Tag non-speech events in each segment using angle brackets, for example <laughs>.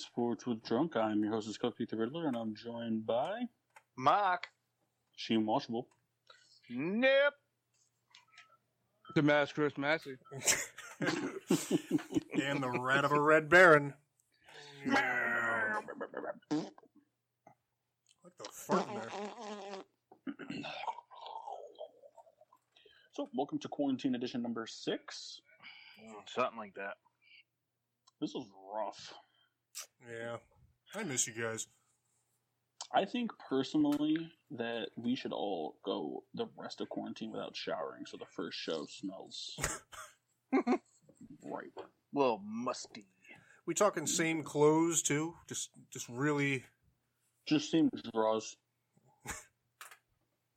Welcome to Getting Sports with Drunk. I'm your host, Cookie the Riddler, and I'm joined by Mark. Sheen Washable. Nope. Damascus Massey. <laughs> and the rat of a red baron. Like the fart there. So, welcome to Quarantine Edition number six. Something like that. This is rough. Yeah. I miss you guys. I think personally that we should all go the rest of quarantine without showering, so the first show smells <laughs> right. Little musty. We talking same clothes too? Just just really Just same draws.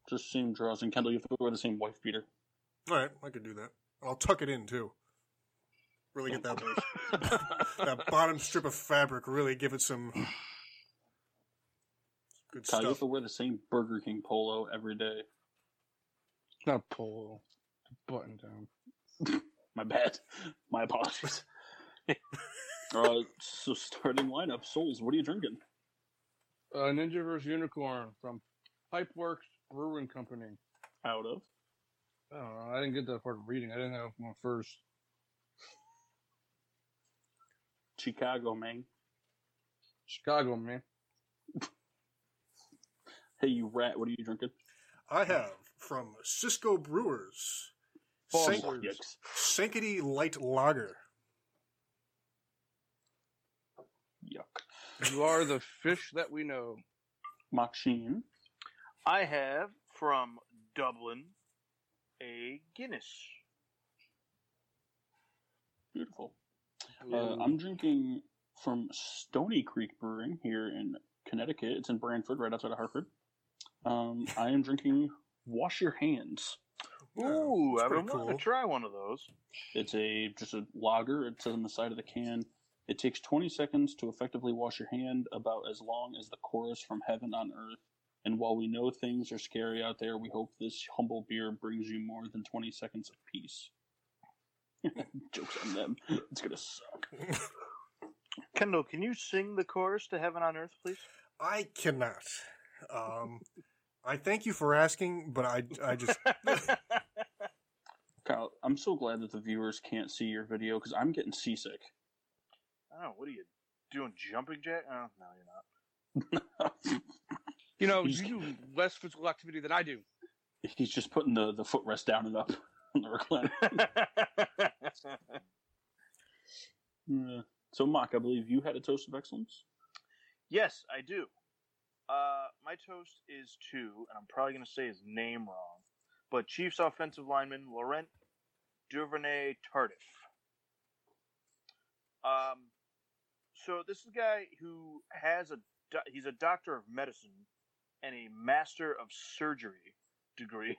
Just same draws. And Kendall, you have to wear the same wife beater. Alright, I could do that. I'll tuck it in too. Really get that that bottom strip of fabric, really give it some good Kyle, you have to wear the same Burger King polo every day. It's not a polo. A button down. <laughs> My bad. My apologies. <laughs> uh, so starting lineup, Souls, what are you drinking? Uh, Ninja vs. Unicorn from Pipeworks Brewing Company. Out of? I don't know. I didn't get that part of reading. I didn't have one first. Chicago, man. Chicago, man. Hey, you rat, what are you drinking? I have from Cisco Brewers Foster's. Sank- Sankaty Light Lager. Yuck. You are the fish that we know. Machine. I have from Dublin a Guinness. Beautiful. Uh, I'm drinking from Stony Creek Brewing here in Connecticut. It's in Branford, right outside of Hartford. Um, I am drinking Wash Your Hands. Ooh, I've pretty been wanting cool. to try one of those. It's a just a lager. It says on the side of the can. It takes 20 seconds to effectively wash your hand, about as long as the chorus from Heaven on Earth. And while we know things are scary out there, we hope this humble beer brings you more than 20 seconds of peace. <laughs> Jokes on them. It's gonna suck. <laughs> Kendall, can you sing the chorus to Heaven on Earth, please? I cannot. Um, I thank you for asking, but I, I just <laughs> Kyle, I'm so glad that the viewers can't see your video because I'm getting seasick. I don't know. What are you doing? Jumping jack? Oh, no, you're not. You know, you do less physical activity than I do. He's just putting the, the footrest down and up on the recliner. Yeah. So, Mock, I believe you had a toast of excellence. yes, I do. Uh, my toast is to, and I'm probably going to say his name wrong, but Chiefs offensive lineman Laurent Duvernay Tardif. Um, so this is a guy who has a do- he's a doctor of medicine and a master of surgery degree,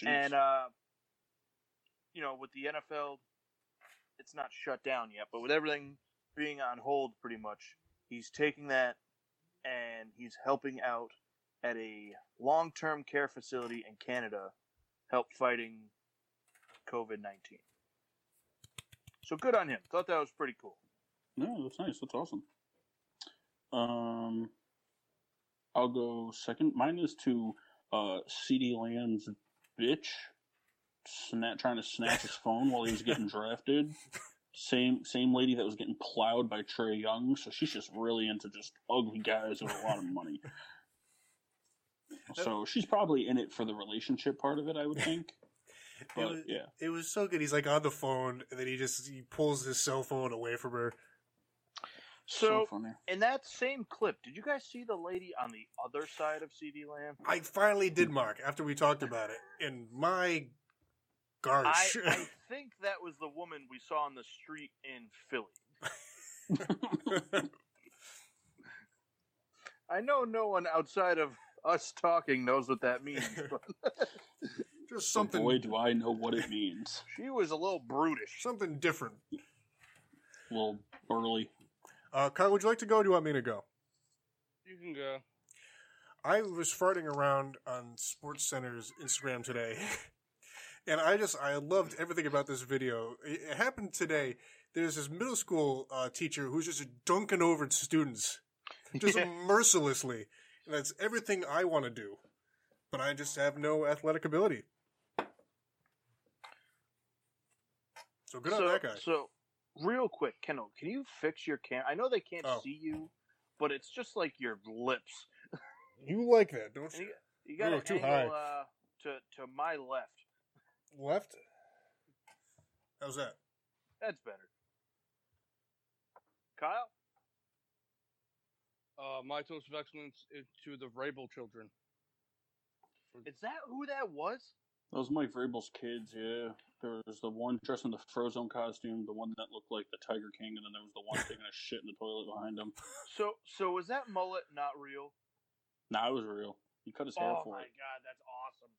Jeez. and uh, you know with the NFL, it's not shut down yet, but with everything being on hold, pretty much, he's taking that and he's helping out at a long-term care facility in Canada, help fighting COVID nineteen. So good on him. Thought that was pretty cool. no, that's nice. That's awesome. Um, I'll go second. Mine is to uh, CeeDee Lamb's bitch, sna- trying to snatch his phone while he was getting drafted. Same same lady that was getting plowed by Trae Young, so she's just really into just ugly guys with a lot of money. So she's probably in it for the relationship part of it, I would think. <laughs> it was, yeah, it was so good. He's like on the phone, and then he just he pulls his cell phone away from her. So, funny. in that same clip, did you guys see the lady on the other side of CeeDee Lamb? I finally did, Mark, after we talked about it, and my garch. I, I <laughs> think that was the woman we saw on the street in Philly. I know no one outside of us talking knows what that means, <laughs> but Just something, boy, do I know what it means. <laughs> she was a little brutish. something different. A little burly. Uh, Kyle, would you like to go? Or do you want me to go? You can go. I was farting around on Sports Center's Instagram today, and I just I loved everything about this video. It, it happened today. There's this middle school uh, teacher who's just dunking over students, <laughs> just Yeah. mercilessly. And that's everything I want to do, but I just have no athletic ability. So good so, on that guy. So, real quick, Kendall, can you fix your cam? I know they can't Oh. see you, but it's just like your lips. You like that, don't And you? you, got to too high. uh, to to my left. Left. How's that? That's better. Kyle, Uh, my toast of excellence is to the Vrabel children. is that who that was? That was Mike Vrabel's kids, yeah. There was the one dressed in the Frozone costume, the one that looked like the Tiger King, and then there was the one <laughs> taking a shit in the toilet behind him. So so was that mullet not real? Nah, it was real. He cut his hair Oh for it. Oh my god, that's awesome.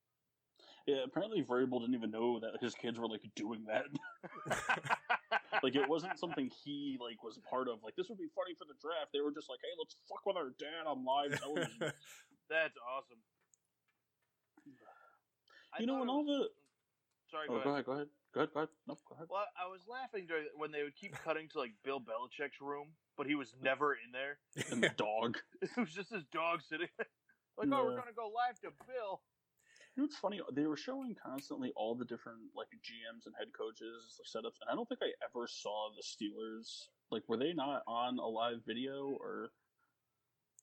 Yeah, apparently Vrabel didn't even know that his kids were like doing that. <laughs> <laughs> like it wasn't something he like was part of. Like this would be funny for the draft. They were just like, hey, let's fuck with our dad on live television. <laughs> That's awesome. I you know, thought and all was- the mm, Sorry, oh, go go ahead. ahead, go ahead, go ahead, go ahead. No, go ahead. Well, I was laughing during when they would keep cutting to like Bill Belichick's room, but he was never in there. And the dog. It was just his dog sitting there. Like, oh, we're gonna go live to Bill. You know what's funny? They were showing constantly all the different like GMs and head coaches setups, and I don't think I ever saw the Steelers. Like, were they not on a live video or?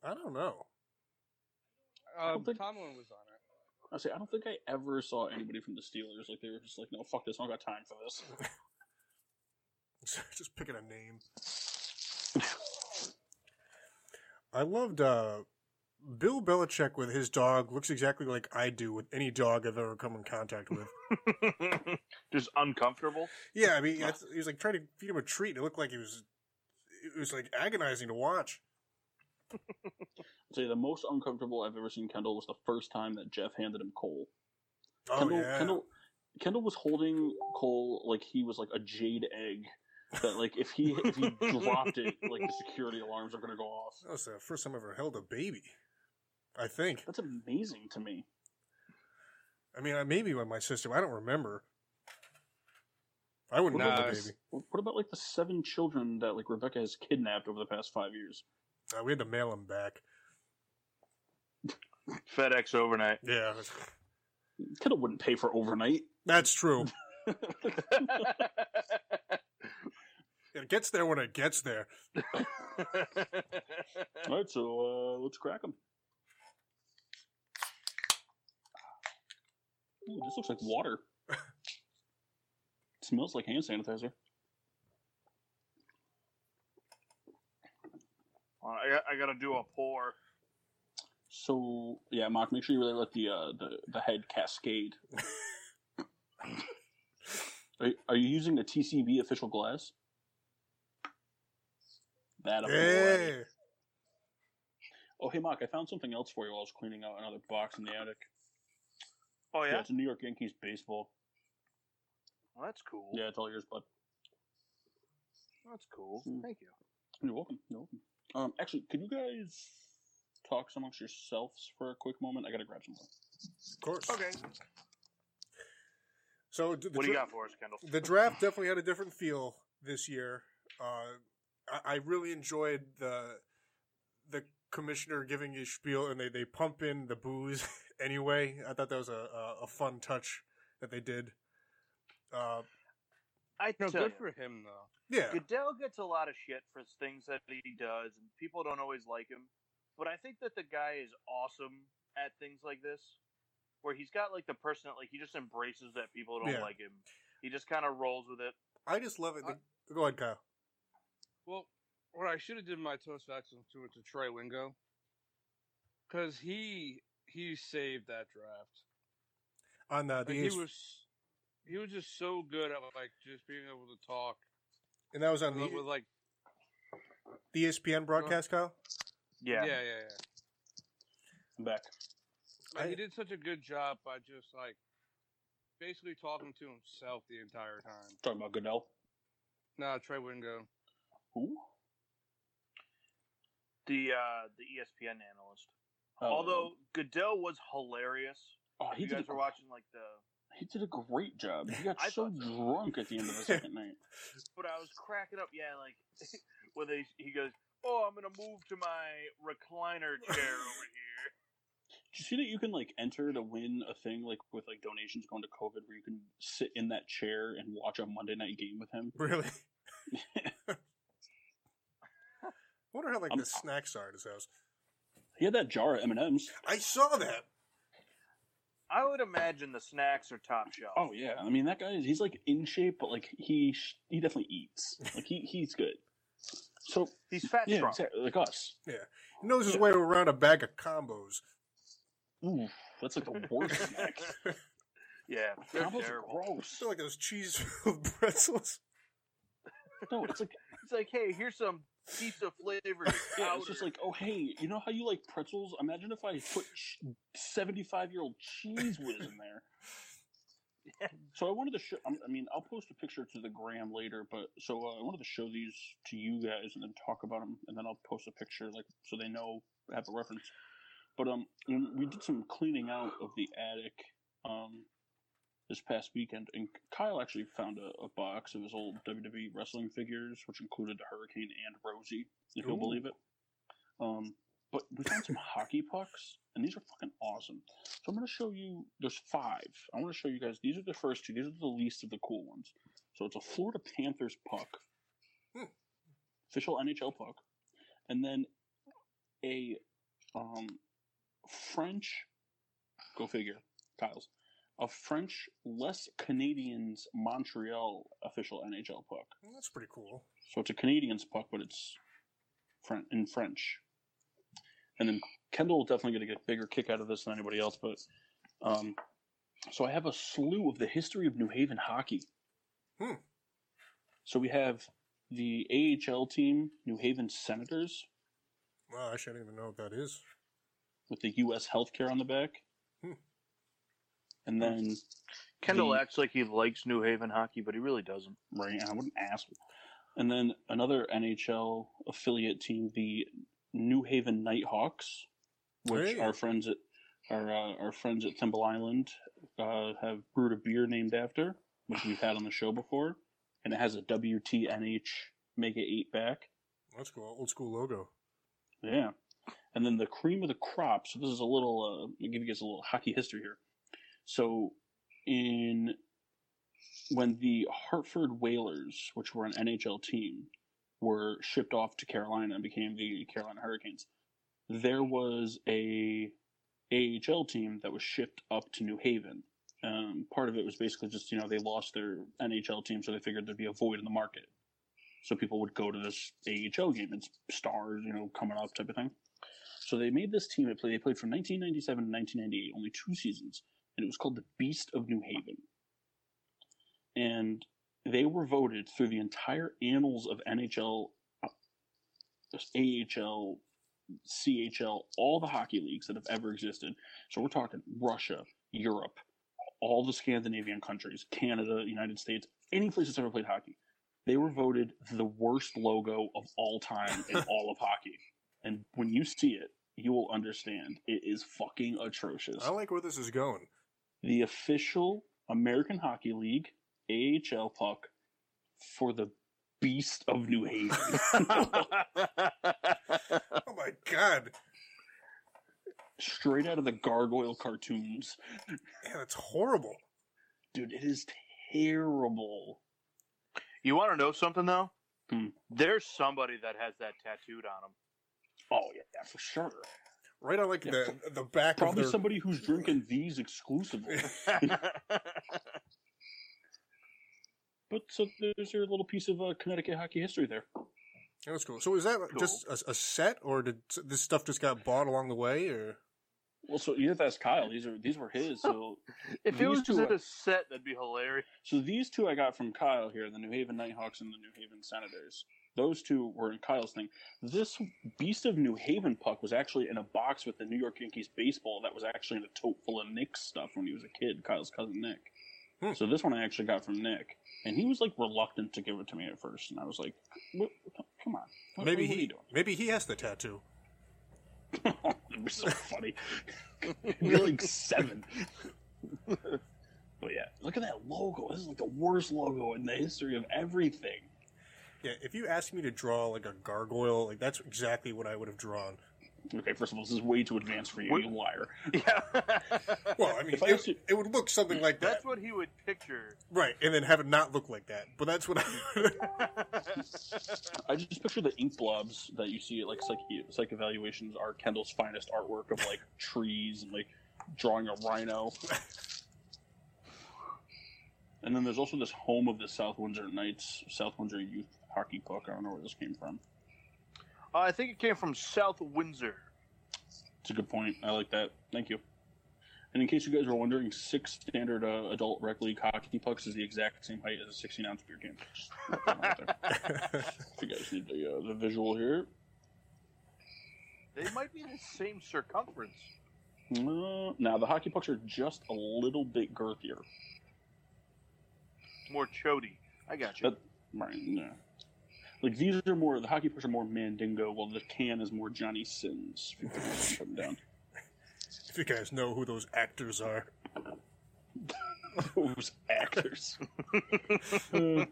I don't know. Uh, don't think- Tomlin was on it. I say I don't think I ever saw anybody from the Steelers. Like they were just like, no, fuck this, I don't got time for this. <laughs> Just picking a name. I loved uh, Bill Belichick with his dog. Looks exactly like I do with any dog I've ever come in contact with. <laughs> just uncomfortable. yeah, I mean, that's, he was like trying to feed him a treat. And it looked like he was. It was like agonizing to watch. I'd say the most uncomfortable I've ever seen Kendall was the first time that Jeff handed him Cole. Oh Kendall, yeah. Kendall, Kendall was holding Cole like he was like a jade egg. That like if he if he <laughs> dropped it, like the security alarms are gonna go off. That was the first time I ever held a baby. I think. That's amazing to me. I mean, I- maybe with my sister. I don't remember. I wouldn't Nah, hold a baby. What about like the seven children that like Rebecca has kidnapped over the past five years? Uh, we had to mail them back. <laughs> FedEx overnight. Yeah, Kendall wouldn't pay for overnight. that's true. <laughs> It gets there when it gets there. All right, so uh, let's crack them. Ooh, this looks like water. <laughs> smells like hand sanitizer. I got, I got to do a pour. So yeah, Mark, make sure you really let the uh, the the head cascade. <laughs> are, are you using the TCB official glass? That Yeah. Oh hey, Mark, I found something else for you while I was cleaning out another box in the attic. Oh yeah, it's a New York Yankees baseball. well, that's cool. Yeah, it's all yours, bud. that's cool. Hmm. Thank you. You're welcome. You're welcome. Um, actually, could you guys talk amongst yourselves for a quick moment? I gotta grab some more. Of course. Okay. So d- the, What do you got for us, Kendall? the draft definitely had a different feel this year. Uh, I, I really enjoyed the the commissioner giving his spiel, and they, they pump in the booze <laughs> anyway. I thought that was a, a, a fun touch that they did. Uh, I No, tell good you, for him though. yeah, Goodell gets a lot of shit for things that he does, and people don't always like him. But I think that the guy is awesome at things like this, where he's got like the person that like he just embraces that people don't Yeah. like him. He just kind of rolls with it. I just love it. The- go ahead, Kyle. Well, what I should have did my toast of excellence to it to Trey Wingo, because he he saved that draft. On the, the Like, he was he was just so good at like just being able to talk And that was on with, the, with, like the ESPN broadcast, Kyle? yeah. yeah, yeah, yeah. I'm back. Like, I- he did such a good job by just like basically talking to himself the entire time. Talking about Goodell. No, Nah, Trey Wingo. Who? The uh, the ESPN analyst. Oh, Although Goodell was hilarious. oh, If he you did guys a, were watching like the He did a great job. He got <laughs> I so so. drunk at the end of the second night. <laughs> <laughs> but I was cracking up. Yeah, like when they he goes, "Oh, I'm gonna move to my recliner chair over here." Did you see that you can like enter to win a thing like with like donations going to COVID where you can sit in that chair and watch a Monday night game with him? Really? I wonder how like I'm- the snacks are at his house. He had that jar of M and M's. I saw that. I would imagine the snacks are top shelf. Oh yeah, I mean that guy is he's like in shape, but like he sh- he definitely eats. Like he he's good. So he's fat yeah, strong. exactly, like us. Yeah, he knows his Yeah. way around a bag of combos. Ooh, that's like the worst snack. <laughs> Yeah, they're Combos are terrible. gross. Still like those cheese <laughs> filled pretzels. No, it's like It's like, hey, here's some pizza flavored yeah, <laughs> it's just like oh hey, you know how you like pretzels? Imagine if I put seventy five year old cheese whiz in there. <laughs> So I wanted to show. I'm- mean, I'll post a picture to the gram later, but so uh, I wanted to show these to you guys and then talk about them, and then I'll post a picture like so they know have a reference. But um, we did some cleaning out of the attic um this past weekend, and Kyle actually found a, a box of his old WWE wrestling figures, which included the Hurricane and Rosie, if you'll believe it. Um, but we found some hockey pucks, and these are fucking awesome. So I'm going to show you. There's five. I want to show you guys. These are the first two. These are the least of the cool ones. So it's a Florida Panthers puck, Hmm. official NHL puck, and then a um, French. Go figure, Kyle's. A French, less Canadiens Montreal official NHL puck. That's pretty cool. So it's a Canadiens puck, but it's in French. And then Kendall will definitely get a bigger kick out of this than anybody else. But um, so I have a slew of the history of New Haven hockey. Hmm. So we have the AHL team, New Haven Senators, Wow, actually, I don't even know what that is. with the U.S. healthcare on the back. Hmm. And then Kendall the- acts like he likes New Haven hockey, but he really doesn't. Right, I wouldn't ask. And then another NHL affiliate team, the New Haven Nighthawks, which Hey. our friends at our uh, our friends at Thimble Island uh, have brewed a beer named after, which we've had on the show before, and it has a WTNH Mega Eight back. That's cool. Old school logo. Yeah. And then the cream of the crop. So this is a little. Uh, I'll give you guys a little hockey history here. So in when the Hartford Whalers, which were an NHL team, were shipped off to Carolina and became the Carolina Hurricanes, there was a AHL team that was shipped up to New Haven. Um, part of it was basically just you know they lost their NHL team, so they figured there'd be a void in the market, so people would go to this AHL game. It's stars, you know, coming up type of thing. So they made this team. They played from 1997 to 1998, only two seasons, and it was called the Beast of New Haven. And they were voted through the entire annals of NHL, AHL, CHL, all the hockey leagues that have ever existed. So we're talking Russia, Europe, all the Scandinavian countries, Canada, United States, any place that's ever played hockey. They were voted the worst logo of all time in <laughs> all of hockey. And when you see it, you will understand it is fucking atrocious. I like where this is going. The official American Hockey League AHL puck for the Beast of New Haven. <laughs> <laughs> Oh my god. Straight out of the Gargoyle cartoons. Yeah, that's horrible. Dude, it is terrible. You want to know something though? Hmm. There's somebody that has that tattooed on Oh yeah, yeah for sure. Right on like Yeah, the the back Probably of their somebody who's drinking these exclusively. <laughs> But so there's your little piece of uh, Connecticut hockey history there. Yeah, That's cool. So is that Cool. just a, a set, or did this stuff just got bought along the way, or Well, so you have to ask Kyle. These are these were his. So <laughs> If it was two just are- in a set, that'd be hilarious. so these two I got from Kyle here, the New Haven Nighthawks and the New Haven Senators. Those two were in Kyle's thing. This Beast of New Haven puck was actually in a box with the New York Yankees baseball that was actually in a tote full of Nick's stuff when he was a kid. Kyle's cousin Nick. Hmm. So this one I actually got from Nick, and he was like reluctant to give it to me at first, and I was like, "Come on, what, Maybe what he doing?" <laughs> maybe he has the tattoo. It'd be so funny. <laughs> You're like seven. <laughs> but yeah, look at that logo. This is like the worst logo in the history of everything. Yeah, if you asked me to draw like a gargoyle, like that's exactly what I would have drawn. Okay, first of all, this is way too advanced for you, What- you liar. Yeah. <laughs> Well, I mean, If I it, asked it would look something like that, That's what he would picture. right? And then have it not look like that. But that's what I. <laughs> I just picture the ink blobs that you see at like psych, psych evaluations are Kendall's finest artwork of like <laughs> trees and like drawing a rhino. And then there's also this home of the South Windsor Knights, South Windsor Youth Hockey Puck. I don't know where this came from. Uh, I think it came from South Windsor. It's a good point. I like that. Thank you. And in case you guys were wondering, six standard uh, adult rec league hockey pucks is the exact same height as a 16 ounce beer can. Just put that out there. <laughs> if you guys need the, uh, the visual here. They might be the same circumference. Uh, now, the hockey pucks are just a little bit girthier. More chody. I got you. But, right, yeah. Like, these are more, the hockey pucks are more Mandingo, while the can is more Johnny Sins. If you put them down. if you guys know who those actors are, <laughs> Those actors. Uh,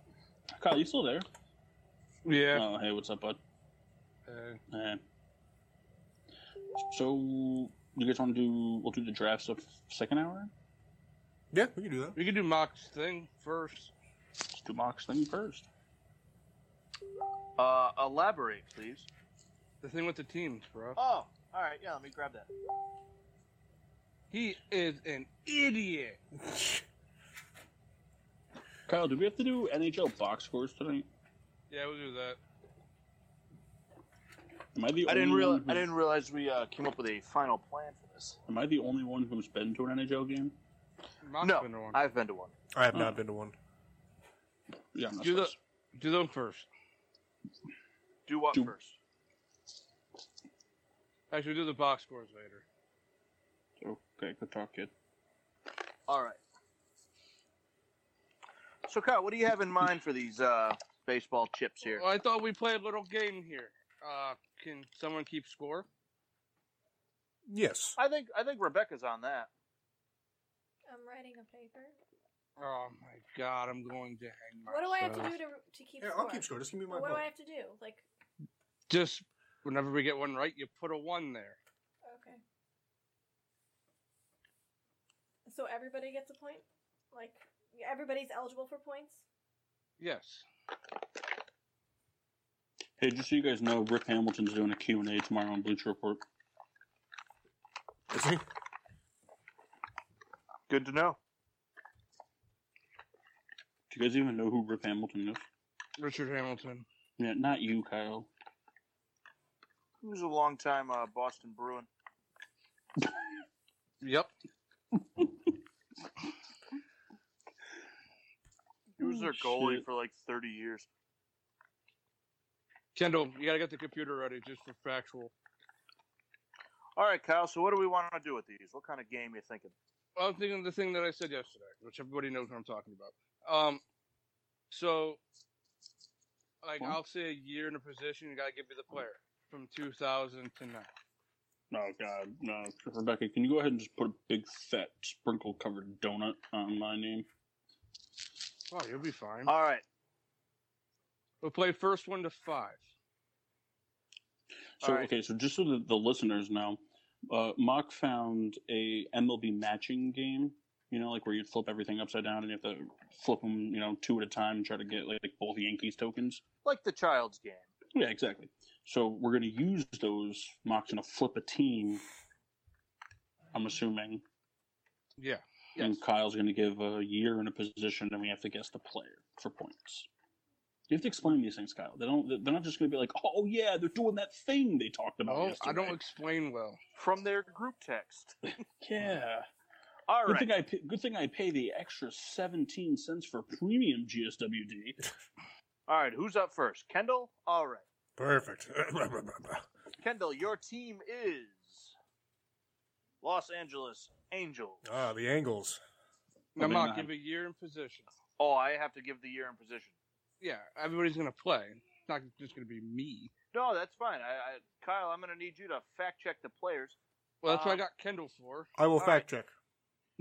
<laughs> Kyle, you still there? Yeah. Oh, hey, what's up, bud? Hey. Uh, so you guys want to do? We'll do the drafts of second hour. yeah, we can do that. we can do Mock's thing first. Let's do Mock's thing first. Uh, elaborate, please. The thing with the teams, bro. Oh, all right. Yeah, let me grab that. He is an idiot. <laughs> Kyle, do we have to do NHL box scores tonight? Yeah, we'll do that. Am I the I only didn't realize. one I didn't realize we uh, came up with a final plan for this. Am I the only one who's been to an NHL game? Mock's no, been to one. I've been to one. I have Oh. not been to one. Yeah, I'm not Do the do them first. Do what Do- first? Actually, do the box scores later. Okay, good talk, kid. All right. So, Kyle, what do you have in mind for these uh, baseball chips here? Well, I thought we played a little game here. Uh, can someone keep score? Yes. I think I think Rebecca's on that. I'm writing a paper. Oh my god, I'm going to hang myself. What do I have to do to to keep Yeah, score? I'll keep score. Just give me my What book. do I have to do? Like, Just whenever we get one right, you put a one there. okay. So everybody gets a point? Like, everybody's eligible for points? Yes. Hey, just so you guys know, Rip Hamilton's doing a Q&A tomorrow on Bleacher Report. Is he? Good to know. Do you guys even know who Rip Hamilton is? Richard Hamilton. Yeah, not you, Kyle. He was a long time uh, Boston Bruin. <laughs> Yep. He was their goalie shit. for like 30 years. Kendall, you gotta get the computer ready just for factual. All right, Kyle. So, what do we want to do with these? What kind of game you thinking? I'm thinking the thing that I said yesterday, which everybody knows what I'm talking about. Um, so, like, Well- I'll say a year in a position, you gotta give me the player from 2000 to now. Oh God, no, Rebecca, can you go ahead and just put a big fat sprinkle covered donut on my name? Oh, you'll be fine. All right. We'll play first one to five. So All right. okay, so just so that the listeners know, uh, Mock found a MLB matching game. You know, like where you'd flip everything upside down and you have to flip them, you know, two at a time and try to get like, like both Yankees tokens. Like the child's game. Yeah, exactly. So we're going to use those. Mock's going to flip a team. I'm assuming, Yeah. and Kyle's going to give a year in a position, and we have to guess the player for points. You have to explain these things, Kyle. They don't. They're not just going to be like, "Oh yeah, they're doing that thing they talked about." Oh, I don't explain well. From their group text. <laughs> Yeah. All Good right. thing I pay, good thing I pay the extra seventeen cents for premium GSWD. All right. Who's up first? Kendall? All right. Perfect. <laughs> Kendall, your team is Los Angeles Angels. ah, the angles. Now, Okay, Mark, nine. give a year in position. Oh, I have to give the year in position. Yeah, everybody's gonna play. It's not just gonna be me. No, that's fine. I, I Kyle, I'm going to need you to fact check the players. Well, that's what I Um, got Kendall for. I will All fact check.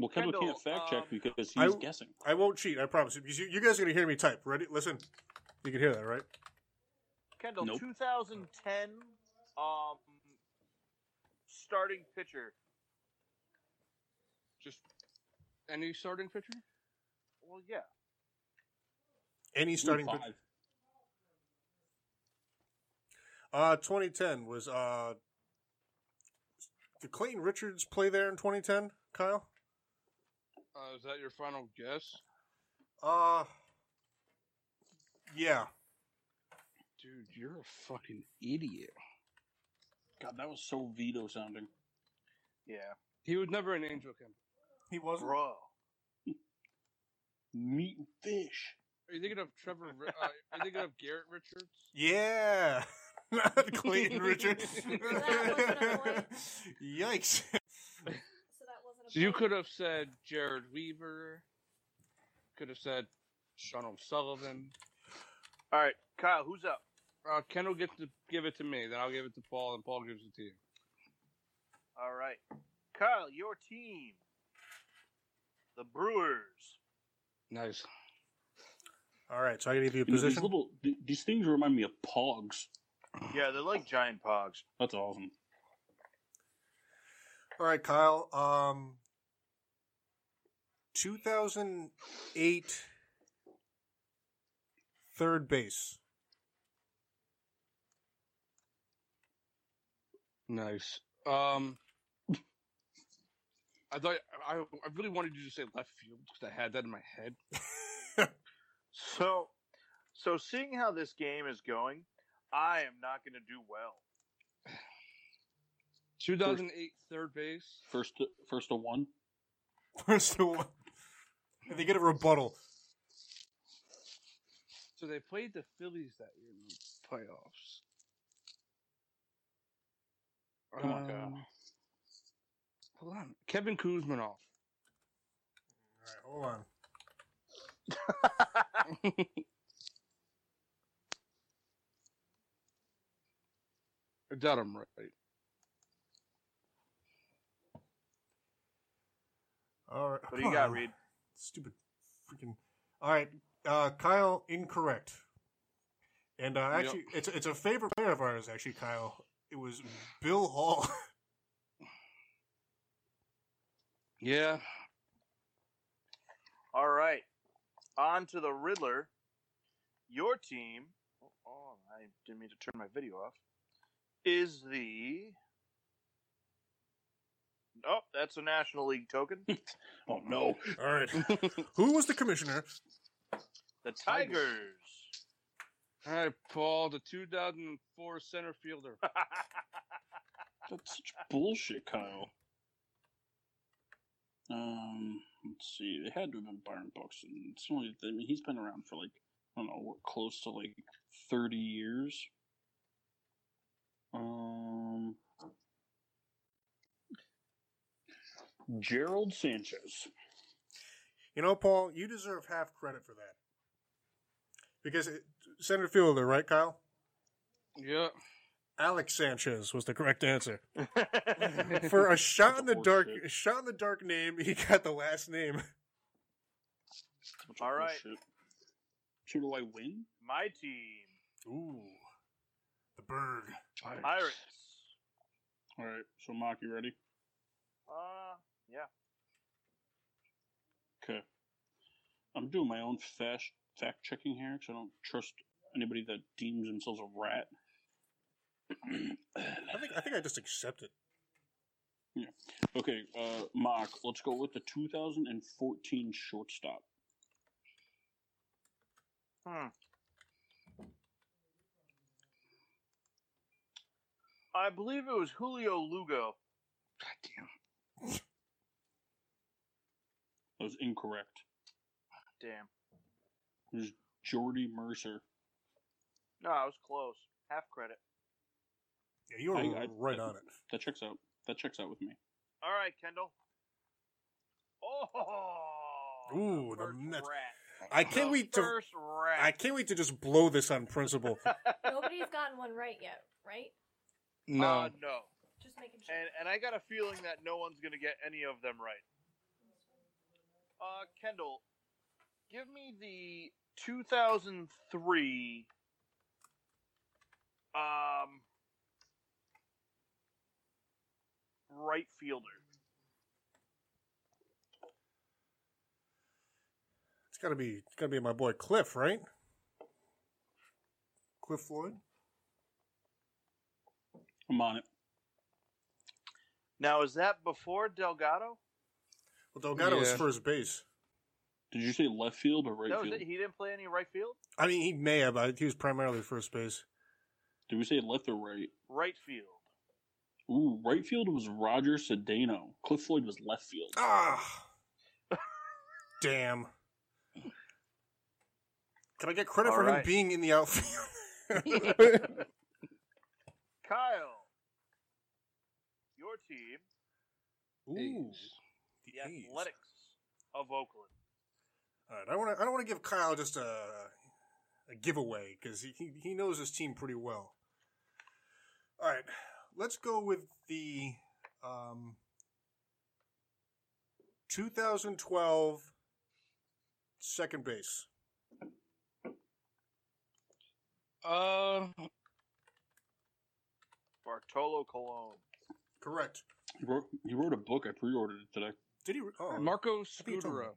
Well, Kendall, Kendall, can't fact check um, because he's I- guessing. I won't cheat. I promise. Because you, you guys are gonna hear me type. Ready? Listen. You can hear that, right? Kendall, Nope. 2010 um starting pitcher. Just any starting pitcher. Well, yeah. Any starting. pitcher? Uh, 2010 was uh. Did Clayton Richards play there in 2010, Kyle? Uh, is that your final guess, Uh. Yeah. dude? You're a fucking idiot. God, that was so veto sounding. Yeah. He was never an angel camp. He wasn't. Bro. <laughs> Meat and fish. Are you thinking of Trevor? Uh, are you thinking of Garrett Richards? Yeah. Not <laughs> Clayton <laughs> Richards. That wasn't a point. Yikes. So that wasn't a So you could have said Jered Weaver. Could have said Sean O'Sullivan. All right, Kyle, who's up? Uh, Kendall gets to give it to me, then I'll give it to Paul, and Paul gives it to you. All right. Kyle, your team. The Brewers. Nice. All right, so I gotta give you a You know, these little th- these things remind me of pogs. Yeah, they're like giant pogs. That's awesome. All right, Kyle. Um, 2008 third base. Nice. Um, I thought I, I really wanted you to say left field because I had that in my head. <laughs> So, so seeing how this game is going, I am not going to do well. 2008 third base. First, to, first to one. First one. And they get a rebuttal. So they played the Phillies that year in the playoffs. Come on, Kyle. Um, Hold on, Kevin Kouzmanoff. All right, hold on. <laughs> I doubt I'm right. All right. What do you got, on. Reed? Stupid freaking. All right, uh, Kyle, incorrect. And uh, Yep. actually, it's it's a favorite player of ours. Actually, Kyle, it was Bill Hall. <laughs> Yeah, All right. On to the Riddler. Your team. Oh, oh, I didn't mean to turn my video off. Is the. Oh, that's a National League token. <laughs> Oh no! All right, <laughs> who was the commissioner? The Tigers. All right, Paul, the 2004 center fielder. <laughs> That's such bullshit, Kyle. Um, let's see. It had to have been Byron Buxton. It's only. I mean, he's been around for like I don't know, what, close to like thirty years. Um, Gerald Sanchez. You know, Paul, you deserve half credit for that. Because it, center fielder, right, Kyle? Yeah. Alex Sanchez was the correct answer. <laughs> For a shot in the dark, shit. shot in the dark name, <laughs> he got the last name. All right. bullshit. So do I win? My team. Ooh, the Berg. Pirates. All right. So, Mark, you ready? Uh, yeah. Okay. I'm doing my own fast fact checking here because I don't trust anybody that deems themselves a rat. I think I think I just accept it. Yeah. Okay, uh, Mark. Let's go with the 2014 shortstop. Hmm. I believe it was Julio Lugo. Goddamn. <laughs> That was incorrect. Damn. It was Jordy Mercer. No, I was close. Half credit. Yeah, you were I- I- right on it. That checks out. That checks out with me. All right, Kendall. Oh. Ooh, the first Mets. rat. I can't The wait to. First rat. I can't wait to just blow this on principle. <laughs> Nobody's gotten one right yet, right? No. Uh, no. Just making sure. And and I got a feeling that no one's gonna get any of them right. Uh, Kendall, give me the 2003 um right fielder. It's gotta be. It's gotta be my boy Cliff, right? Cliff Floyd. I'm on it. Now, is that before Delgado? Well, Delgado was Yeah. first base. Did you say left field or right that was field? it. He didn't play any right field. I mean, he may have. but He was primarily first base. Did we say left or right? Right field. Ooh, right field was Roger Cedeño. Cliff Floyd was left field. Ah, damn. Can I get credit All for him right. being in the outfield? <laughs> Kyle, your team, Ooh, A's. The the A's. Athletics of Oakland. All right, I want to. I don't want to give Kyle just a a giveaway because he, he he knows his team pretty well. All right, let's go with the um, 2012 second base. Uh, Bartolo Colon. Correct. He wrote, he wrote a book. I pre-ordered it today. Did he? Oh, Marco think you told me. Scutaro.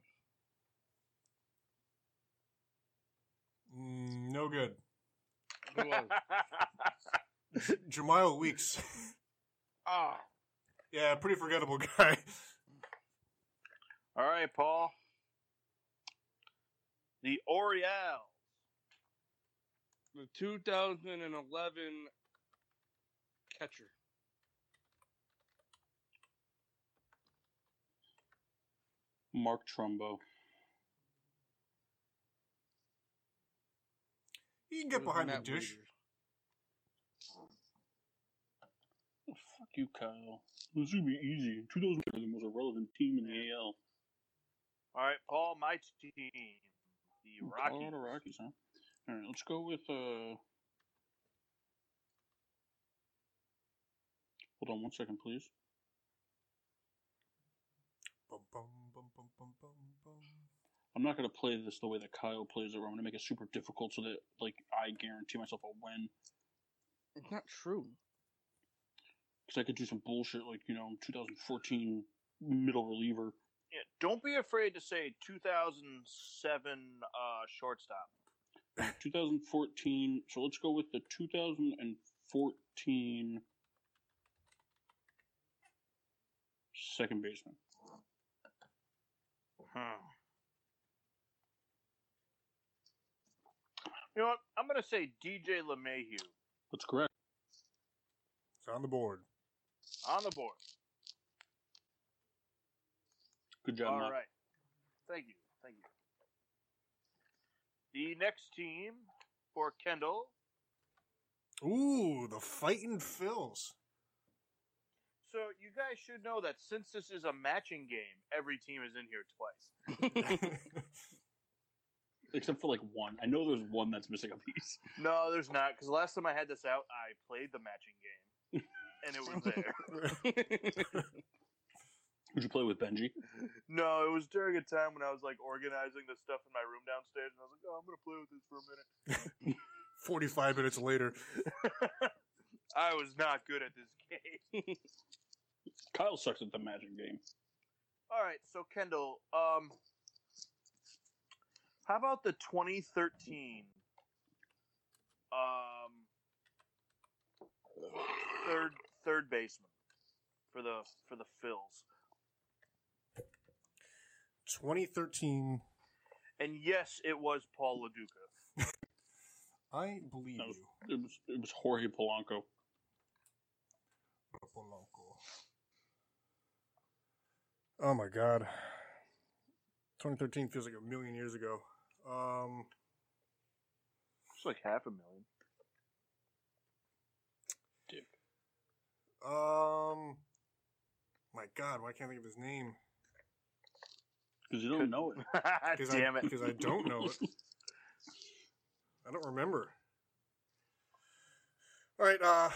mm, no good. Who was? <laughs> J- Jemile Weeks. Ah, yeah, pretty forgettable guy. All right, Paul. The Orioles. the 2011 catcher. Mark Trumbo. He can get was behind the Matt dish. Oh, fuck you, Kyle. This should be easy. 2000 are the most irrelevant team in the AL. All right, Paul. My team, the Rockies. Colorado Rockies, huh? All right, let's go with. uh Hold on one second, please. Bum, bum, I'm not gonna play this the way that Kyle plays it. Where I'm gonna make it super difficult so that like I guarantee myself a win. It's not true. Because I could do some bullshit like you know 2014 middle reliever. Yeah, don't be afraid to say 2007 uh, shortstop. <laughs> 2014. So let's go with the 2014 second baseman. Hmm. You know what? I'm going to say DJ LeMahieu That's correct. It's on the board. on the board. Good job, All Matt. right. Thank you. Thank you. The next team for Kendall. Ooh, the fighting Phils. So you guys should know that since this is a matching game, every team is in here twice. <laughs> Except for like one. I know there's one that's missing a piece. No, there's not, because last time I had this out, I played the matching game, and it was there. <laughs> <laughs> Would you play with Benji? no, it was during a time when I was like organizing the stuff in my room downstairs, and I was like, "Oh, I'm gonna play with this for a minute." 45 minutes later. I was not good at this game. Kyle sucks at the magic game. All right, so Kendall, um, how about the 2013 um third third baseman for the for the Phils? 2013. And yes, it was Paul Lo Duca. <laughs> I believe That was, you. it was it was Jorge Polanco. Oh my god. 2013 feels like a million years ago. Um, It's like half a million. Dude. um, my god, why can't I think of his name? Because you don't know it. <laughs> Because Damn I, it. Because I don't know it. I don't remember. All right, uh,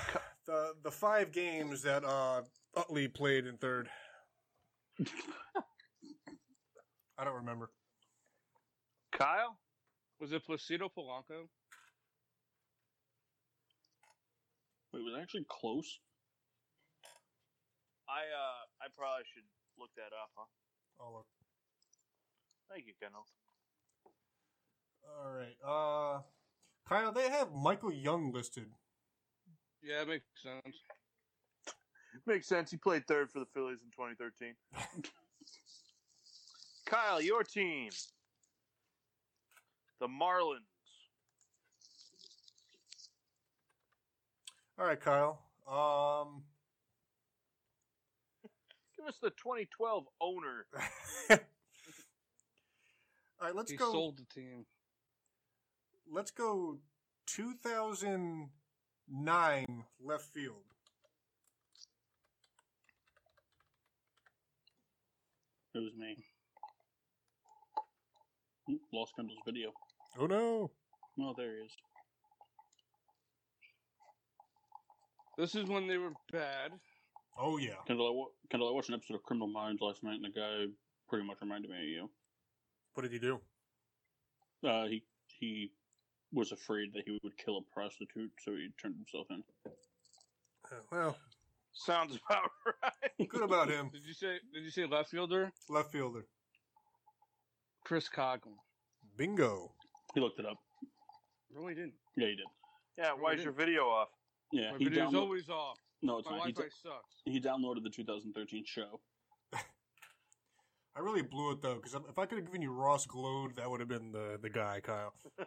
the the five games that uh, Utley played in third. I don't remember. Kyle? Was it Placido Polanco? Wait, was it actually close? I uh I probably should look that up, huh? Oh, look. Thank you, Kendall. All right. Uh, Kyle, they have Michael Young listed. Yeah, it makes sense. Makes sense. He played third for the Phillies in 2013. Kyle, your team. The Marlins. All right, Kyle. Um, <laughs> Give us the 2012 owner. <laughs> all right, let's he go. sold the team. Let's go. 2009 left field. It was me. Oop, Lost Kendall's video. Oh no! Oh, there he is. This is when they were bad. Oh yeah. Kendall, I, wa- Kendall, I watched an episode of Criminal Minds last night, and the guy pretty much reminded me of you. What did he do? Uh, he he was afraid that he would kill a prostitute, so he turned himself in. Uh, Well, Sounds about <laughs> right. good about him. Did you say? Did you say left fielder? Left fielder. Chris Coghlan. Bingo. He looked it up. No, he didn't. Yeah, he did. Yeah, why is your video off? Yeah, My he video's downloaded. always off. No, it's My not. He, Wi-Fi d- sucks. he downloaded the 2013 show. <laughs> I really blew it though, because if I could have given you Ross Gload, that would have been the the guy, Kyle. <laughs>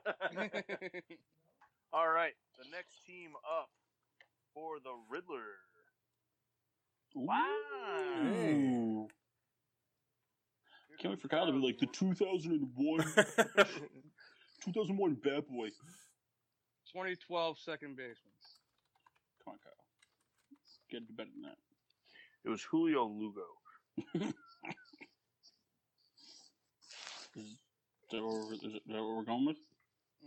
All right, the next team up for the Riddler. Wow. Ooh. Can't wait for Kyle to be like the 2001, <laughs> 2001 bad boy. 2012 second baseman. Come on, Kyle. Get better than that. It was Julio Lugo. Is that what we're, is that what we're going with?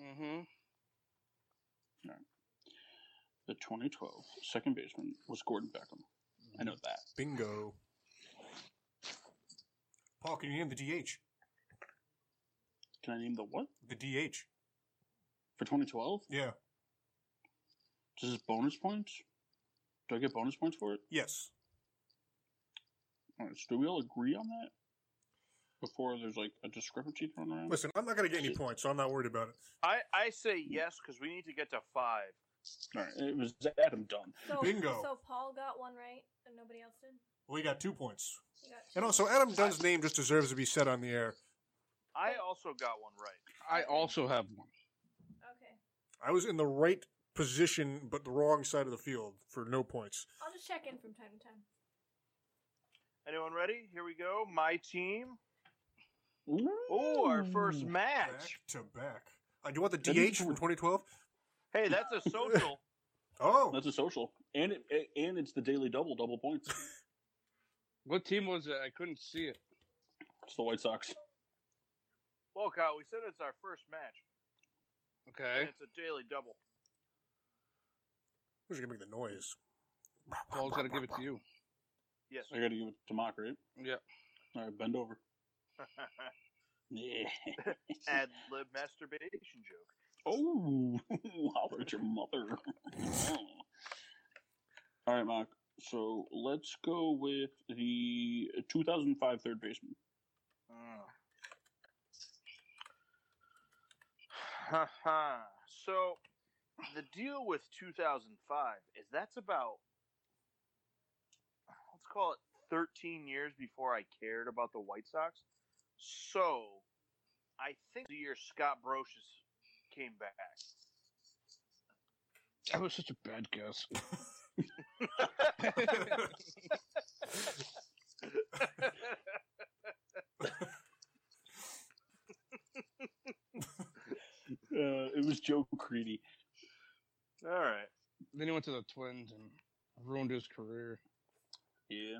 Mm-hmm. All right. The 2012 second baseman was Gordon Beckham. I know that. Bingo. Paul, can you name the DH? Can I name the what? The DH. For 2012? Yeah. Does this bonus points? Do I get bonus points for it? Yes. All right, so do we all agree on that? Before there's like a discrepancy thrown around? Listen, I'm not gonna get any points, so I'm not worried about it. I, I say hmm. yes because we need to get to five. All right, it was Adam Dunn. So, Bingo. So Paul got one right and nobody else did. We got two points. You got And also, Adam Dunn's name just deserves to be said on the air. I also got one right. I also have one. Okay. I was in the right position, but the wrong side of the field for no points. I'll just check in from time to time. Anyone ready? Here we go. My team. Oh, our first match. Back to back. Uh, do you want the DH from 2012? Hey, that's a social. <laughs> Oh, That's a social, and it and it's the daily double, double points. <laughs> What team was it? I couldn't see it. It's the White Sox. well, Kyle, we said it's our first match. And Okay. it's a daily double. who's gonna make the noise? Paul's got to give it to you. Yes. I got to give it to Mock, right? Yeah. All right, bend over. <laughs> Yeah. Ad lib masturbation joke. Oh, <laughs> holler at your mother. <laughs> All right, Mock. So let's go with the 2005 third baseman. Haha. <sighs> so, the deal with 2005 is that's about, let's call it 13 years before I cared about the White Sox. So, I think the year Scott Brosius came back. That was such a bad guess. <laughs> Uh, it was Joe Crede. All right. then he went to the Twins and ruined his career. Yeah,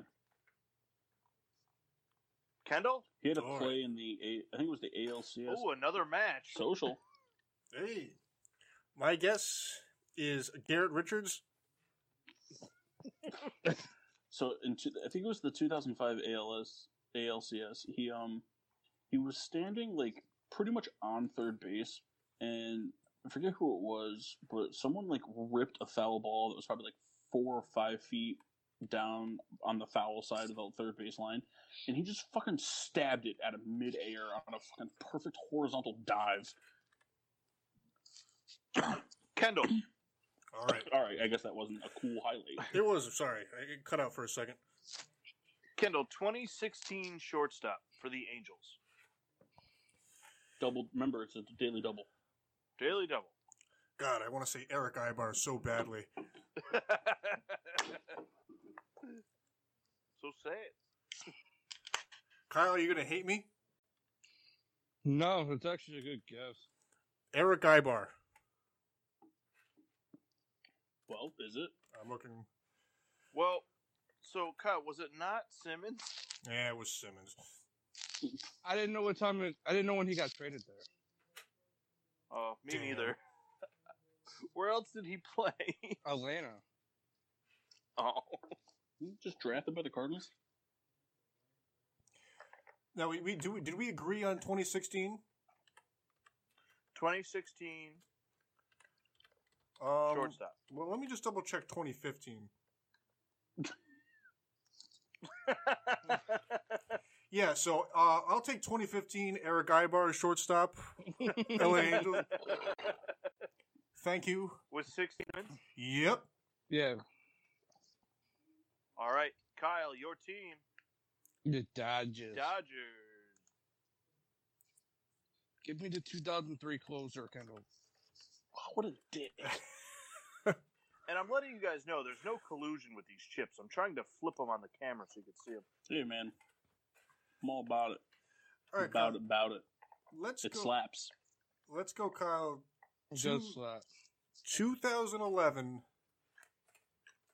Kendall? he had a All play in the A- I think it was the ALCS Oh, another match. social. Hey, my guess is Garrett Richards. So in two, I think it was the 2005 ALS ALCS. He um he was standing like pretty much on third base, and I forget who it was, but someone like ripped a foul ball that was probably like four or five feet down on the foul side of the third base line, and he just fucking stabbed it out of midair on a fucking perfect horizontal dive. Kendall. All right. <coughs> All right, I guess that wasn't a cool highlight. It was, sorry, I cut out for a second. Kendall, 2016 shortstop for the Angels. Double. Remember, it's a daily double. Daily double. God, I want to say Erick Aybar so badly. <laughs> so say it. Kyle, are you going to hate me? No, it's actually a good guess. Erick Aybar. Well, is it? I'm looking. Well, so Kyle, was it not Simmons? Yeah, it was Simmons. I didn't know what time. It, I didn't know when he got traded there. Oh, me Damn. neither. <laughs> Where else did he play? <laughs> Atlanta. oh, Just drafted by the Cardinals. Now, we, we do. We, did we agree on 2016? 2016 Um, shortstop. Well, let me just double check 2015. <laughs> Yeah, so uh, I'll take 2015 Erick Aybar shortstop. <laughs> LA Angels. Thank you. With 16 wins? Yep. Yeah, All right, Kyle, your team, the Dodgers. Dodgers. Give me the 2003 closer, Kendall. Wow, what a dick. <laughs> And I'm letting you guys know there's no collusion with these chips. I'm trying to flip them on the camera so you can see them. Hey, man. I'm all about it. All right, about Kyle, it, about it. let's It go. slaps. Let's go, Kyle. Just Two- uh, 2011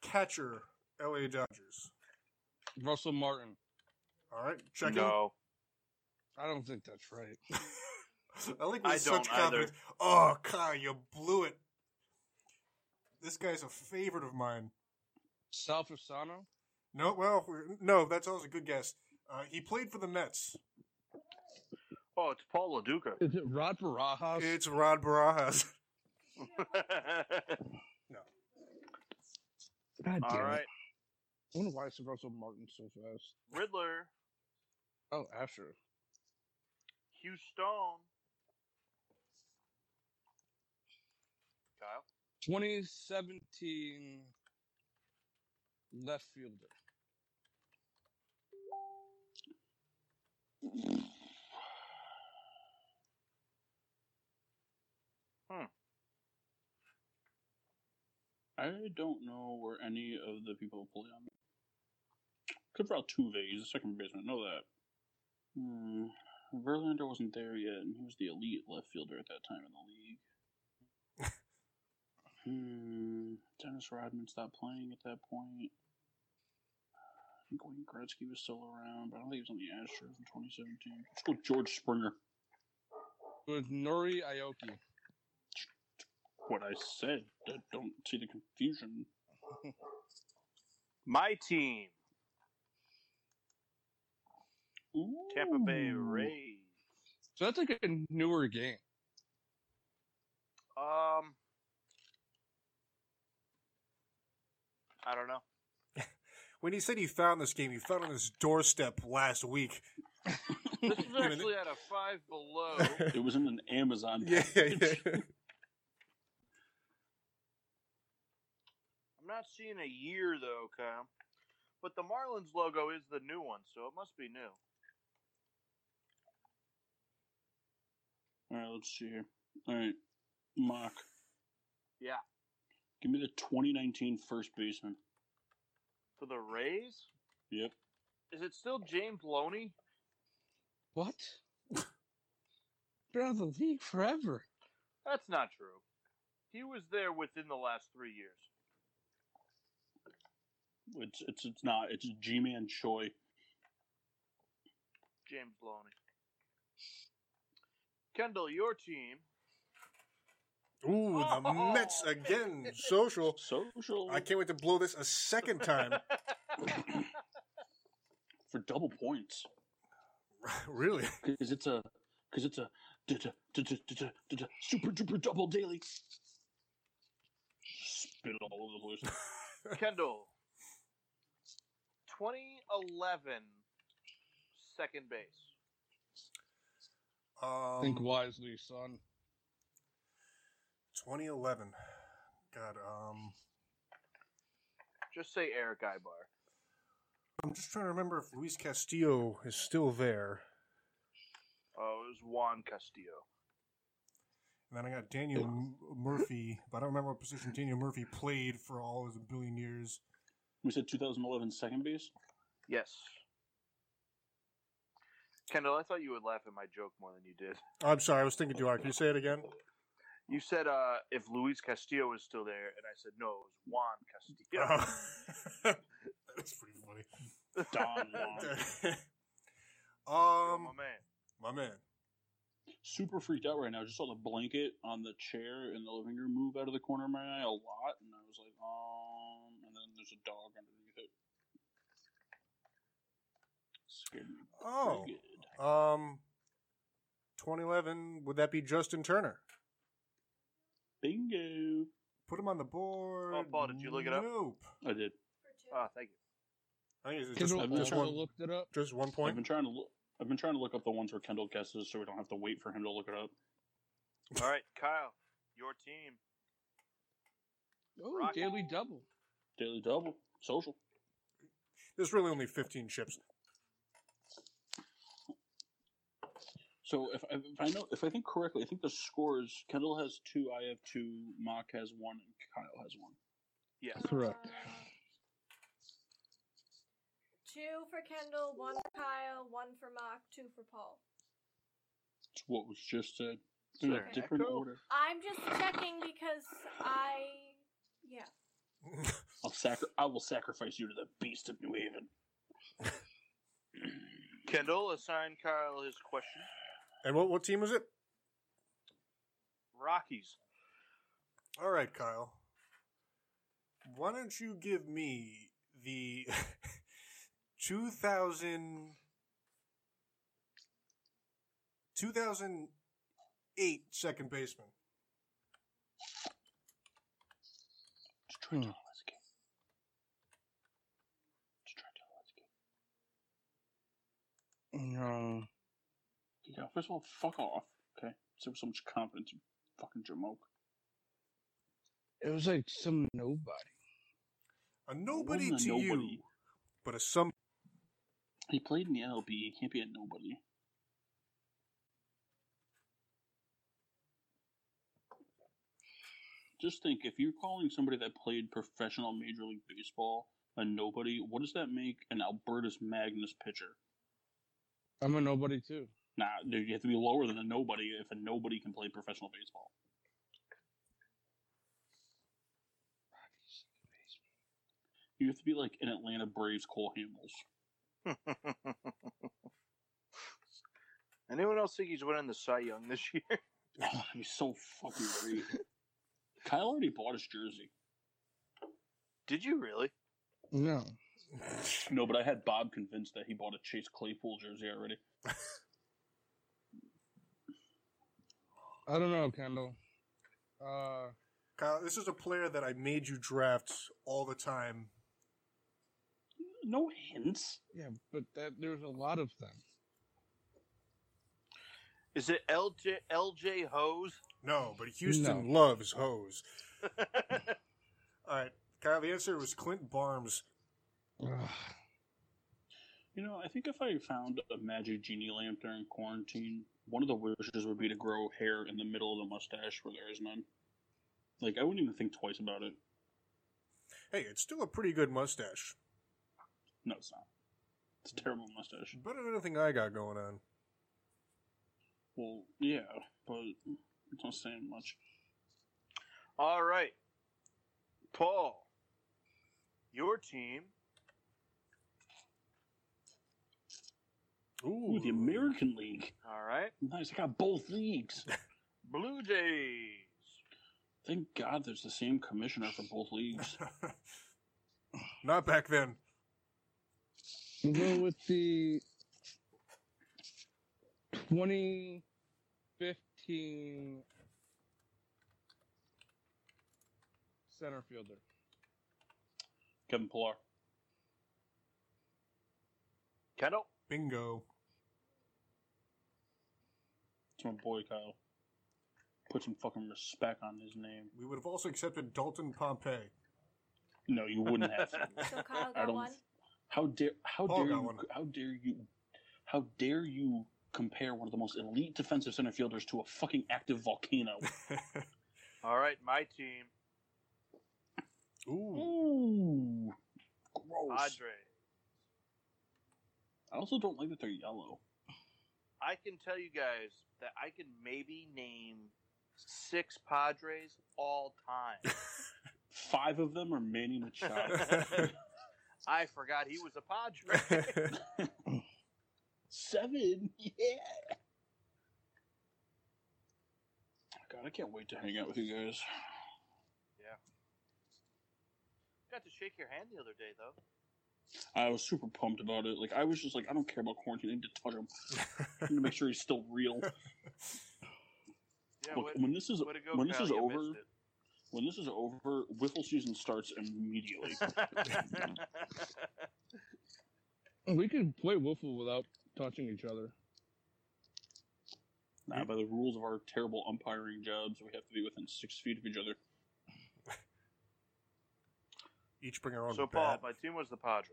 catcher LA Dodgers. Russell Martin. All right, check no. <laughs> I don't think that's right. <laughs> I like I with such don't confidence. Oh, Kyle, you blew it. This guy's a favorite of mine. Sal Fasano. No, well, no, that's always a good guess. Uh, he played for the Mets. Oh, it's Paul Lo Duca. Is it Rod Barajas? It's Rod Barajas. <laughs> No. God damn All it. right, I wonder why I said Russell Martin so fast. Riddler, Oh, Asher. Hugh Stone. Kyle. 2017 left fielder. I don't know where any of the people play on. Me. Except for Altuve, he's a second baseman. Know that. Hmm. Verlander wasn't there yet, and he was the elite left fielder at that time in the league. Hmm. Dennis Rodman stopped playing at that point. I think Wayne Gretzky was still around, but I don't think he was on the Astros in 2017. Let's go George Springer. With Nori Aoki. What I said. I don't see the confusion. <laughs> My team, Tampa Bay Ooh. Rays. So that's like a newer game. Um, I don't know. When he said he found this game, he found it on his doorstep last week. <laughs> This is actually at a five below. It was in an Amazon. <laughs> yeah, yeah, yeah. <laughs> I'm not seeing a year though, Kyle. But the Marlins logo is the new one, so it must be new. All right, let's see here. All right, mock. Yeah. Give me the 2019 first baseman. For the Rays, Yep. is it still James Loney? What? Been out of the league forever. That's not true. He was there within the last three years. It's it's it's not. It's Ji-Man Choi. James Loney. Kendall, your team. Ooh, the Oh. Mets again. <laughs> Social. Social I can't wait to blow this a second time. <laughs> for double points <laughs> really? because it's a because it's a super duper double daily. Spit all over the place. Kendall. 2011 second base. Think Um, wisely, son. 2011. God, um, Just say Erick Aybar. I'm just trying to remember if Luis Castillo is still there. Oh, it was Juan Castillo. And then I got Daniel M- Murphy, but I don't remember what position Daniel Murphy played for all his billion years. We said 2011 second base. Yes. Kendall, I thought you would laugh at my joke more than you did. I'm sorry, I was thinking too hard. Can you say it again? You said uh, if Luis Castillo was still there, and I said no, it was Juan Castillo. <laughs> That's pretty funny. Don <laughs> Juan. Oh, <laughs> um, my man. my man. Super freaked out right now. Just saw the blanket on the chair in the living room move out of the corner of my eye a lot, and I was like, um. And then there's a dog underneath it. Scared me. Oh, good. um, 2011. Would that be Justin Turner? Bingo. Put him on the board. Oh, Paul, did you look it up? Nope. I did. For two. Oh, thank you. I think it's just, Kendall just also one. looked it up. Just one I've point. been trying to look. I've been trying to look up the ones where Kendall guesses, so we don't have to wait for him to look it up. All right, Kyle, your team. Oh, Rocky. daily double. Daily double, social. There's really only 15 chips. So if, if I know, if I think correctly, I think the scores: Kendall has two, I have two, Mock has one, and Kyle has one. Yes. Correct. Uh, two for Kendall, one for Kyle, one for Mock, two for Paul. It's what was just said. In a an different echo? order. I'm just checking because I. Yeah. I'll sacri- I will sacrifice you to the beast of New Haven. Kendall, assign Kyle his question. And what what team was it? Rockies. All right, Kyle. Why don't you give me the <laughs> 2000 2008 second baseman? Just try Hmm. let's go. Just try to let's go. No. Yeah, first of all, fuck off. Okay, so with so much confidence, you fucking jamoke. It was like some nobody. A nobody wasn't a to nobody. you, but a some. He played in the MLB. He can't be a nobody. Just think, if you're calling somebody that played professional Major League Baseball a nobody, what does that make an Albertus Magnus pitcher? I'm a nobody too. Nah, dude, you have to be lower than a nobody if a nobody can play professional baseball. You have to be like an Atlanta Braves Cole Hamels. <laughs> Anyone else think he's winning the Cy Young this year? <laughs> Oh, that'd so fucking great. Kyle already bought his jersey. Did you really? No. No, but I had Bob convinced that he bought a Chase Claypool jersey already. <laughs> I don't know, Kendall. Uh, Kyle, this is a player that I made you draft all the time. No hints. yeah, but that there's a lot of them. Is it LJ LJ Hose? No, but Houston No. loves hose. <laughs> All right, Kyle. The answer was Clint Barnes. Ugh. You know, I think if I found a magic genie lamp during quarantine, one of the wishes would be to grow hair in the middle of the mustache where there is none. Like, I wouldn't even think twice about it. Hey, it's still a pretty good mustache. No, it's not. It's a terrible mustache. Better than anything I got going on. Well, yeah, but it's not saying much. All right, Paul, your team. Ooh, Ooh, the American League. All right, Nice. I got both leagues. <laughs> Blue Jays. Thank God there's the same commissioner for both leagues. <laughs> Not back then. We'll go with the 2015 center fielder. Kevin Pillar. Kendall. Bingo. It's my boy Kyle. Put some fucking respect on his name. We would have also accepted Dalton Pompey. No, you wouldn't have. <laughs> So Kyle got one. How dare how Paul dare you one. how dare you how dare you compare one of the most elite defensive center fielders to a fucking active volcano? <laughs> All right, my team. Ooh. Ooh, gross. Padres. I also don't like that they're yellow. I can tell you guys that I can maybe name six Padres all time. <laughs> Five of them are Manny Machado. <laughs> I forgot he was a Padre. <laughs> Seven, yeah. God, I can't wait to hang out with you guys. Yeah. Got to shake your hand the other day, though. I was super pumped about it. Like I was just like, I don't care about quarantine. I need to touch him. I need to make sure he's still real. <laughs> Yeah, Look, way, when this is go, when this Kyle, is over, when this is over, wiffle season starts immediately. <laughs> We can play Wiffle without touching each other. Nah, by the rules of our terrible umpiring jobs, we have to be within six feet of each other. Each bring our own so, Paul, bat. my team was the Padres.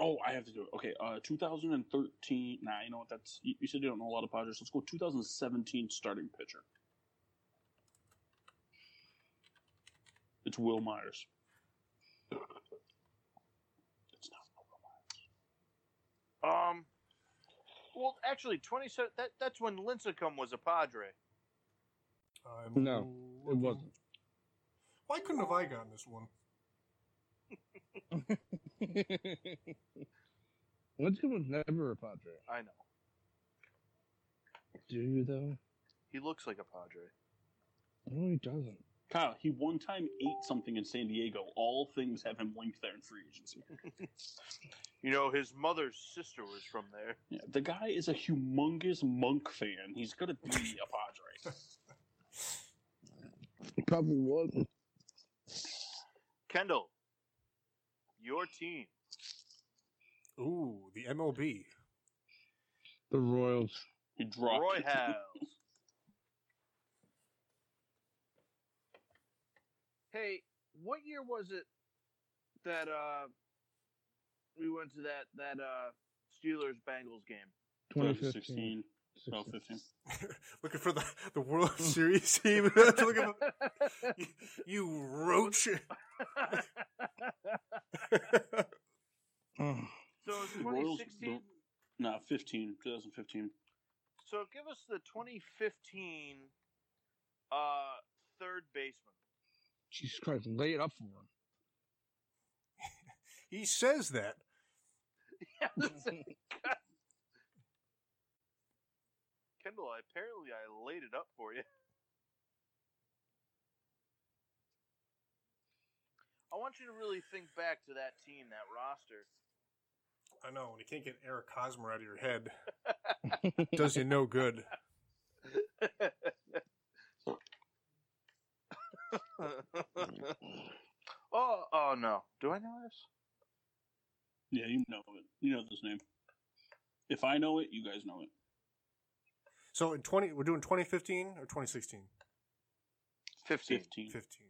Oh, I have to do it. Okay, uh, 2013. Nah, you know what? That's you, you said you don't know a lot of Padres. Let's go 2017 starting pitcher. It's Wil Myers. It's not Wil Myers. Um, well, actually, twenty seven. That that's when Lincecum was a Padre. I'm No, It wasn't. Why couldn't have I gotten this one? <laughs> Lincecum was never a Padre. I know Do you though? he looks like a Padre. No, he doesn't. Kyle, he one time ate something in San Diego. All things have him linked there in free agency. <laughs> You know, his mother's sister was from there. Yeah, the guy is a humongous monk fan. He's gonna be a Padre. <laughs> Probably wasn't. Kendall, your team. Ooh, the MLB. The Royals. He dropped. Roy <laughs> Hales. hey, what year was it that uh we went to that that uh Steelers Bengals game? 2015. 2016. Oh, 15. <laughs> Looking for the, the World <laughs> Series team. <laughs> Looking for- you, you roach. <sighs> So it's The 2016. Nah, 15. 2015. So give us the 2015 uh third baseman. Jesus Christ, lay it up for him. he says that. Yeah, that's it. God. Kendall, apparently I laid it up for you. <laughs> I want you to really think back to that team, that roster. I know, when you can't get Eric Hosmer out of your head, <laughs> does you no good. <laughs> oh, oh no! Do I know this? Yeah, you know it. You know this name. If I know it, you guys know it. So in 20, we're doing 2015 or 2016? Fifteen. 15. 15.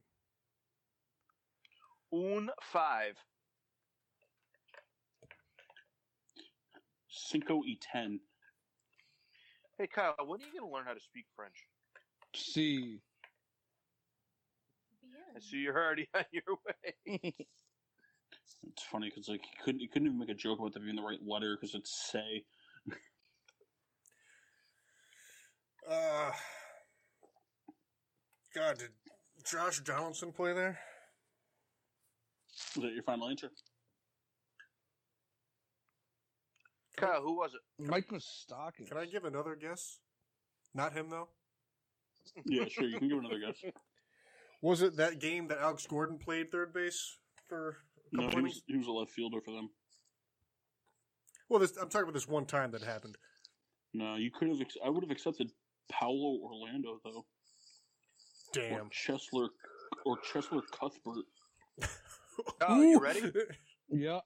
Un five. Cinco y ten. Hey Kyle, when are you gonna learn how to speak French? C. Bien. I see you're already <laughs> on your way. It's funny because like he couldn't he couldn't even make a joke about there being the right letter because it's say. Uh, God, did Josh Donaldson play there? Was that your final answer? Kyle, who was it? Mike Moustakas. Can I give another guess? Not him though. Yeah, sure. You can give another guess. <laughs> Was it that game that Alex Gordon played third base for? No, he was he was a left fielder for them. Well, this, I'm talking about this one time that happened. No, you could have. I would have accepted Paulo Orlando though. Or Damn. Cheslor or Cheslor Cuthbert. <laughs> Oh, you ready? <laughs> Yeah.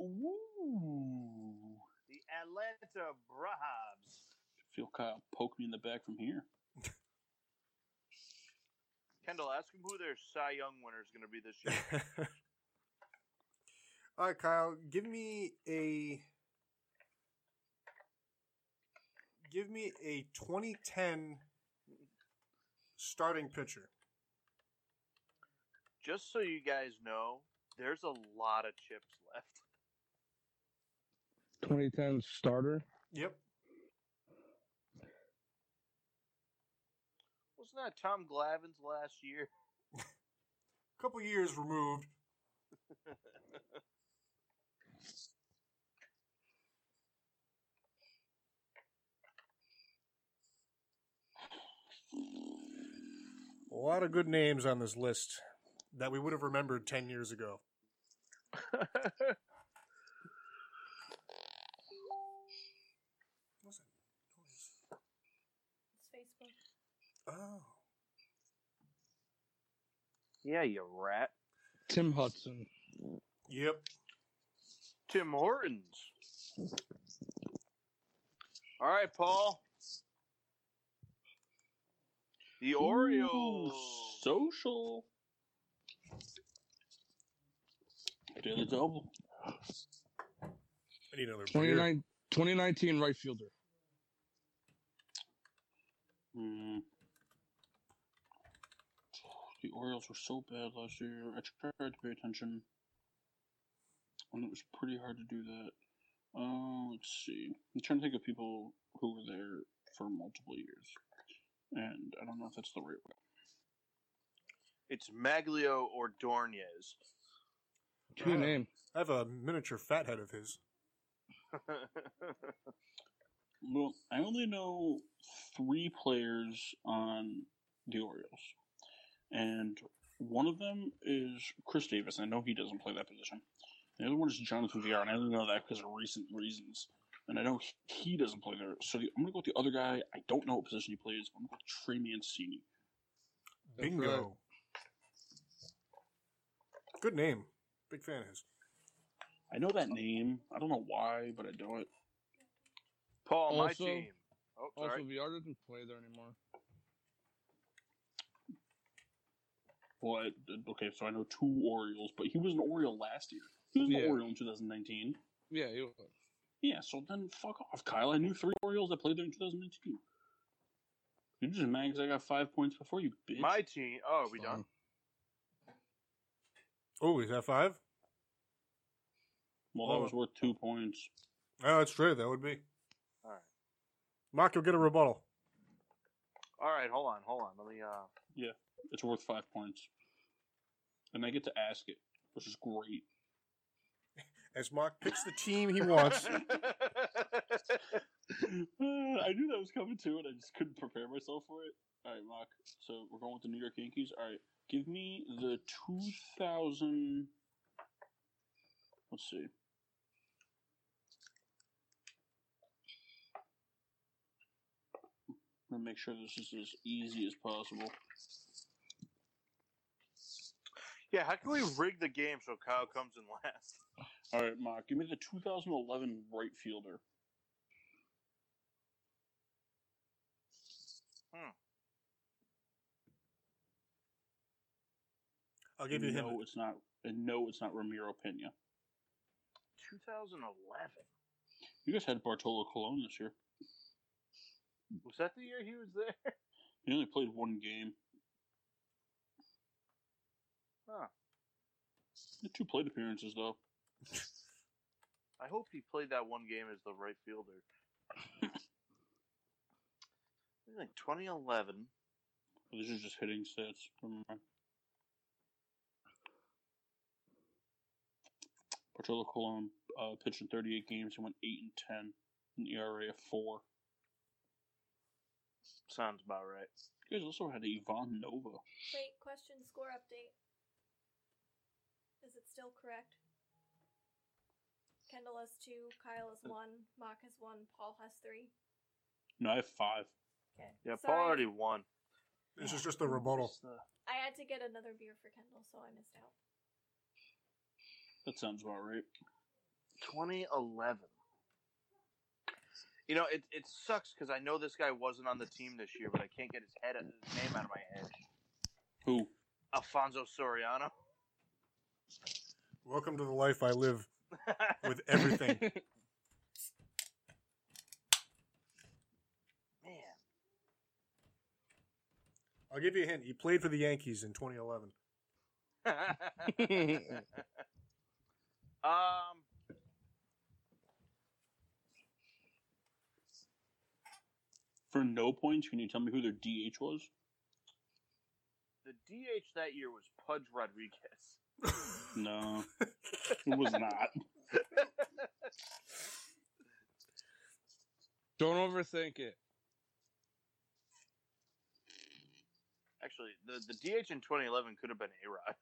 Ooh. The Atlanta Braves. Feel Kyle poke me in the back from here. <laughs> Kendall, ask him who their Cy Young winner is going to be this year. All right, Kyle, give me a give me a 2010 starting pitcher. Just so you guys know, there's a lot of chips left. 2010 starter. Yep. Wasn't that Tom Glavine's last year? A <laughs> couple years removed. <laughs> A lot of good names on this list that we would have remembered 10 years ago. What's that noise? It's Facebook. Oh. yeah, you rat. Tim Hudson. Yep. Tim Hortons. All right, Paul. The Orioles. Ooh, social. Daily double. I need another beer. 2019 right fielder. Hmm. The Orioles were so bad last year. I tried to pay attention, and it was pretty hard to do that. Uh, let's see. I'm trying to think of people who were there for multiple years, and I don't know if that's the right way. It's Magglio Ordonez. Good Oh. name. I have a miniature fathead of his. <laughs> Well, I only know three players on the Orioles, and one of them is Chris Davis. And I know he doesn't play that position. The other one is Jonathan Villar, and I only know that because of recent reasons. And I know he doesn't play there. So the, I'm gonna go with the other guy. I don't know what position he plays. But I'm gonna go with Trey Mancini. Bingo. Good name. Big fan of his. I know that name. I don't know why, but I know it. Paul, my team. Oh, Also, sorry. Villar doesn't play there anymore. But okay, so I know two Orioles, but he was an Oriole last year. He was an Yeah. Oriole in 2019. Yeah, he was. Yeah, so then fuck off, Kyle. I knew three Orioles that played there in 2019. You're just mad because I got five points before you, bitch. My team. Oh, are we done? Oh, is that five? well, that was worth two points. Oh, that's true. That would be. All right. Mark, you'll get a rebuttal. All right, hold on, hold on. Let me. uh Yeah, It's worth five points, and I get to ask it, which is great. As Mark picks the team he wants. <laughs> Uh, I knew that was coming too, and I just couldn't prepare myself for it. All right, Mark. So we're going with the New York Yankees. All right, give me the 2000. Let's see. I'm gonna make sure this is as easy as possible. yeah, how can we rig the game so Kyle comes in last? All right, Mark, give me the 2011 right fielder. Hmm. I'll give you no, him. No, it's not. And no, it's not Ramiro Pena. 2011. You guys had Bartolo Colon this year. Was that the year he was there? <laughs> He only played one game. Huh. Two plate appearances though. I hope he played that one game as the right fielder. I think 2011. These are just hitting stats. Never mind. Bartolo Colon uh, pitched in 38 games and went 8 and 10, an ERA of 4. Sounds about right. You guys also had Ivan Nova. Wait, question score update. Is it still correct? Kendall has two, Kyle has one, Mark has one, Paul has three. No, I have 5. Okay. Yeah, Sorry, Paul already won. This is just a rebuttal. Uh, I had to get another beer for Kendall, so I missed out. that sounds about right. 2011. You know, it it sucks because I know this guy wasn't on the team this year, but I can't get his head his name out of my head. Who? Alfonso Soriano. Welcome to the life I live with everything. <laughs> Man, I'll give you a hint. He played for the Yankees in 2011. <laughs> um, For no points, can you tell me who their DH was? the DH that year was Pudge Rodriguez. No, <laughs> it was not. Don't overthink it. Actually, the the DH in 2011 could have been A Rod.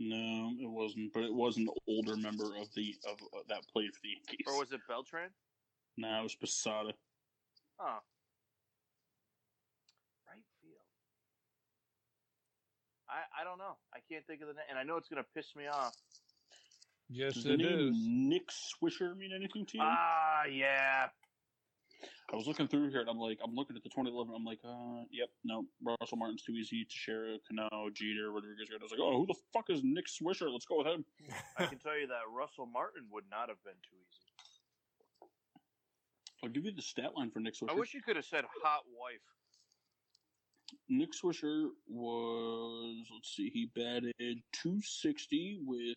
No, it wasn't. But it was an older member of the of uh, that played for the Yankees. Or was it Beltran? No, it was Posada. Oh. Right field. I I don't know. I can't think of the name, and I know it's gonna piss me off. Yes, Does the name is. Nick Swisher mean anything to you? Ah, yeah. I was looking through here and I'm like, I'm looking at the 2011. I'm like, uh, yep, no, Russell Martin's too easy. Teixeira, Cano, Jeter, Rodriguez. I was like, oh, who the fuck is Nick Swisher? Let's go with him. <laughs> I can tell you that Russell Martin would not have been too easy. I'll give you the stat line for Nick Swisher. I wish you could have said hot wife. Nick Swisher was, let's see, he batted 260 with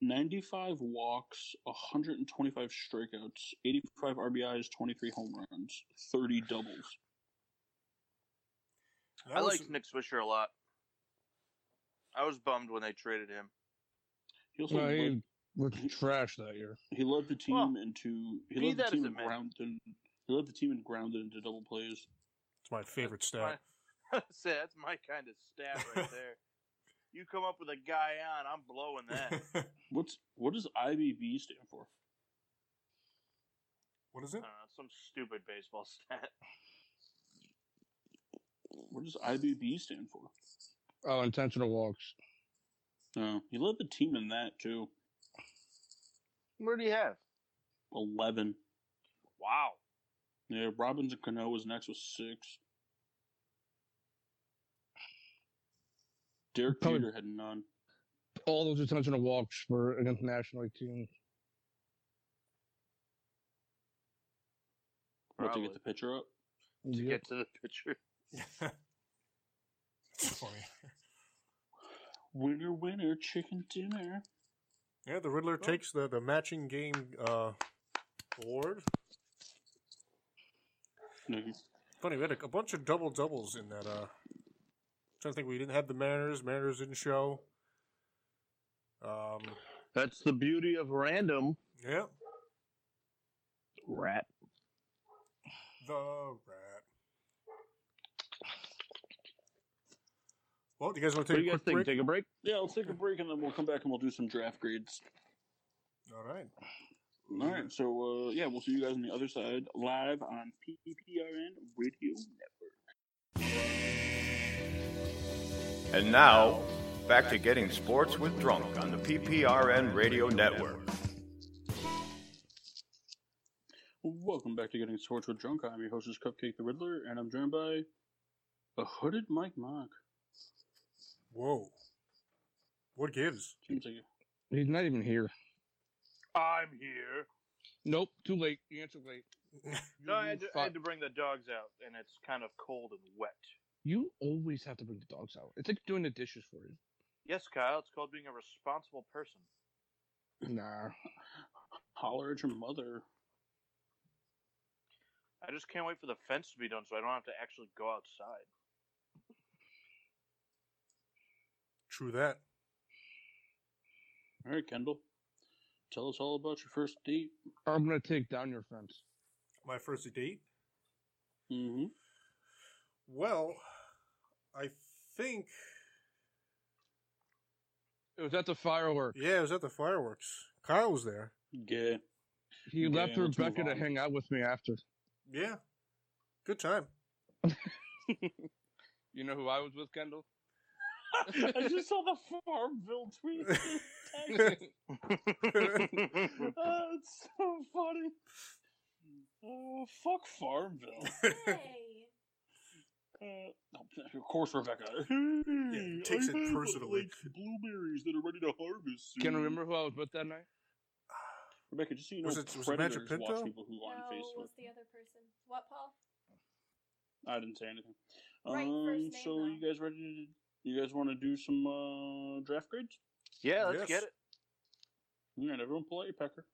95 walks, 125 strikeouts, 85 RBIs, 23 home runs, 30 doubles. That I was- liked Nick Swisher a lot. I was bummed when they traded him. He also No, led, he was trash that year. he led the team Well, into he led the team in it may. grounded he led the team in grounded into double plays. It's my favorite <laughs> That's stat. my- Say, that's my kind of stat right <laughs> there. you come up with a guy on, I'm blowing that. <laughs> What's what does IBB stand for? what is it? don't know, some stupid baseball stat. What does IBB stand for? Oh, intentional walks. Oh, no, he led the team in that too. Where do you have? Eleven. Wow. Yeah, Robinson Cano was next with six. Derek Probably- Jeter had none. All those intentional walks for against National League teams. About to get the pitcher up. To Yep. get to the picture. <laughs> <laughs> It's funny. Winner, winner, chicken dinner. Yeah, the Riddler takes the, the matching game uh, award. No, Funny, we had a, a bunch of double doubles in that. Uh, trying to think, we didn't have the Mariners. Mariners didn't show. Um, That's the beauty of random. yeah, Rat. the rat. Well, do you guys want to take do you a quick think? break? Take a break? Yeah, let's take a break and then we'll come back and we'll do some draft grades. All right. All right, so uh, yeah, we'll see you guys on the other side live on PPRN Radio Network. And now, back to getting sports with Drunk on the PPRN Radio Network. Welcome back to Getting Sports with Drunk. I'm your host, Cupcake the Riddler, and I'm joined by a hooded Mike Mock. Whoa. What gives? Seems like He's not even here. I'm here. Nope, too late. You answered late. <laughs> No, I had, to, I had to bring the dogs out, and it's kind of cold and wet. You always have to bring the dogs out. It's like doing the dishes for you. Yes, Kyle. It's called being a responsible person. Nah. Holler at your mother. I just can't wait for the fence to be done so I don't have to actually go outside. True that. All right, Kendall. Tell us all about your first date. I'm gonna take down your fence. My first date. Mm-hmm. Well, I think It was at the fireworks. yeah, it was at the fireworks. Kyle was there. Yeah. He Yeah, left Rebecca to hang out with me after. Yeah, good time. <laughs> You know who I was with, Kendall? <laughs> I just saw the Farmville tweet. <laughs> oh, <laughs> it's so funny. Oh, fuck Farmville. Hey. <laughs> Uh, of course, Rebecca. Yeah, takes I it have, personally. Like blueberries that are ready to harvest. Can you remember who I was with that night? <sighs> Rebecca? Just so you know, Was it- was it Mancha predators watch people who No, on Facebook. was the other person? What, Paul? I didn't say anything. Right, um, first name, so though. you guys ready to? You guys want to do some uh, draft grades? Yeah, let's Yes. get it. All right, everyone, pull out your pecker,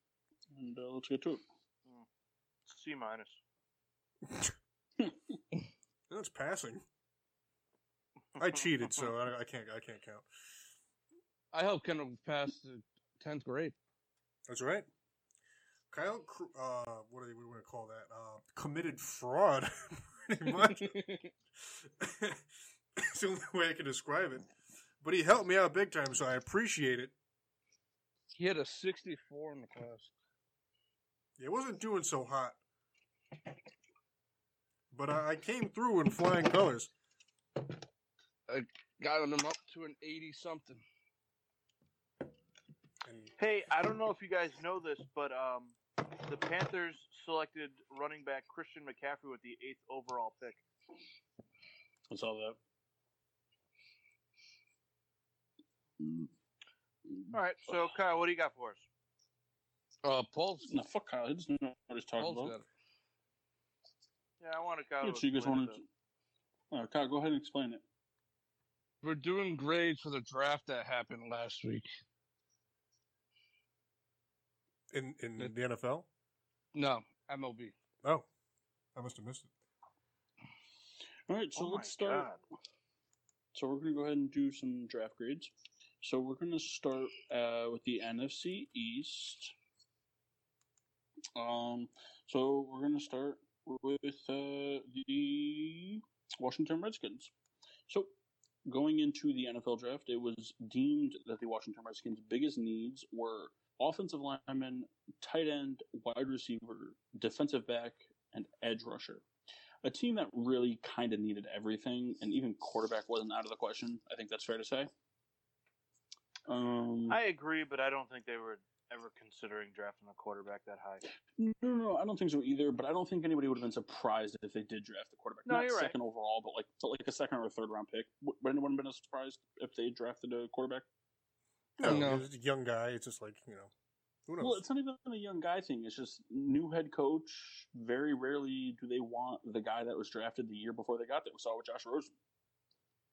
and uh, let's get to it. C minus. <laughs> That's passing. I cheated, so I, I can't. I can't count. I helped Kendall pass the tenth grade. That's right. Kyle, uh, what do we want to call that? Uh, committed fraud, <laughs> pretty much. <laughs> <laughs> it's the only way I can describe it. But he helped me out big time, so I appreciate it. he had a sixty-four in the class. It wasn't doing so hot, but I, I came through in flying colors. I got him up to an eighty something. And Hey, I don't know if you guys know this, but um, the Panthers selected running back Christian McCaffrey with the eighth overall pick. I saw that. All right, so Kyle, what do you got for us? Uh, Paul's No, fuck Kyle. He doesn't know what he's talking Paul's about. Yeah, I want to Kyle. Yeah, so you guys explain want to? All right, Kyle, go ahead and explain it. We're doing grades for the draft that happened last week. in in the NFL. No, MLB. Oh, I must have missed it. All right, so Oh let's start. God. So we're gonna go ahead and do some draft grades. So we're gonna start uh, with the NFC East. Um, so we're gonna start with uh, the Washington Redskins. So going into the NFL draft, it was deemed that the Washington Redskins' biggest needs were offensive lineman, tight end, wide receiver, defensive back, and edge rusher a team that really kind of needed everything, and even quarterback wasn't out of the question. I think that's fair to say. Um, I agree, but I don't think they were ever considering drafting a quarterback that high. no, no, no, I don't think so either. But I don't think anybody would have been surprised if they did draft the quarterback. No, Not you're right. second overall, but like, but like a second or a third round pick. Would would anyone been surprised if they drafted a quarterback? No, No. he's a young guy. It's just like you know. Well, it's not even a young guy thing. It's just new head coach. Very rarely do they want the guy that was drafted the year before they got there. We saw it with Josh Rosen.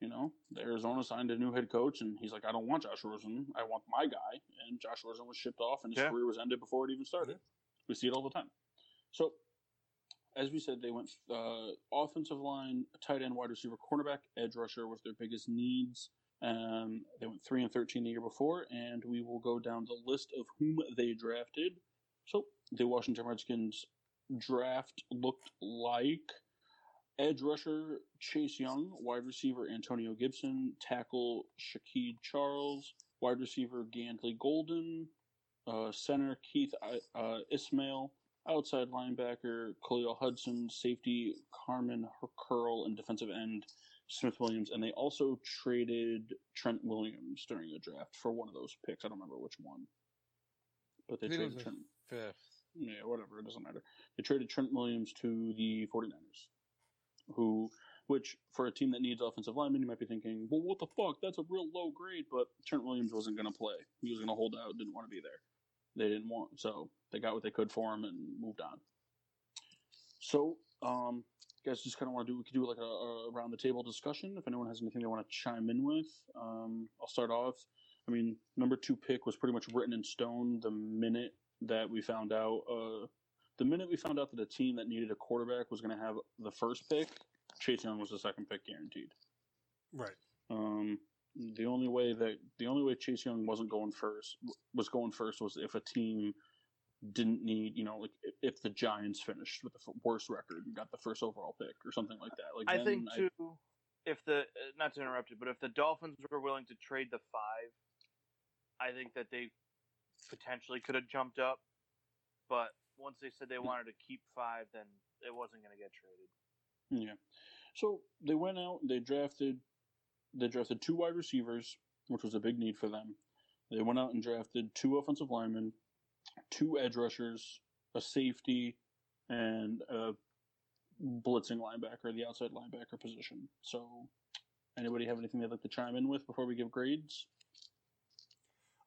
You know, the Arizona signed a new head coach, and he's like, "I don't want Josh Rosen. I want my guy." And Josh Rosen was shipped off, and his Yeah. career was ended before it even started. We see it all the time. So, as we said, they went uh, offensive line, tight end, wide receiver, cornerback, edge rusher was their biggest needs. Um, they went three and thirteen the year before, and we will go down the list of whom they drafted. So the Washington Redskins draft looked like edge rusher Chase Young, wide receiver Antonio Gibson, tackle Saahdiq Charles, wide receiver Gandy-Golden, uh, center Keith uh, Ismael, outside linebacker Khaleke Hudson, safety Kamren Curl, and defensive end Smith Williams. And they also traded Trent Williams during the draft for one of those picks. I don't remember which one. But they I think it traded Trent. fifth. Yeah, whatever. It doesn't matter. They traded Trent Williams to the 49ers, who, which for a team that needs offensive linemen, you might be thinking, well, what the fuck? That's a real low grade. But Trent Williams wasn't going to play. He was going to hold out, didn't want to be there. They didn't want, so they got what they could for him and moved on. So Um, guys just kind of want to do we could do like a, a around the table discussion. If anyone has anything they want to chime in with, um, I'll start off. I mean, number two pick was pretty much written in stone the minute that we found out. Uh, the minute we found out that a team that needed a quarterback was going to have the first pick, Chase Young was the second pick guaranteed. Right. Um, the only way that the only way Chase Young wasn't going first was going first was if a team didn't need, you know, like i- if the Giants finished with the f- worst record and got the first overall pick or something like that. Like I then think too, if the uh, not to interrupt you, but if the Dolphins were willing to trade the five, I think that they potentially could have jumped up. But once they said they wanted to keep five, then it wasn't going to get traded. Yeah. So they went out. They drafted. They drafted two wide receivers, which was a big need for them. They went out and drafted two offensive linemen, two edge rushers, a safety, and a blitzing linebacker, the outside linebacker position. So, anybody have anything they'd like to chime in with before we give grades?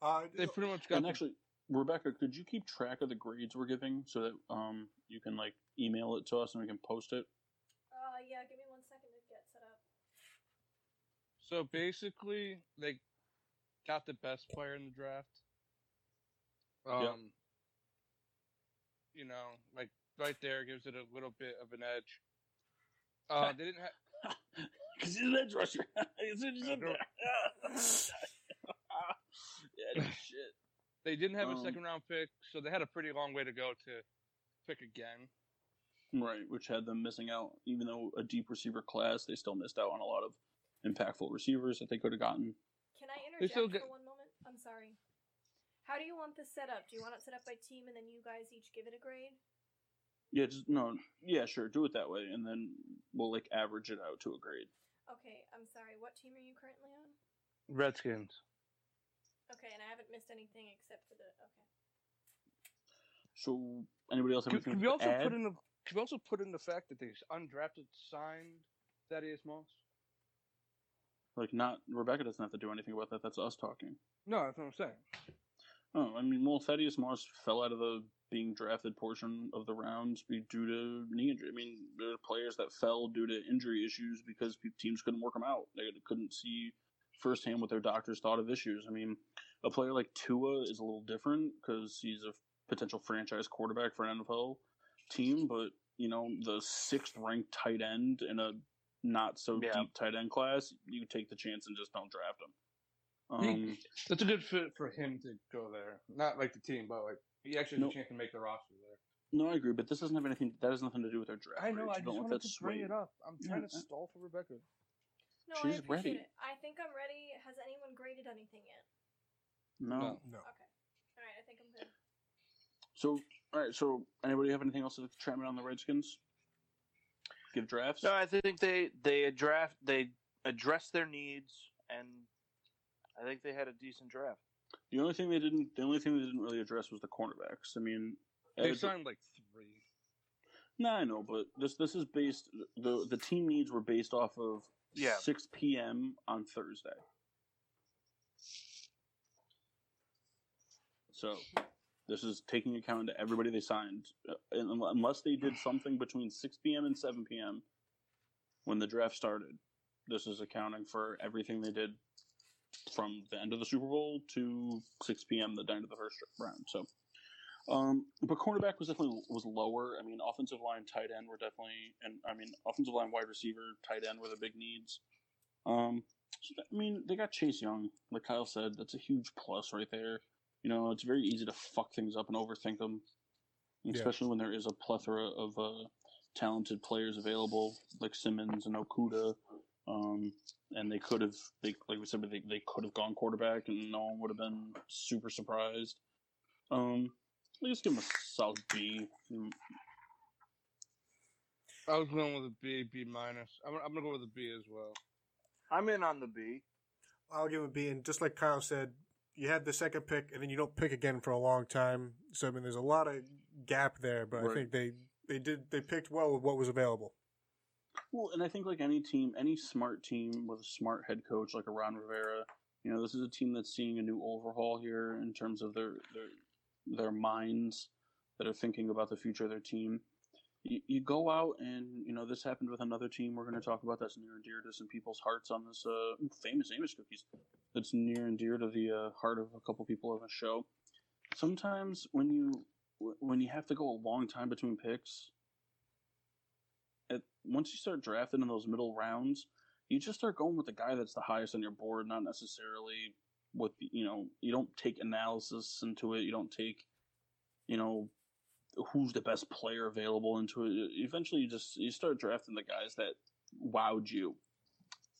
Uh, They pretty much got And the- actually, Rebecca, could you keep track of the grades we're giving so that um you can like email it to us and we can post it? Uh, yeah, give me one second to get set up. So basically, they got the best player in the draft. Um, Yep. you know, like right there gives it a little bit of an edge. Uh, <laughs> they didn't have. Because he's an edge rusher. <laughs> he's in, he's in yeah, shit. They didn't have Um, a second round pick, so they had a pretty long way to go to pick again. Right, which had them missing out. Even though a deep receiver class, they still missed out on a lot of impactful receivers that they could have gotten. Can I They interject still for one moment? I'm sorry. How do you want this set up? Do you want it set up by team and then you guys each give it a grade? Yeah, just no. Yeah, sure. Do it that way, and then we'll like average it out to a grade. Okay, I'm sorry. What team are you currently on? Redskins. Okay, and I haven't missed anything except for the. Okay. So, anybody else have Could, anything could we also add? put in the? Could we also put in the fact that they undrafted signed Thaddeus Moss? Like, not Rebecca doesn't have to do anything about that. That's us talking. No, that's what I'm saying. Oh, I mean, well, Thaddeus Moss fell out of the being drafted portion of the rounds due to knee injury. I mean, there are players that fell due to injury issues because teams couldn't work them out. They couldn't see firsthand what their doctors thought of issues. I mean, a player like Tua is a little different because he's a potential franchise quarterback for an NFL team, but you know, the sixth ranked tight end in a not so Yeah. deep tight end class, you take the chance and just don't draft him. Um, That's a good fit for him to go there. Not like the team, but like he actually has No. a chance to make the roster there. No, I agree, but this doesn't have anything. That has nothing to do with our draft. I know. grades. I just wanted to bring it up. I'm trying Yeah, to stall for Rebecca. No, She's I appreciate ready. it. I think I'm ready. Has anyone graded anything yet? No. No. no. Okay. All right, I think I'm good. So, all right. So, anybody have anything else to chime in on the Redskins? Give drafts. No, I think they they draft they addressed their needs, and I think they had a decent draft. The only thing they didn't. The only thing they didn't really address was the cornerbacks. I mean, They edge- signed like three. No, I know, but this this is based. the The team needs were based off of Yeah. 6 p.m. on Thursday. So, this is taking account into everybody they signed, uh, unless they did something between 6 p.m. and 7 p.m. when the draft started. This is accounting for everything they did from the end of the Super Bowl to 6 p.m. the end of the first round. So, um, but cornerback was definitely was lower. I mean, offensive line, tight end were definitely, and I mean, offensive line, wide receiver, tight end were the big needs. Um, so that- I mean, they got Chase Young, like Kyle said. That's a huge plus right there. You know, it's very easy to fuck things up and overthink them, Yeah. especially when there is a plethora of uh, talented players available, like Simmons and Okuda. Um, and they could have, they like we said, they, they could have gone quarterback, and no one would have been super surprised. Um, let's give them a solid B. Mm, was going with a B, B minus. I'm, I'm gonna go with a B as well. I'm in on the B. I'll give him a B. And just like Kyle said, you had the second pick, and then you don't pick again for a long time. So I mean, there's a lot of gap there. But I think they they did they picked well with what was available. Well, and I think like any team, any smart team with a smart head coach like a Ron Rivera, you know, this is a team that's seeing a new overhaul here in terms of their their their minds that are thinking about the future of their team. you, you go out and you know this happened with another team. We're going to talk about that's near and dear to some people's hearts on this uh, famous Amish cookies. That's near and dear to the uh, heart of a couple people on the show. Sometimes when you when you have to go a long time between picks, at, once you start drafting in those middle rounds, you just start going with the guy that's the highest on your board, not necessarily what you know. You don't take analysis into it. You don't take you know who's the best player available into it. Eventually, you just you start drafting the guys that wowed you.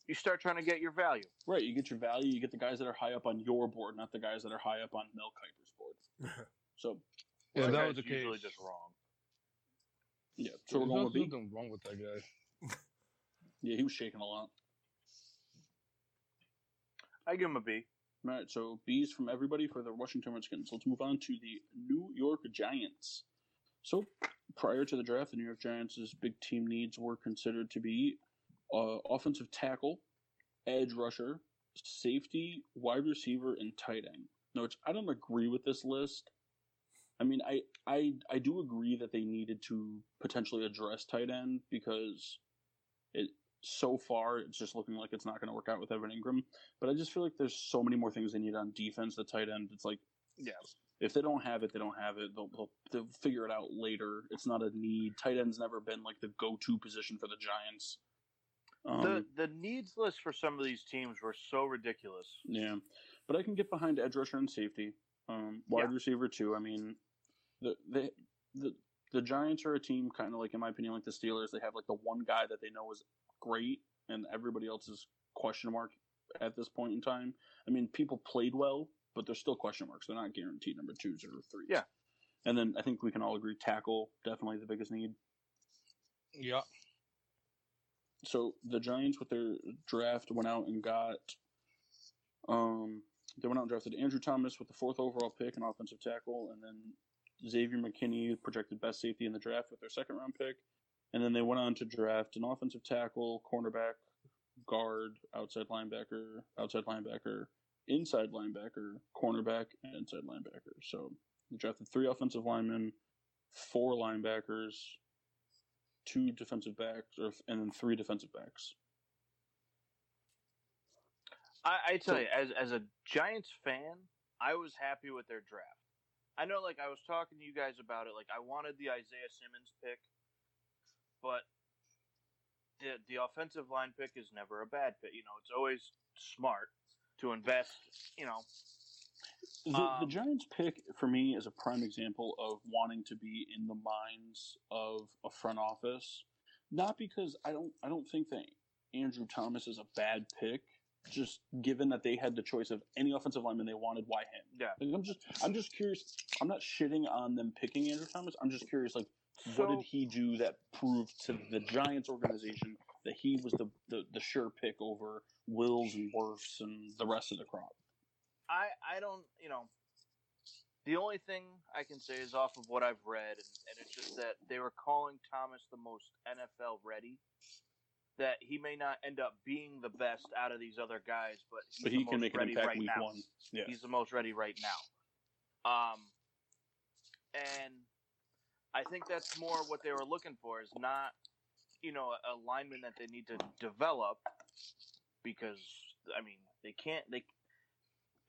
You start trying to get your value. Right, you get your value. You get the guys that are high up on your board, not the guys that are high up on Mel Kiper's board. <laughs> so Yeah, That that was the case. usually just wrong. yeah, so we're going with B. nothing wrong with that guy. <laughs> Yeah, he was shaking a lot. I give him a B. All right, so B's from everybody for the Washington Redskins. Let's move on to the New York Giants. So prior to the draft, the New York Giants' big team needs were considered to be uh, offensive tackle, edge rusher, safety, wide receiver, and tight end. Now, which I don't agree with this list. I mean, I, I I do agree that they needed to potentially address tight end because it so far it's just looking like it's not going to work out with Evan Engram. But I just feel like there's so many more things they need on defense. The tight end, it's like Yeah. if they don't have it, they don't have it. They'll, they'll, they'll figure it out later. It's not a need. Tight end's never been like the go-to position for the Giants. Um, the the needs list for some of these teams were so ridiculous. yeah, but I can get behind edge rusher and safety. Um, wide Yeah. receiver too. I mean, the the the the Giants are a team kind of like, in my opinion, like the Steelers. They have like the one guy that they know is great, and everybody else is question mark at this point in time. I mean, people played well, but they're still question marks. They're not guaranteed number twos or threes. Yeah. And then I think we can all agree tackle definitely the biggest need. Yeah. so the Giants with their draft went out and got um they went out and drafted Andrew Thomas with the fourth overall pick, an offensive tackle, and then Xavier McKinney, projected best safety in the draft with their second round pick. And then they went on to draft an offensive tackle, cornerback, guard, outside linebacker, outside linebacker, inside linebacker, cornerback, and inside linebacker. So they drafted three offensive linemen, four linebackers, two defensive backs, or, and then three defensive backs. I, I tell So- you, as as a Giants fan, I was happy with their draft. I know, like I was talking to you guys about it. Like I wanted the Isaiah Simmons pick, but the the offensive line pick is never a bad pick. You know, it's always smart to invest. You know, The, the Um, Giants pick for me is a prime example of wanting to be in the minds of a front office. Not because I don't I don't think that Andrew Thomas is a bad pick. Just given that they had the choice of any offensive lineman they wanted, why him? yeah. Like, I'm just I'm just curious. I'm not shitting on them picking Andrew Thomas. I'm just curious, like what did he do that proved to the Giants organization that he was the, the, the sure pick over Wills and Wirfs and the rest of the crop? I I don't you know. The only thing I can say is off of what I've read, and, and it's just that they were calling Thomas the most NFL ready. That he may not end up being the best out of these other guys, but he's But the he can most make an ready impact right week now. one. Yeah. He's the most ready right now. Um, and I think that's more what they were looking for is not, you know, a, a lineman that they need to develop because I mean they can't they.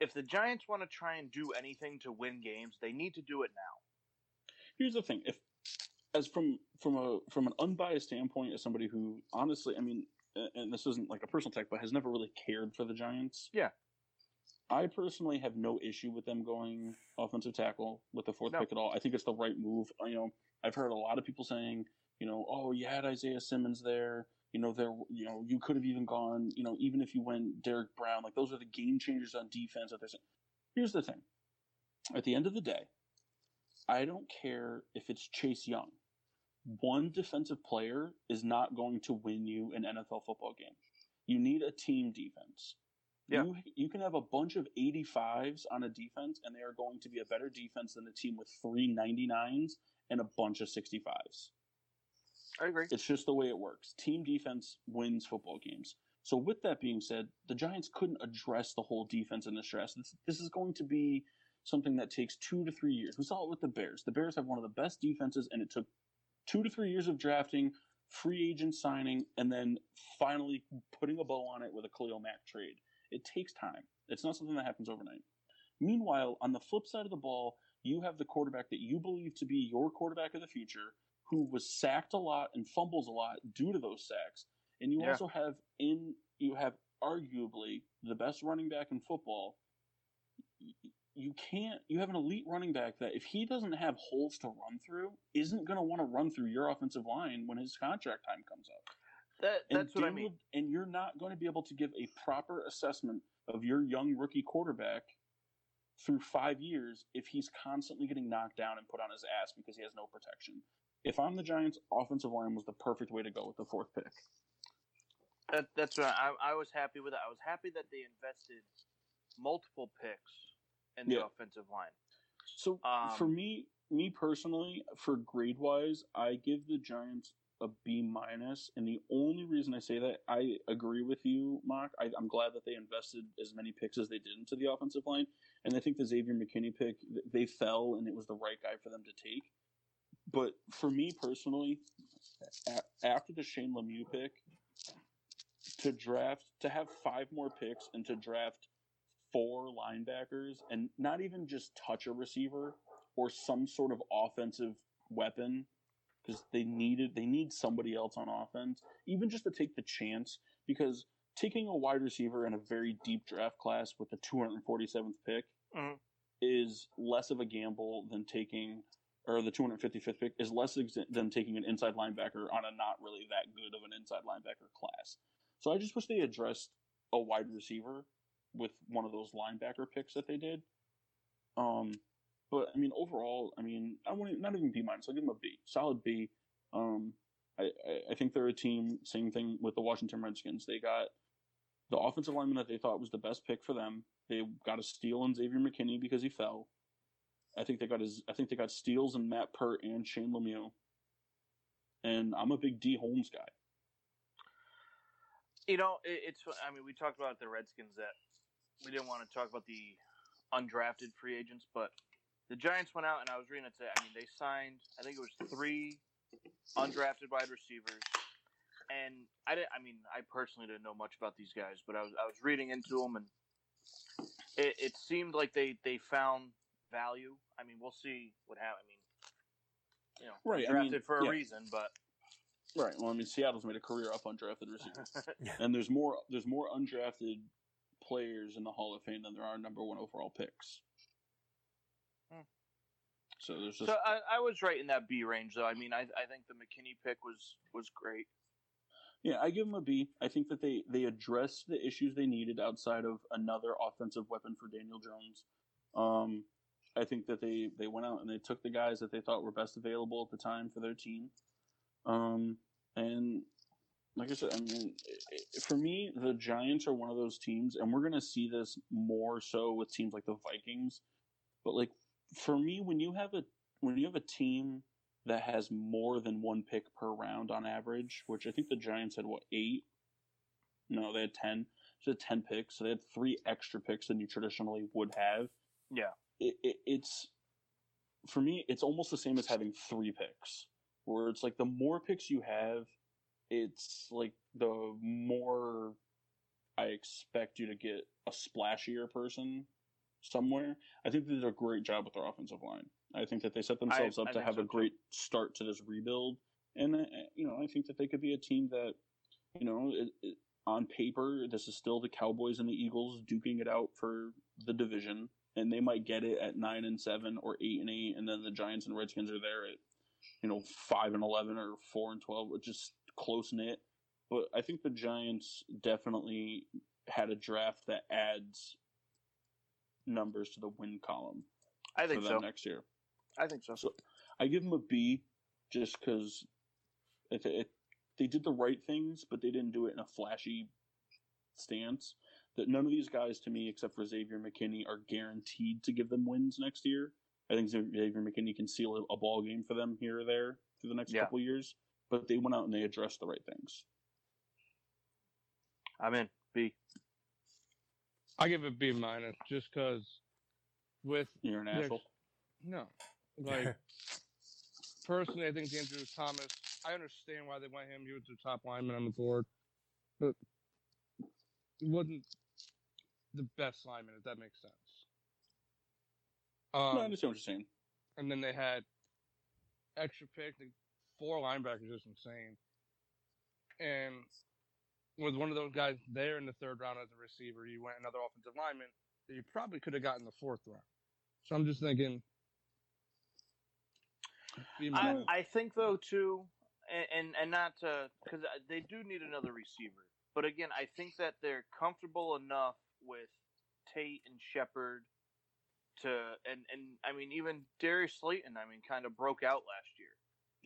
If the Giants want to try and do anything to win games, they need to do it now. here's the thing if as from from a from an unbiased standpoint as somebody who honestly i mean and this isn't like a personal attack but has never really cared for the giants Yeah. I personally have no issue with them going offensive tackle with the fourth No. pick at all i think it's the right move you know i've heard a lot of people saying you know oh you had isaiah simmons there you know there you know you could have even gone you know even if you went derrick brown like those are the game changers on defense that they're saying here's the thing at the end of the day I don't care if it's Chase Young. One defensive player is not going to win you an NFL football game. You need a team defense. Yeah. You, you can have a bunch of 85s on a defense, and they are going to be a better defense than a team with three 99s and a bunch of 65s. I agree. It's just the way it works. Team defense wins football games. So, with that being said, the Giants couldn't address the whole defense in the stress. This, this is going to be something that takes two to three years. We saw it with the Bears. The Bears have one of the best defenses, and it took two to three years of drafting, free agent signing, and then finally putting a bow on it with a Khalil Mack trade. It takes time. It's not something that happens overnight. Meanwhile, on the flip side of the ball, you have the quarterback that you believe to be your quarterback of the future, who was sacked a lot and fumbles a lot due to those sacks. And you Yeah. also have in you have arguably the best running back in football. You can't you have an elite running back that if he doesn't have holes to run through, isn't going to want to run through your offensive line when his contract time comes up. That And that's what I mean. And you're not going to be able to give a proper assessment of your young rookie quarterback through five years if he's constantly getting knocked down and put on his ass because he has no protection. If I'm the Giants, offensive line was the perfect way to go with the fourth pick. That, that's right. I, I was happy with. It. I was happy that they invested multiple picks in the Yeah. offensive line. So Um, for me, me personally, for grade wise, I give the Giants a B minus, and the only reason I say that I agree with you, Mark. I, I'm glad that they invested as many picks as they did into the offensive line, and I think the Xavier McKinney pick they fell, and it was the right guy for them to take. But for me personally, after the Shane Lemieux pick, to draft to have five more picks and to draft four linebackers and not even just touch a receiver or some sort of offensive weapon because they needed they need somebody else on offense even just to take the chance because taking a wide receiver in a very deep draft class with the 247th pick Mhm. is less of a gamble than taking or the 255th pick is less ex- than taking an inside linebacker on a not really that good of an inside linebacker class. So I just wish they addressed a wide receiver with one of those linebacker picks that they did. Um, but I mean, overall, I mean, I want not even B minus. I'll give them a B, solid B. Um, I, I, I think they're a team. Same thing with the Washington Redskins. They got the offensive lineman that they thought was the best pick for them. They got a steal on Xavier McKinney because he fell. I think they got his. I think they got steals in Matt Peart and Shane Lemieux. And I'm a big D Holmes guy. You know, it, it's. I mean, we talked about the Redskins that we didn't want to talk about the undrafted free agents, but the Giants went out and I was reading it today. I mean, they signed. I think it was three undrafted wide receivers, and I didn't. I mean, I personally didn't know much about these guys, but I was I was reading into them, and it, it seemed like they they found value. I mean, we'll see what happens. I mean, you know, Right, I drafted mean, for a yeah. reason, but Right. Well, I mean, Seattle's made a career up undrafted receivers, <laughs> and there's more. There's more undrafted players in the Hall of Fame than there are number one overall picks. So there's just So I, I was right in that B range, though. I mean, I, I think the McKinney pick was was great. yeah, I give them a B. I think that they they addressed the issues they needed outside of another offensive weapon for Daniel Jones. Um, I think that they they went out and they took the guys that they thought were best available at the time for their team. Um, and like I said, I mean, for me, the Giants are one of those teams, and we're going to see this more so with teams like the Vikings. But like for me, when you have a when you have a team that has more than one pick per round on average, which I think the Giants had what eight? No, they had ten. So they had ten picks. So they had three extra picks than you traditionally would have. Yeah. It, it, it's for me, it's almost the same as having three picks, where it's like the more picks you have, it's like the more I expect you to get a splashier person somewhere. I think they did a great job with their offensive line. I think that they set themselves I up to have so a too. great start to this rebuild, and uh, you know I think that they could be a team that, you know, it, it, on paper this is still the Cowboys and the Eagles duking it out for the division, and they might get it at nine and seven or eight and eight, and then the Giants and Redskins are there at, you know, five and eleven or four and twelve, which is close knit. But I think the Giants definitely had a draft that adds numbers to the win column I think for so. next year. I think so. So I give them a B just because it, it, they did the right things, but they didn't do it in a flashy stance. That none of these guys, to me, except for Xavier McKinney, are guaranteed to give them wins next year. I think Xavier McKinney can seal a, a ball game for them here or there through the next Yeah. couple years. But they went out and they addressed the right things. I'm in B. I give it B minus just because with You're an asshole. no, like <laughs> personally, I think Andrew Thomas. I understand why they went him. He was the top lineman on the board, but he wasn't the best lineman. If that makes sense. No, I Um, understand what you're saying. and then they had extra pick. The four linebackers is insane. And with one of those guys there in the third round as a receiver, you went another offensive lineman that you probably could have gotten the fourth round. So I'm just thinking. I. I think though too, and and, and not because they do need another receiver. But again, I think that they're comfortable enough with Tate and Shepard to, and and I mean even Darius Slayton. I mean, kind of broke out last year.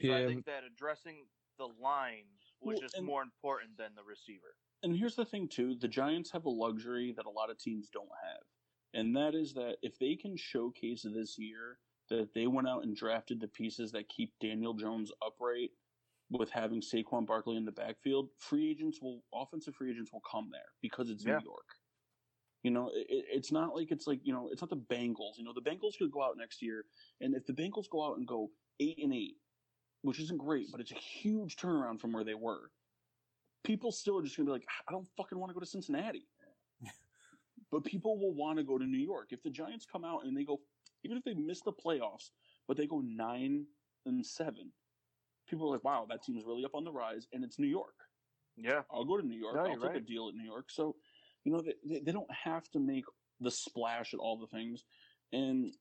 So I think that addressing the line was Well, just and- more important than the receiver. And here's the thing too: the Giants have a luxury that a lot of teams don't have, and that is that if they can showcase this year that they went out and drafted the pieces that keep Daniel Jones upright, with having Saquon Barkley in the backfield, free agents will offensive free agents will come there because it's Yeah. New York. You know, it, it's not like it's like you know, it's not the Bengals. You know, the Bengals could go out next year, and if the Bengals go out and go eight and eight, which isn't great, but it's a huge turnaround from where they were. People still are just gonna be like, I don't fucking want to go to Cincinnati. but people will want to go to New York. If the Giants come out and they go, even if they miss the playoffs, but they go nine and seven, people are like, wow, that team's really up on the rise, and it's New York. Yeah, I'll go to New York. No, I'll take a deal at New York. So, you know, they, they, they don't have to make the splash at all the things. And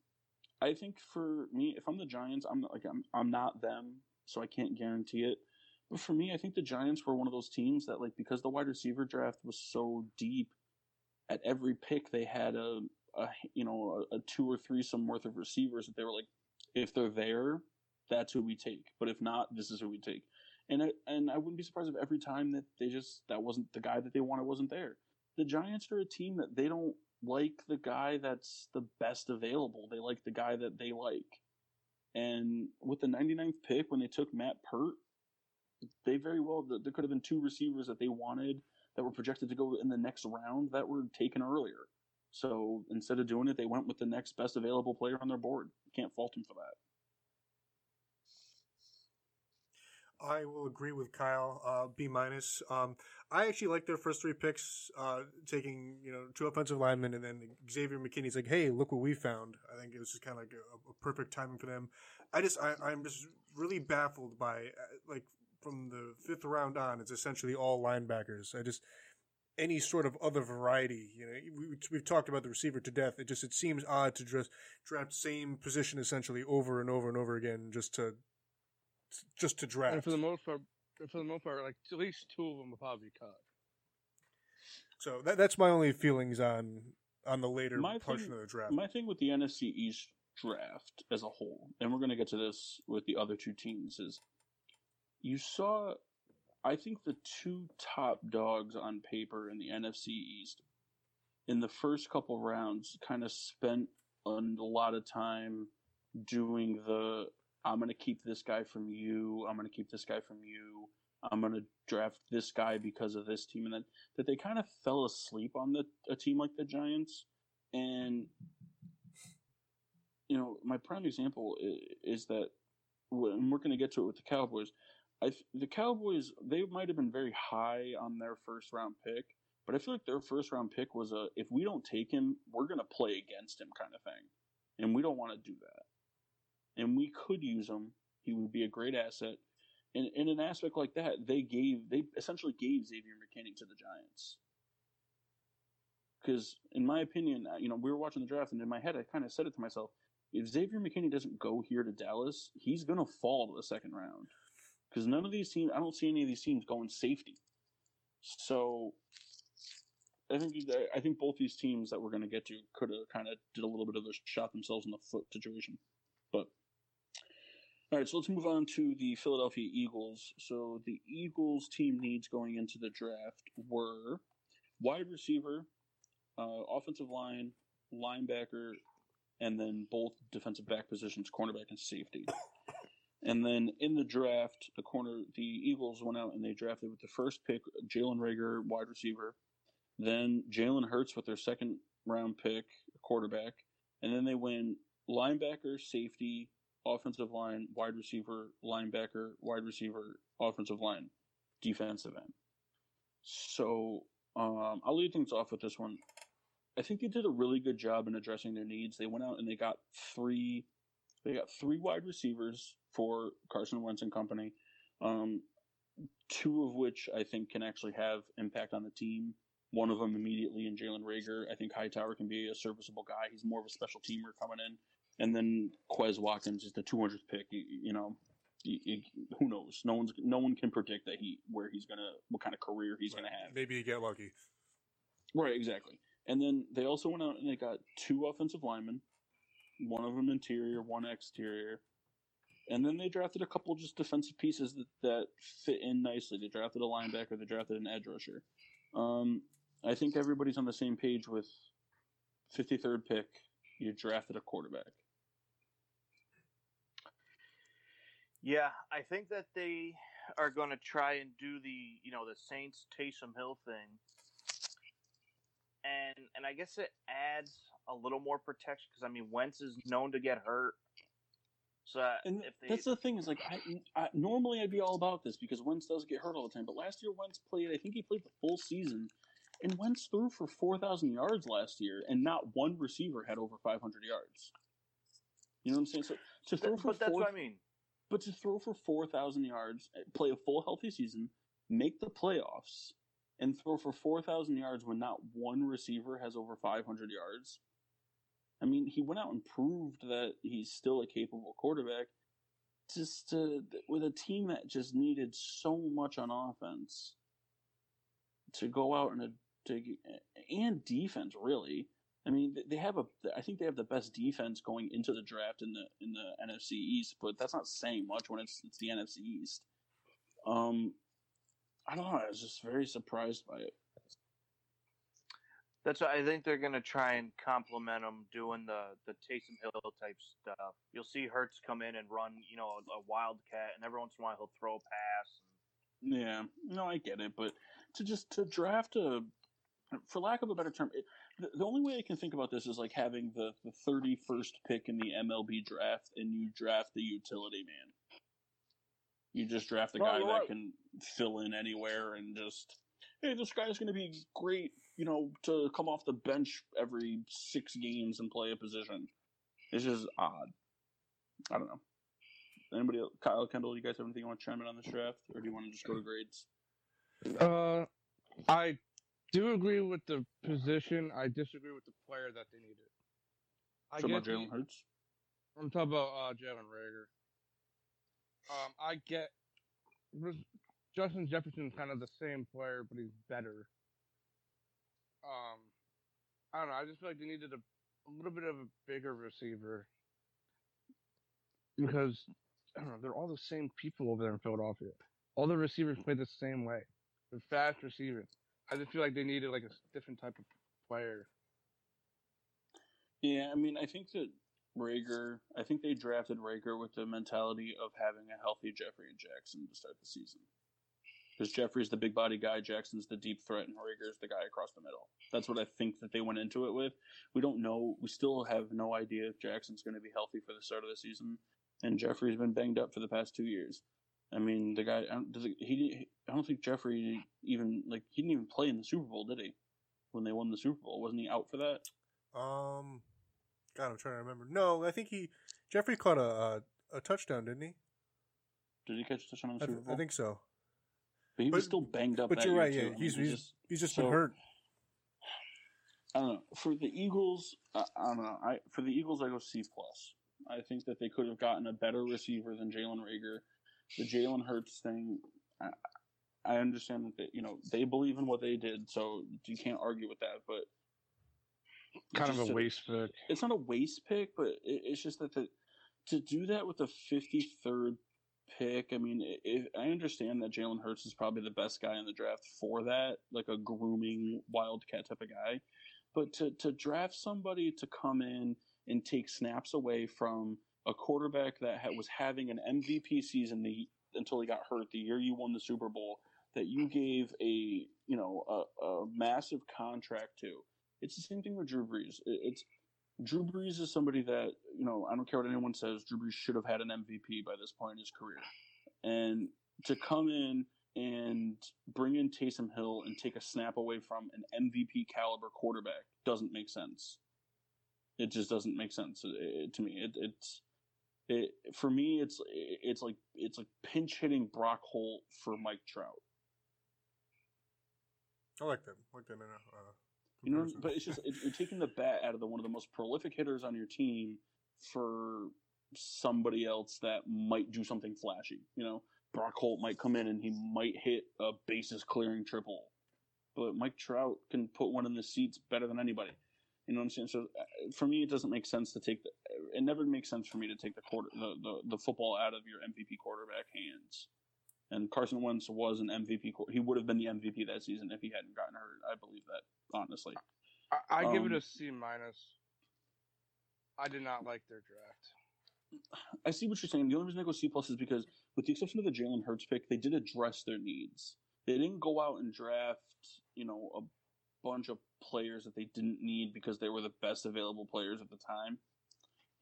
I think for me, if I'm the Giants, I'm like I'm I'm not them, so I can't guarantee it. But for me, I think the Giants were one of those teams that like because the wide receiver draft was so deep, at every pick they had a, a you know a, a two or three some worth of receivers that they were like, if they're there, that's who we take. But if not, this is who we take. And I, and I wouldn't be surprised if every time that they just that wasn't the guy that they wanted wasn't there. The Giants are a team that they don't like the guy that's the best available. They like the guy that they like. And with the 99th pick, when they took Matt Peart, they very well there could have been two receivers that they wanted that were projected to go in the next round that were taken earlier. So instead of doing it, they went with the next best available player on their board. Can't fault them for that. I will agree with Kyle. Uh, B minus. Um, I actually like their first three picks, uh, taking you know two offensive linemen, and then Xavier McKinney's like, "Hey, look what we found." I think it was just kind of like a, a perfect timing for them. I just, I, I'm just really baffled by uh, like from the fifth round on, it's essentially all linebackers. I just any sort of other variety. You know, we, we've talked about the receiver to death. It just it seems odd to just draft same position essentially over and over and over again just to just to draft. and for the most part, for the most part, like at least two of them will probably be cut. So that, that's my only feelings on on the later My portion thing- of the draft. My thing with the NFC East draft as a whole, and we're going to get to this with the other two teams, is you saw, I think, the two top dogs on paper in the NFC East in the first couple rounds kind of spent a lot of time doing the I'm going to keep this guy from you, I'm going to keep this guy from you. I'm gonna draft this guy because of this team, and then that they kind of fell asleep on the a team like the Giants, and you know my prime example is, is that, and we're gonna get to it with the Cowboys. I the Cowboys they might have been very high on their first round pick, but I feel like their first round pick was a if we don't take him, we're gonna play against him kind of thing, and we don't want to do that, and we could use him. He would be a great asset in, in an aspect like that, they gave they essentially gave Xavier McKinney to the Giants. Because, in my opinion, uh, you know, we were watching the draft, and in my head, I kind of said it to myself: if Xavier McKinney doesn't go here to Dallas, he's gonna fall to the second round. Because none of these teams, I don't see any of these teams going safety. So, I think I think both these teams that we're gonna get to could have kind of did a little bit of a shot themselves in the foot situation. All right, so let's move on to the Philadelphia Eagles. So the Eagles team needs going into the draft were wide receiver, uh, offensive line, linebacker, and then both defensive back positions, cornerback and safety. And then in the draft, the corner, the Eagles went out and they drafted with the first pick Jalen Reagor, wide receiver. Then Jalen Hurts with their second round pick, quarterback. And then they went linebacker, safety, offensive line, wide receiver, linebacker, wide receiver, offensive line, defensive end. So um, I'll lead things off with this one. I think they did a really good job in addressing their needs. They went out and they got three. They got three wide receivers for Carson Wentz and company. Um, two of which I think can actually have impact on the team. One of them immediately in Jalen Reagor. I think Hightower can be a serviceable guy. He's more of a special teamer coming in. And then Quez Watkins is the 200th pick. You, you know, you, you, who knows? No one's no one can predict that he where he's gonna what kind of career he's gonna have. Maybe you get lucky. Right, exactly. And then they also went out and they got two offensive linemen, one of them interior, one exterior. And then they drafted a couple just defensive pieces that, that fit in nicely. They drafted a linebacker, they drafted an edge rusher. Um, I think everybody's on the same page with 53rd pick. You drafted a quarterback. Yeah, I think that they are going to try and do the you know the Saints Taysom Hill thing, and and I guess it adds a little more protection because I mean Wentz is known to get hurt. So uh, And if they that's the thing is like I, I normally I'd be all about this because Wentz does get hurt all the time. But last year Wentz played, I think he played the full season, and Wentz threw for four thousand yards last year, and not one receiver had over five hundred yards. You know what I'm saying? So to throw Th- for but that's four, what I mean. But to throw for four thousand yards, eh, play a full healthy season, make the playoffs, and throw for four thousand yards when not one receiver has over five hundred yards. I mean, he went out and proved that he's still a capable quarterback. Just to, with a team that just needed so much on offense to go out and a, to and defense really. I mean, they have a. I think they have the best defense going into the draft in the in the NFC East, but that's not saying much when it's it's the NFC East. Um, I don't know. I was just very surprised by it. That's I think they're going to try and complement them doing the the Taysom Hill type stuff. You'll see Hurts come in and run, you know, a, a wildcat, and every once in a while he'll throw a pass. And... Yeah, no, I get it, but to just to draft a, for lack of a better term, it, the, the only way I can think about this is like having the the thirty first pick in the MLB draft, and you draft the utility man. You just draft the No, guy you're that can fill in anywhere and just, hey, this guy's going to be great, you know, to come off the bench every six games and play a position. It's just odd. I don't know. Anybody else? Kyle, Kendall, you guys have anything you want to chime in on this draft, or do you want to just go to grades? Uh, I do agree with the position. I disagree with the player that they needed. I Talking about Jalen Hurts. I'm talking about uh, Jalen Reagor. Um, I get Justin Jefferson's kind of the same player, but he's better. Um, I don't know. I just feel like they needed a, a little bit of a bigger receiver because I don't know. They're all the same people over there in Philadelphia. All the receivers play the same way. They're fast receivers. I just feel like they needed like a different type of player. Yeah, I mean, I think that Reagor. I think they drafted Reagor with the mentality of having a healthy Jeffery and Jackson to start the season. Because Jeffery's the big body guy, Jackson's the deep threat, and Reagor's the guy across the middle. That's what I think that they went into it with. We don't know. We still have no idea if Jackson's going to be healthy for the start of the season, and Jeffery's been banged up for the past two years. I mean, the guy. I don't, does it, he, I don't think Jeffery even like he didn't even play in the Super Bowl, did he? When they won the Super Bowl, wasn't he out for that? Um, God, I'm trying to remember. No, I think he Jeffery caught a a, a touchdown, didn't he? Did he catch a touchdown in the I, Super Bowl? I think so. but he was still banged up. But that you're right. too. Yeah, I mean, he's he's, just- he's just so- been hurt. I don't know. For the Eagles, I, I don't know. I for the Eagles, I go C plus. I think that they could have gotten a better receiver than Jalen Reagor. The Jalen Hurts thing, I, I understand that they, you know they believe in what they did, so you can't argue with that. But Kind of a waste pick. It's not a waste pick, but it, it's just that the, to do that with the fifty third pick. I mean, if, I understand that Jalen Hurts is probably the best guy in the draft for that, like a grooming wildcat type of guy. But to to draft somebody to come in and take snaps away from a quarterback that ha- was having an MVP season the, until he got hurt the year you won the Super Bowl, that you gave a you know a, a massive contract to. It's the same thing with Drew Brees. It- It's Drew Brees is somebody that you know I don't care what anyone says. Drew Brees should have had an MVP by this point in his career, and to come in and bring in Taysom Hill and take a snap away from an MVP caliber quarterback doesn't make sense. It just doesn't make sense uh, to me. It, it's it for me. It's it's like it's like pinch hitting Brock Holt for Mike Trout. I like that. I like that. Uh, you know, but it's just it, you're taking the bat out of the one of the most prolific hitters on your team for somebody else that might do something flashy. You know, Brock Holt might come in and he might hit a bases clearing triple, but Mike Trout can put one in the seats better than anybody. You know what I'm saying? So uh, for me, it doesn't make sense to take the. It never makes sense for me to take the quarter the, the, the football out of your MVP quarterback hands. And Carson Wentz was an MVP. He would have been the MVP that season if he hadn't gotten hurt. I believe that honestly. I, I um, give it Um, a C minus. I did not like their draft. I see what you're saying. The only reason I go C plus is because, with the exception of the Jalen Hurts pick, they did address their needs. They didn't go out and draft, you know, a bunch of players that they didn't need because they were the best available players at the time.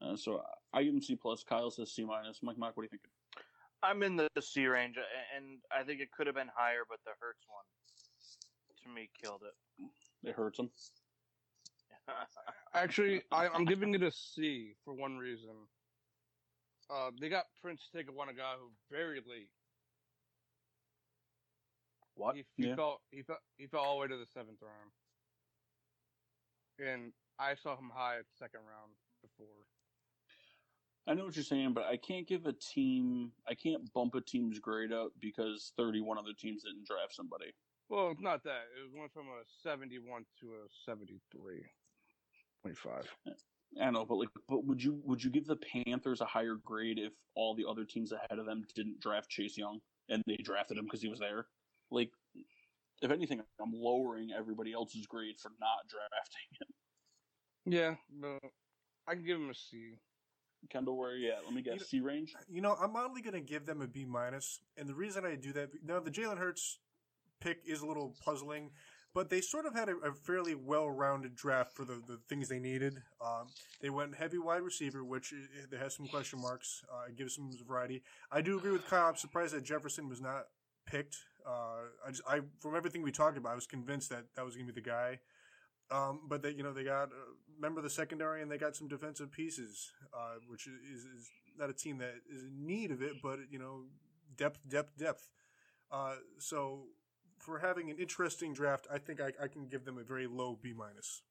Uh, so I give them C plus. Kyle says C minus. Mike, Mike, what do you think? I'm in the C range, and I think it could have been higher, but the Hurts one to me killed it. It hurts them. <laughs> Actually, I, I'm giving it a C for one reason. Uh, they got Prince Who very late. what? He, he Yeah. fell. He fell. He fell all the way to the seventh round, and I saw him high at second round before. I know what you're saying, but I can't give a team. I can't bump a team's grade up because 31 other teams didn't draft somebody. Well, not that. It went from a 71 to a 73. 25. I know, but like, but would you would you give the Panthers a higher grade if all the other teams ahead of them didn't draft Chase Young and they drafted him because he was there? Like, if anything, I'm lowering everybody else's grade for not drafting him. Yeah, but I can give him a C. Kendall, where are you at? Let me You know- guess. C range. You know, I'm only going to give them a B minus, and the reason I do that now the Jalen Hurts pick is a little puzzling, but they sort of had a, a fairly well-rounded draft for the, the things they needed. Um, they went heavy wide receiver, which i- there has some question marks. Uh, it gives some variety. I do agree with Kyle. I'm surprised that Jefferson was not picked. Uh, I just, I from everything we talked about, I was convinced that that was going to be the guy. Um, but they, you know, they got uh, member of the secondary, and they got some defensive pieces, uh, which is, is not a team that is in need of it, but you know, depth, depth, depth. Uh, so for having an interesting draft, I think I, I can give them a very low B minus.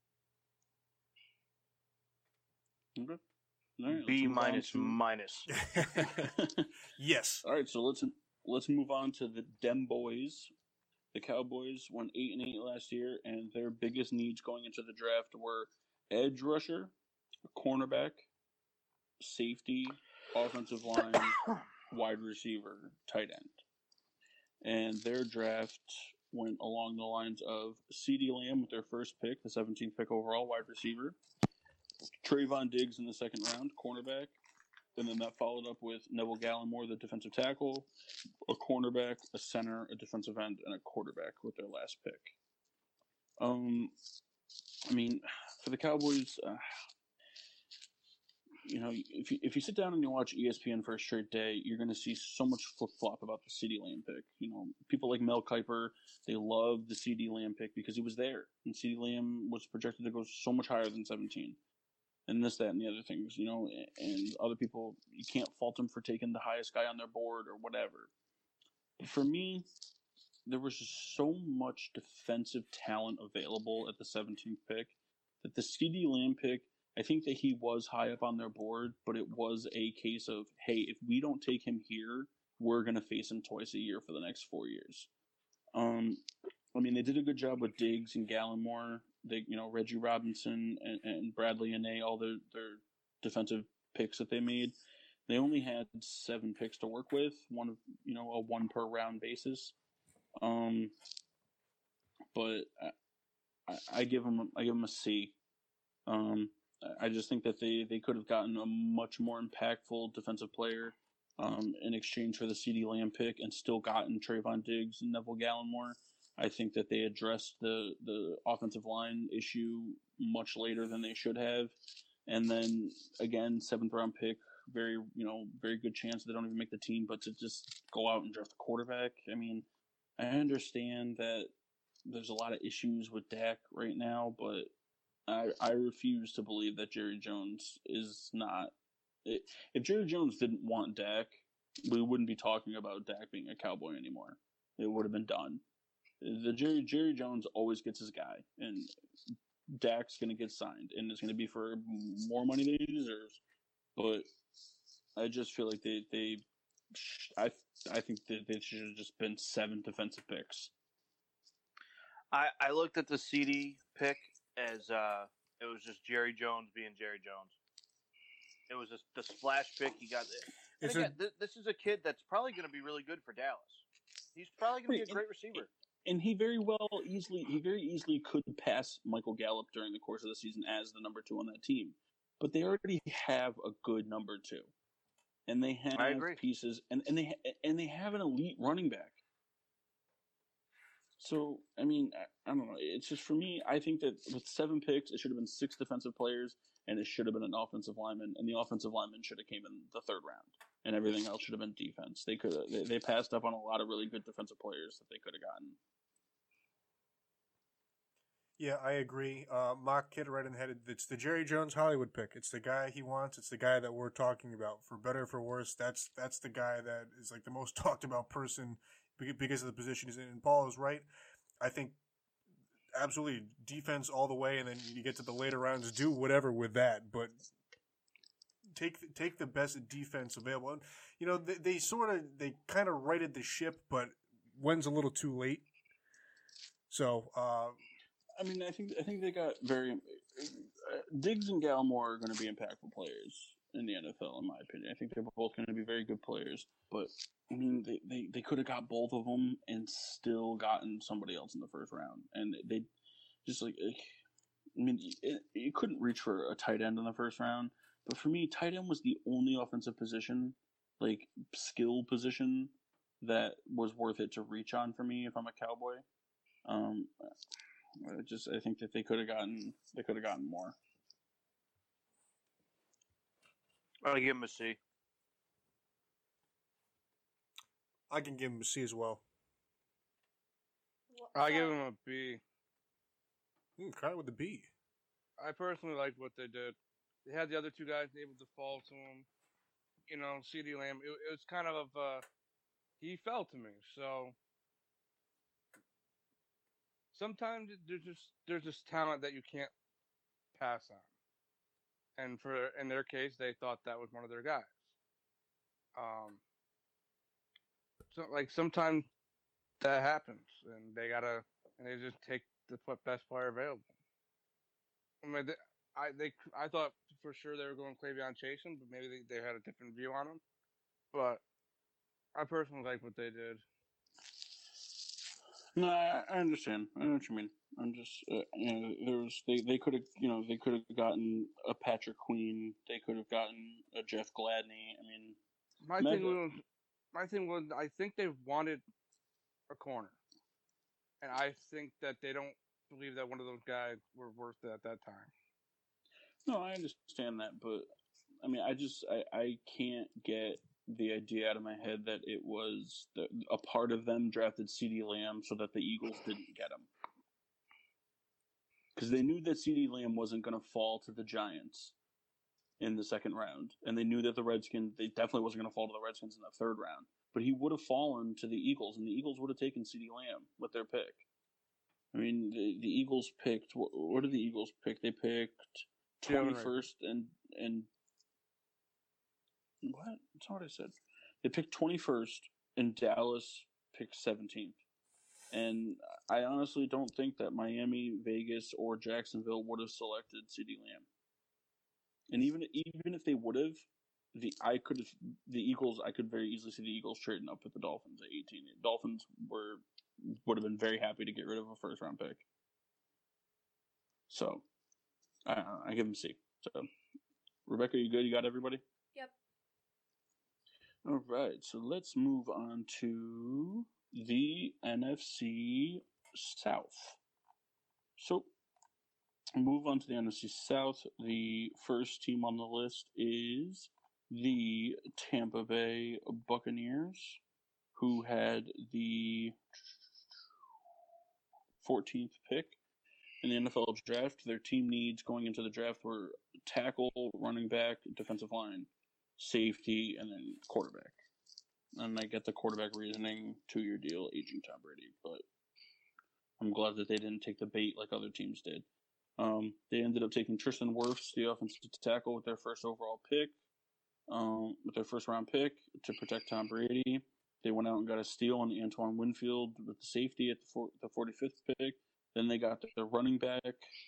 Okay. All right, let's B move on minus to- minus. <laughs> yes. All right, so let's let's move on to the Dem Boys. The Cowboys won eight and eight last year, and their biggest needs going into the draft were edge rusher, cornerback, safety, offensive <coughs> line, wide receiver, tight end. And their draft went along the lines of CeeDee Lamb with their first pick, the 17th pick overall, wide receiver. Trevon Diggs in the second round, cornerback. And then that followed up with Neville Gallimore, the defensive tackle, a cornerback, a center, a defensive end, and a quarterback with their last pick. Um, I mean, for the Cowboys, uh, you know, if you, if you sit down and you watch ESPN for a straight day, you're going to see so much flip flop about the CeeDee Lamb pick. You know, people like Mel Kiper, they love the CeeDee Lamb pick because he was there, and CeeDee Lamb was projected to go so much higher than 17 and this, that, and the other things, you know, and other people, you can't fault them for taking the highest guy on their board or whatever. But for me, there was just so much defensive talent available at the 17th pick that the CeeDee Lamb pick, I think that he was high up on their board, but it was a case of, hey, if we don't take him here, we're going to face him twice a year for the next four years. Um, I mean, they did a good job with Diggs and Gallimore. They, you know, Reggie Robinson and, and Bradley Anae, all their, their defensive picks that they made. They only had seven picks to work with, one of, you know, a one per round basis. Um, but I, I, give them, I give them a C. Um, I- I just think that they, they could have gotten a much more impactful defensive player um, in exchange for the CeeDee Lamb pick and still gotten Trevon Diggs and Neville Gallimore. I think that they addressed the, the offensive line issue much later than they should have. and then again seventh round pick, very you know very good chance they don't even make the team, but to just go out and draft a quarterback, I mean, I understand that there's a lot of issues with Dak right now, but I I refuse to believe that Jerry Jones is not. If Jerry Jones didn't want Dak, we wouldn't be talking about Dak being a Cowboy anymore. It would have been done. The Jerry Jerry Jones always gets his guy, and Dak's going to get signed, and it's going to be for more money than he deserves. But I just feel like they they I I think that they should have just been seven defensive picks. I, I looked at the CeeDee pick as uh, it was just Jerry Jones being Jerry Jones. It was a, the splash pick he got. And It's again, a, th- this is a kid that's probably going to be really good for Dallas. He's probably going to be a great receiver. And he very well easily he very easily could pass Michael Gallup during the course of the season as the number two on that team. But they already have a good number two, and they have pieces, and, and they and they have an elite running back. So I mean, I, I don't know. It's just for me. I think that with seven picks, it should have been six defensive players, and it should have been an offensive lineman, and the offensive lineman should have came in the third round, and everything else should have been defense. They could they, they passed up on a lot of really good defensive players that they could have gotten. Yeah, I agree. Uh, Mock hit right in the head. It's the Jerry Jones Hollywood pick. It's the guy he wants. It's the guy that we're talking about. For better or for worse, that's that's the guy that is like the most <laughs> talked about person because of the position he's in. And Paul is right. I think absolutely defense all the way, and then you get to the later rounds, do whatever with that. But take take the best defense available. And, you know, they, they sort of they kind of righted the ship, but when's a little too late. So uh, I mean, I think I think they got very uh, Diggs and Gallimore are going to be impactful players in the NFL, in my opinion. I think they're both going to be very good players. But I mean, they they, they could have got both of them and still gotten somebody else in the first round, and they just like. I mean, you couldn't reach for a tight end in the first round, but for me, tight end was the only offensive position, like skill position, that was worth it to reach on for me if I'm a Cowboy. Um, I just I think that they could have gotten they could have gotten more. I'll give him a C. I can give him a C as well. What- I give him a B. Mm, kind of with the B. I personally like what they did. They had the other two guys able to fall to him. You know, CeeDee Lamb. It, it was kind of uh, he fell to me. So sometimes there's just there's this talent that you can't pass on, and for in their case, they thought that was one of their guys. Um. So like sometimes that happens, and they gotta and they just take the best player available. I mean, they, I they I thought for sure they were going K'Lavon Chaisson, but maybe they, they had a different view on him. But I personally like what they did. No, I, I understand. I know what you mean. I'm just uh, you know there was they they could have you know they could have gotten a Patrick Queen. They could have gotten a Jeff Gladney. I mean, My Mega- thing was my thing was I think they wanted a corner, and I think that they don't believe that one of those guys were worth it at that time. no, I understand that, but I mean, I just I I can't get the idea out of my head that it was the, a part of them drafted CeeDee Lamb so that the Eagles didn't get him. Because they knew that CeeDee Lamb wasn't going to fall to the Giants in the second round, and they knew that the Redskins they definitely wasn't going to fall to the Redskins in the third round. But he would have fallen to the Eagles, and the Eagles would have taken CeeDee Lamb with their pick. I mean, the, the Eagles picked. What, what did the Eagles pick? They picked twenty first and and what? That's not what I said. They picked twenty first, and Dallas picked seventeenth. And I honestly don't think that Miami, Vegas, or Jacksonville would have selected CeeDee Lamb. And even even if they would have, the I could the Eagles. I could very easily see the Eagles trading up with the Dolphins at eighteen. The Dolphins were would have been very happy to get rid of a first round pick. So, I I give them C. So, Rebecca, you good? You got everybody? Yep. All right, so let's move on to the NFC South. So, Move on to the NFC South. The first team on the list is the Tampa Bay Buccaneers, who had the 14th pick in the NFL draft. Their team needs going into the draft were tackle, running back, defensive line, safety, and then quarterback. And I get the quarterback reasoning, two year deal, aging Tom Brady, but I'm glad that they didn't take the bait like other teams did. Um, they ended up taking Tristan Wirfs, the offensive tackle, with their first overall pick, um, with their first round pick to protect Tom Brady. They went out and got a steal on Antoine Winfield with the safety at the, four, the 45th pick. Then they got the running back,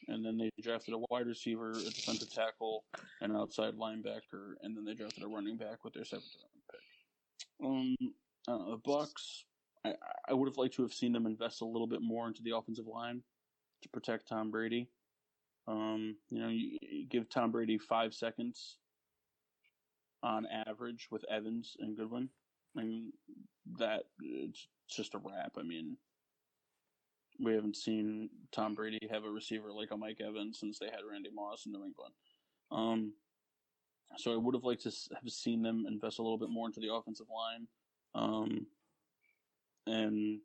and then they drafted a wide receiver, a defensive tackle, an outside linebacker, and then they drafted a running back with their seventh round pick. Um, uh, the Bucks, I, I would have liked to have seen them invest a little bit more into the offensive line to protect Tom Brady. Um, you know, you, you give Tom Brady five seconds on average with Evans and Godwin. I mean, that it's just a wrap. I mean, we haven't seen Tom Brady have a receiver like a Mike Evans since they had Randy Moss in New England. Um, so I would have liked to have seen them invest a little bit more into the offensive line. Um, and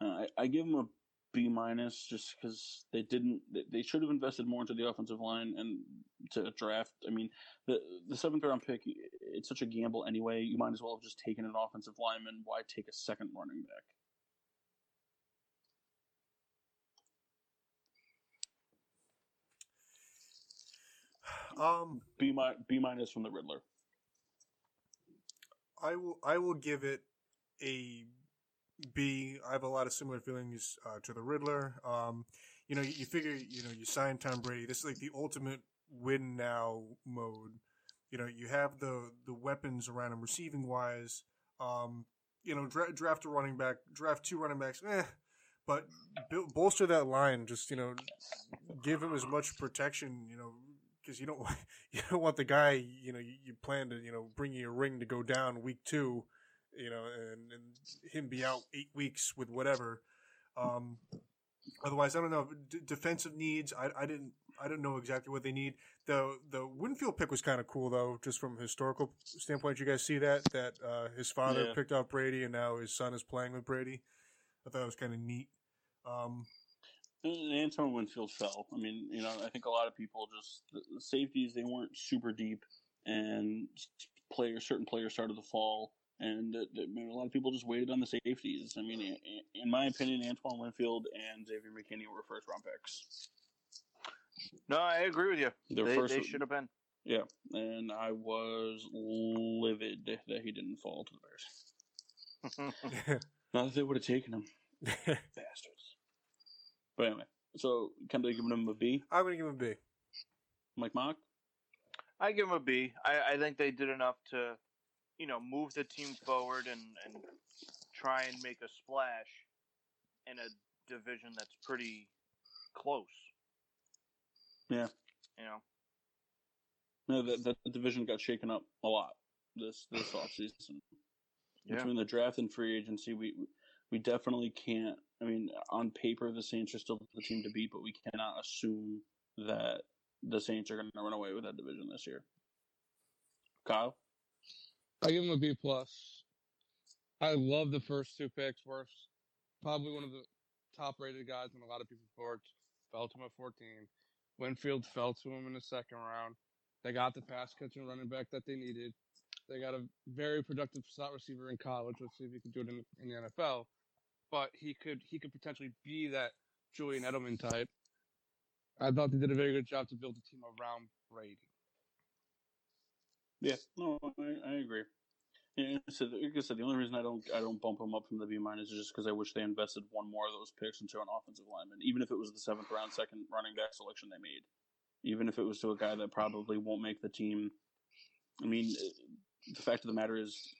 uh, I, I give them a B minus just because they didn't. They should have invested more into the offensive line and to draft. I mean, the the seventh round pick. It's such a gamble anyway. You might as well have just taken an offensive lineman. Why take a second running back? Um, B mi- B minus from the Riddler. I will I will give it a B. I have a lot of similar feelings uh, to the Riddler. Um, you know, you, you figure you know you sign Tom Brady. This is like the ultimate win now mode. You know, you have the the weapons around him receiving wise. Um, you know, dra- draft a running back, draft two running backs, eh. But bolster that line. Just you know, give him as much protection. You know, because you don't <laughs> you don't want the guy you know you, you plan to you know bring you a ring to go down week two, you know, and, and him be out eight weeks with whatever. Um, otherwise, I don't know D- defensive needs. I, I didn't I don't know exactly what they need. the The Winfield pick was kind of cool though, just from a historical standpoint. You guys see that that uh, his father Yeah. picked out Brady, and now his son is playing with Brady. I thought it was kind of neat. Um, And Antoine Winfield fell. I mean, you know, I think a lot of people just the the safeties they weren't super deep, and players certain players started to fall, and uh, I mean, a lot of people just waited on the safeties. I mean, in, in my opinion, Antoine Winfield and Xavier McKinney were first round picks. No, I agree with you. Their They, first, they should have been. yeah, and I was livid that he didn't fall to the Bears. <laughs> <laughs> Not that they would have taken him, <laughs> bastards. But anyway, so can they give him a B? I'm gonna give him a B. Mike Mock. I give them a B. I, I think they did enough to, you know, move the team forward and, and try and make a splash in a division that's pretty close. Yeah. You know, No, that that division got shaken up a lot this this offseason. Yeah. Between the draft and free agency, we we definitely can't. I mean, on paper, the Saints are still the team to beat, but we cannot assume that the Saints are going to run away with that division this year. Kyle, I give him a B plus. I love the first two picks. Wirfs, probably one of the top rated guys in a lot of people's boards. Fell to him at 14. Winfield fell to him in the second round. They got the pass catching running back that they needed. They got a very productive slot receiver in college. Let's see if he can do it in, in the NFL. But he could he could potentially be that Julian Edelman type. I thought they did a very good job to build a team around Brady. yeah, no, I, I agree. Yeah, so like I said, the only reason I don't I don't bump them up from the B minus is just because I wish they invested one more of those picks into an offensive lineman, even if it was the seventh round second running back selection they made, even if it was to a guy that probably won't make the team. I mean, the fact of the matter is,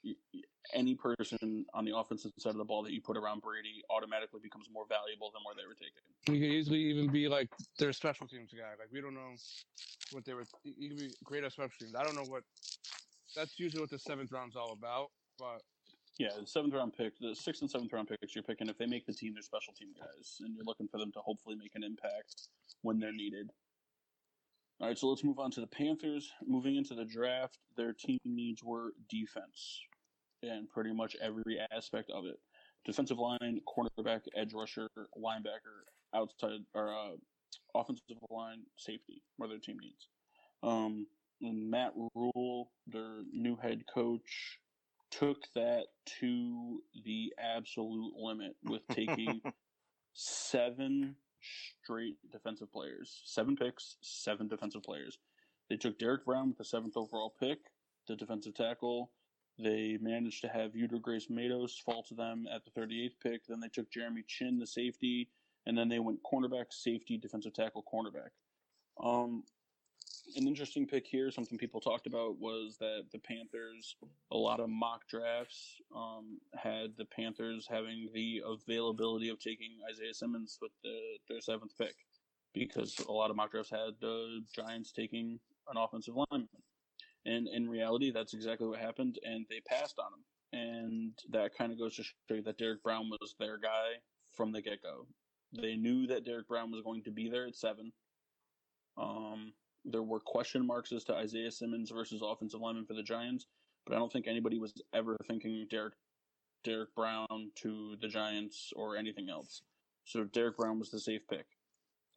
any person on the offensive side of the ball that you put around Brady automatically becomes more valuable than where they were taken. He could easily even be like their special teams guy. Like we don't know what they were. He could be great at special teams. I don't know what. That's usually what the seventh round's all about. But Yeah, the seventh round pick, the sixth and seventh round picks, you're picking if they make the team, they're special team guys, and you're looking for them to hopefully make an impact when they're needed. All right, so let's move on to the Panthers. Moving into the draft, their team needs were defense and pretty much every aspect of it defensive line, cornerback, edge rusher, linebacker, outside, or uh, offensive line, safety, where their team needs. Um, and Matt Rhule, their new head coach, took that to the absolute limit with taking <laughs> seven straight defensive players, seven picks, seven defensive players. They took Derrick Brown with the seventh overall pick, the defensive tackle. They managed to have Yetur Gross-Matos fall to them at the 38th pick. Then they took Jeremy Chinn, the safety, and then they went cornerback, safety, defensive tackle, cornerback. Um, an interesting pick here, something people talked about was that the Panthers, a lot of mock drafts um, had the Panthers having the availability of taking Isaiah Simmons with the, their seventh pick because a lot of mock drafts had the Giants taking an offensive lineman. And in reality, that's exactly what happened, and they passed on him. And that kind of goes to show you that Derrick Brown was their guy from the get go. They knew that Derrick Brown was going to be there at seven. Um, there were question marks as to Isaiah Simmons versus offensive lineman for the Giants, but I don't think anybody was ever thinking Derek Derrick Brown to the Giants or anything else. So Derrick Brown was the safe pick.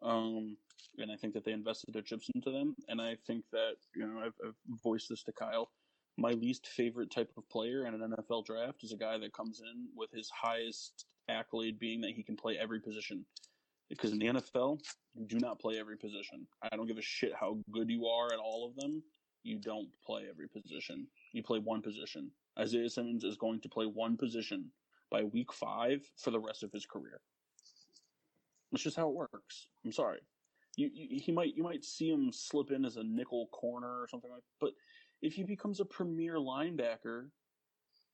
Um, and I think that they invested their chips into them. And I think that you know I've, I've voiced this to Kyle. My least favorite type of player in an NFL draft is a guy that comes in with his highest accolade being that he can play every position. Because in the NFL, you do not play every position. I don't give a shit how good you are at all of them. You don't play every position. You play one position. Isaiah Simmons is going to play one position by week five for the rest of his career. That's just how it works. I'm sorry. You, you, he might you might see him slip in as a nickel corner or something like. But if he becomes a premier linebacker,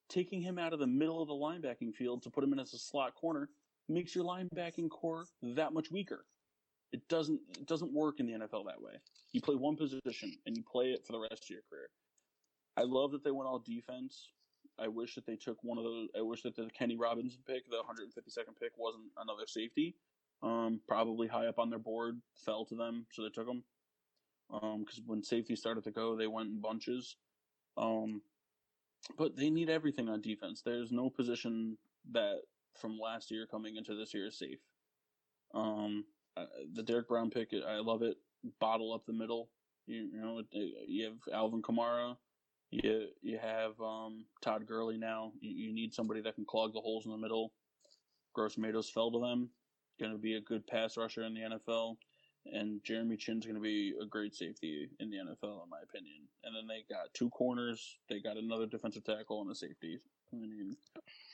taking him out of the middle of the linebacking field to put him in as a slot corner makes your linebacking core that much weaker. It doesn't it doesn't work in the NFL that way. You play one position and you play it for the rest of your career. I love that they went all defense. I wish that they took one of those. I wish that the Kenny Robinson pick, the 152nd pick, wasn't another safety. Um, probably high up on their board, fell to them, so they took them. Because um, when safety started to go, they went in bunches. Um, but they need everything on defense. There's no position that from last year coming into this year is safe. Um, uh, the Derrick Brown pick, I love it. Bottle up the middle. You, you know, you have Alvin Kamara. You you have um, Todd Gurley now. You, you need somebody that can clog the holes in the middle. Gross Matos fell to them. Going to be a good pass rusher in the NFL, and Jeremy Chinn's going to be a great safety in the NFL, in my opinion. And then they got two corners. They got another defensive tackle and a safety. I mean,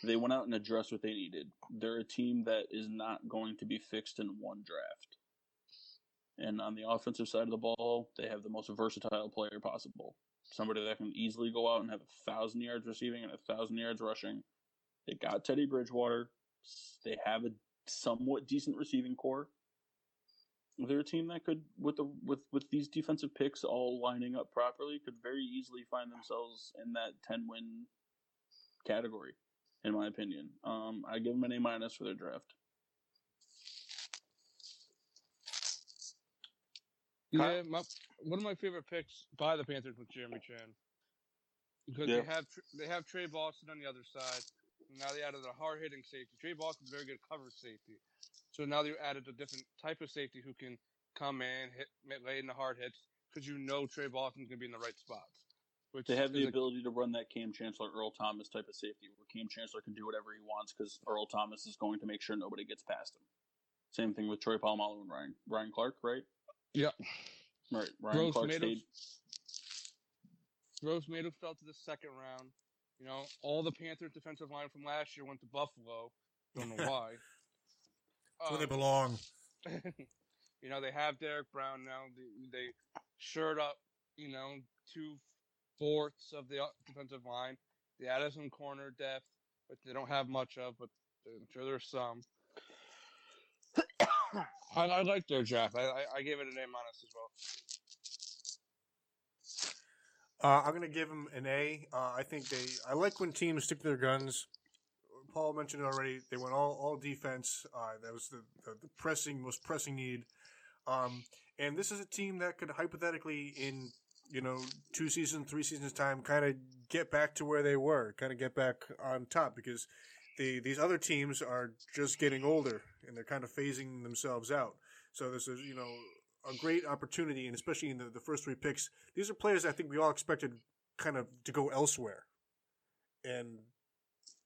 they went out and addressed what they needed. They're a team that is not going to be fixed in one draft. And on the offensive side of the ball, they have the most versatile player possible. Somebody that can easily go out and have a thousand yards receiving and a thousand yards rushing. They got Teddy Bridgewater. They have a somewhat decent receiving core. They're a team that could, with the with with these defensive picks all lining up properly, could very easily find themselves in that ten win category, in my opinion. Um, I give them an A minus for their draft. Yeah, my, one of my favorite picks by the Panthers was Jeremy Chinn because Yeah. they have they have Tre Boston on the other side. Now they added a hard hitting safety. Tre Boston's very good cover safety, so now they added a different type of safety who can come in, hit, lay in the hard hits because you know Tre Boston's gonna be in the right spots. Which They have the a- ability to run that Kam Chancellor, Earl Thomas type of safety, where Kam Chancellor can do whatever he wants because Earl Thomas is going to make sure nobody gets past him. Same thing with Troy Polamalu and Ryan Ryan Clark, right? Yeah. Right. Ryan Gross Clark Matos. stayed. Gross Matos fell to the second round. You know, all the Panthers defensive line from last year went to Buffalo. Don't know why. <laughs> That's where they Um, belong. <laughs> you know, they have Derrick Brown now. They, they shirt up, you know, two fourths of the defensive line. They added some corner depth, which they don't have much of, but I'm sure there's some. <coughs> I, I like their draft. I, I, I gave it an A minus as well. Uh, I'm gonna give them an A. Uh, I think they. I like when teams stick to their guns. Paul mentioned it already. They went all all defense. Uh, that was the, the the pressing most pressing need. Um, and this is a team that could hypothetically, in you know, two seasons, three seasons time, kind of get back to where they were, kind of get back on top because the these other teams are just getting older and they're kind of phasing themselves out. So this is you know a great opportunity, and especially in the, the first three picks, these are players I think we all expected kind of to go elsewhere, and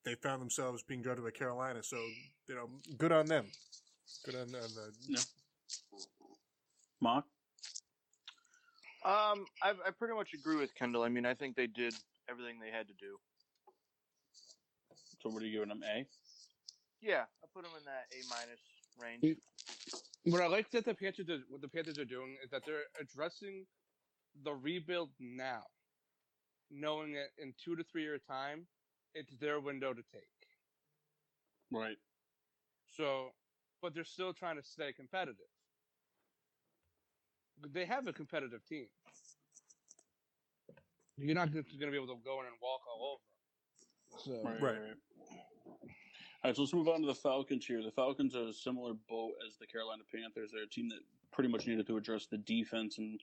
they found themselves being drafted by Carolina. So you know, good on them. Good on, on the Yeah. Mock. Um, I I pretty much agree with Kendall. I mean, I think they did everything they had to do. So what are you giving them? A. Yeah, I put them in that A minus range. What I like that the Panthers are, what the Panthers are doing is that they're addressing the rebuild now, knowing that in two to three year time, it's their window to take. Right. So, but they're still trying to stay competitive. They have a competitive team. You're not going to be able to go in and walk all over. So, Right. Right. All right, so let's move on to the Falcons here. The Falcons are a similar boat as the Carolina Panthers. They're a team that pretty much needed to address the defense in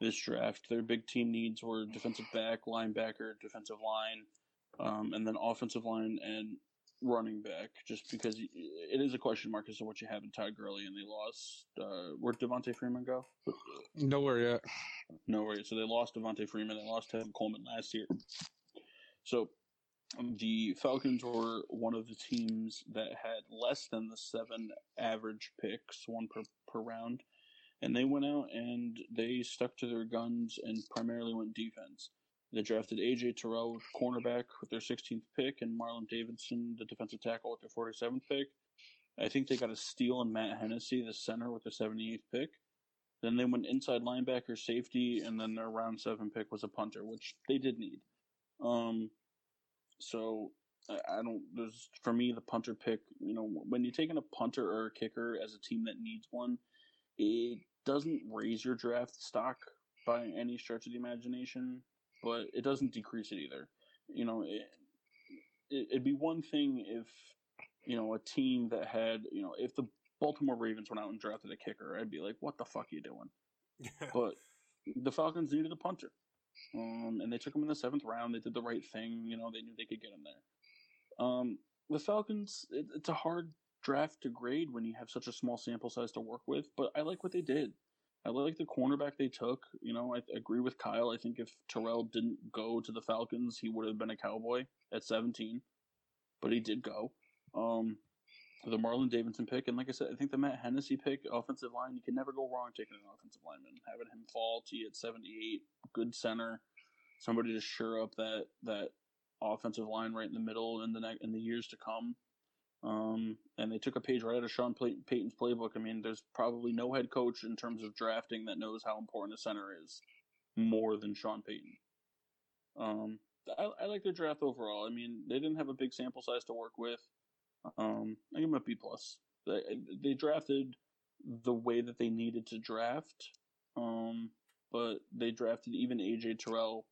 this draft. Their big team needs were defensive back, linebacker, defensive line, um, and then offensive line and running back. Just because it is a question mark as to what you have in Todd Gurley, and they lost. Uh, where'd Devonta Freeman go? nowhere yet. No worries. So they lost Devonta Freeman. They lost Tevin Coleman last year. So the Falcons were one of the teams that had less than the seven average picks, one per, per round. And they went out and they stuck to their guns and primarily went defense. They drafted A.J. Terrell, cornerback, with their 16th pick, and Marlon Davidson, the defensive tackle, with their 47th pick. I think they got a steal in Matt Hennessy, the center, with their 78th pick. Then they went inside linebacker, safety, and then their round seven pick was a punter, which they did need. Um, so I, don't. There's for me the punter pick. You know, when you're taking a punter or a kicker as a team that needs one, it doesn't raise your draft stock by any stretch of the imagination, but it doesn't decrease it either. You know, it, it, it'd be one thing if you know a team that had you know if the Baltimore Ravens went out and drafted a kicker, I'd be like, what the fuck are you doing? <laughs> But the Falcons needed a punter. Um, and they took him in the seventh round. They did the right thing. You know, they knew they could get him there. Um, the Falcons, it, it's a hard draft to grade when you have such a small sample size to work with, but I like what they did. I like the cornerback they took. You know, I agree with Kyle. I think if Terrell didn't go to the Falcons, he would have been a Cowboy at 17, but he did go. Um, the Marlon Davidson pick, and like I said, I think the Matt Hennessy pick, offensive line, you can never go wrong taking an offensive lineman. Having him fall to you at 78, good center, somebody to shore up that that offensive line right in the middle in the ne- in the years to come. Um, and they took a page right out of Sean Pay- Payton's playbook. I mean, there's probably no head coach in terms of drafting that knows how important a center is more than Sean Payton. Um, I, I like their draft overall. I mean, they didn't have a big sample size to work with. Um, I give them a B plus. They, they drafted the way that they needed to draft. Um, but they drafted even AJ Terrell.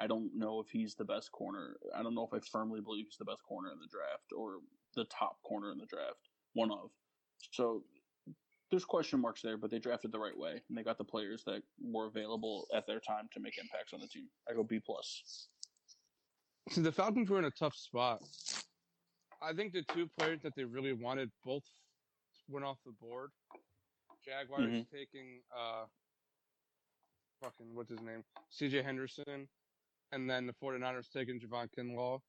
I don't know if he's the best corner. I don't know if I firmly believe he's the best corner in the draft or the top corner in the draft. One of. So there's question marks there, but they drafted the right way and they got the players that were available at their time to make impacts on the team. I go B plus. The Falcons were in a tough spot. I think the two players that they really wanted both went off the board. Jaguars Mhm. taking uh fucking what's his name? CJ Henderson and then the 49ers taking Javon Kinlaw.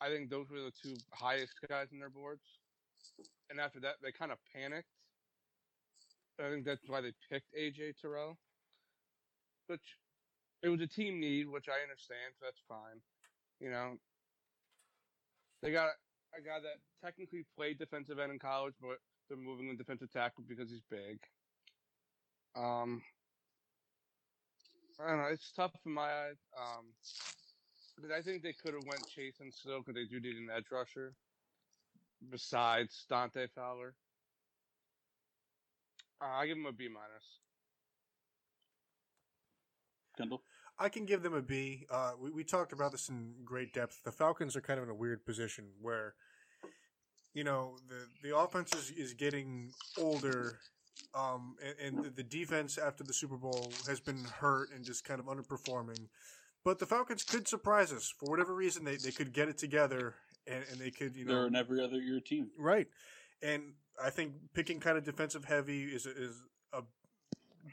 I think those were the two highest guys in their boards. And after that they kind of panicked. I think that's why they picked AJ Terrell. Which it was a team need, which I understand, so that's fine. You know, they got a guy that technically played defensive end in college, but they're moving the defensive tackle because he's big. Um, I don't know. It's tough in my eyes. Um, I think they could have went Chaisson still because they do need an edge rusher. Besides Dante Fowler, uh, I give him a B minus. Kendall? I can give them a B. Uh, we, we talked about this in great depth. The Falcons are kind of in a weird position where, you know, the, the offense is, is getting older Um, and, and the- defense after the Super Bowl has been hurt and just kind of underperforming. But the Falcons could surprise us for whatever reason. They, they could get it together and, and they could, you know, They're an every other year team. Right, and I think picking kind of defensive heavy is is a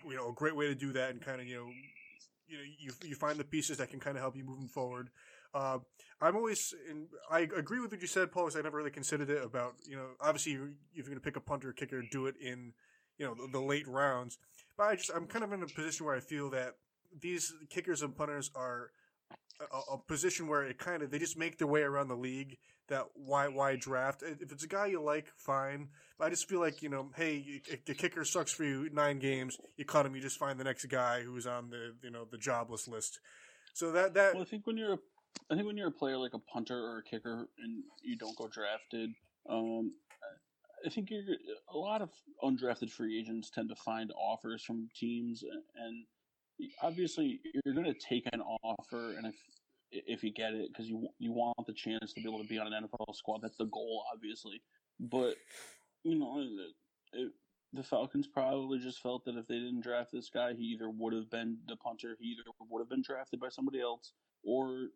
you know a great way to do that, and kind of you know you know you you find the pieces that can kind of help you moving forward. Uh, I'm always in, I agree with what you said, Paul. I never really considered it about you know obviously if you're going to pick a punter or kicker, do it in you know the, the late rounds. But I just I'm kind of in a position where I feel that these kickers and punters are a, a position where it kind of they just make their way around the league. That why why draft? If it's a guy you like, fine. I just feel like you know, hey, the kicker sucks for you nine games, you cut him. You just find the next guy who's on the you know the jobless list. So that that Well, I think when you're, a, I think when you're a player like a punter or a kicker and you don't go drafted, um, I think you're a lot of undrafted free agents tend to find offers from teams, and obviously you're going to take an offer, and if if you get it because you you want the chance to be able to be on an NFL squad, that's the goal, obviously. But you know, it, it, the Falcons probably just felt that if they didn't draft this guy, he either would have been the punter, he either would have been drafted by somebody else, or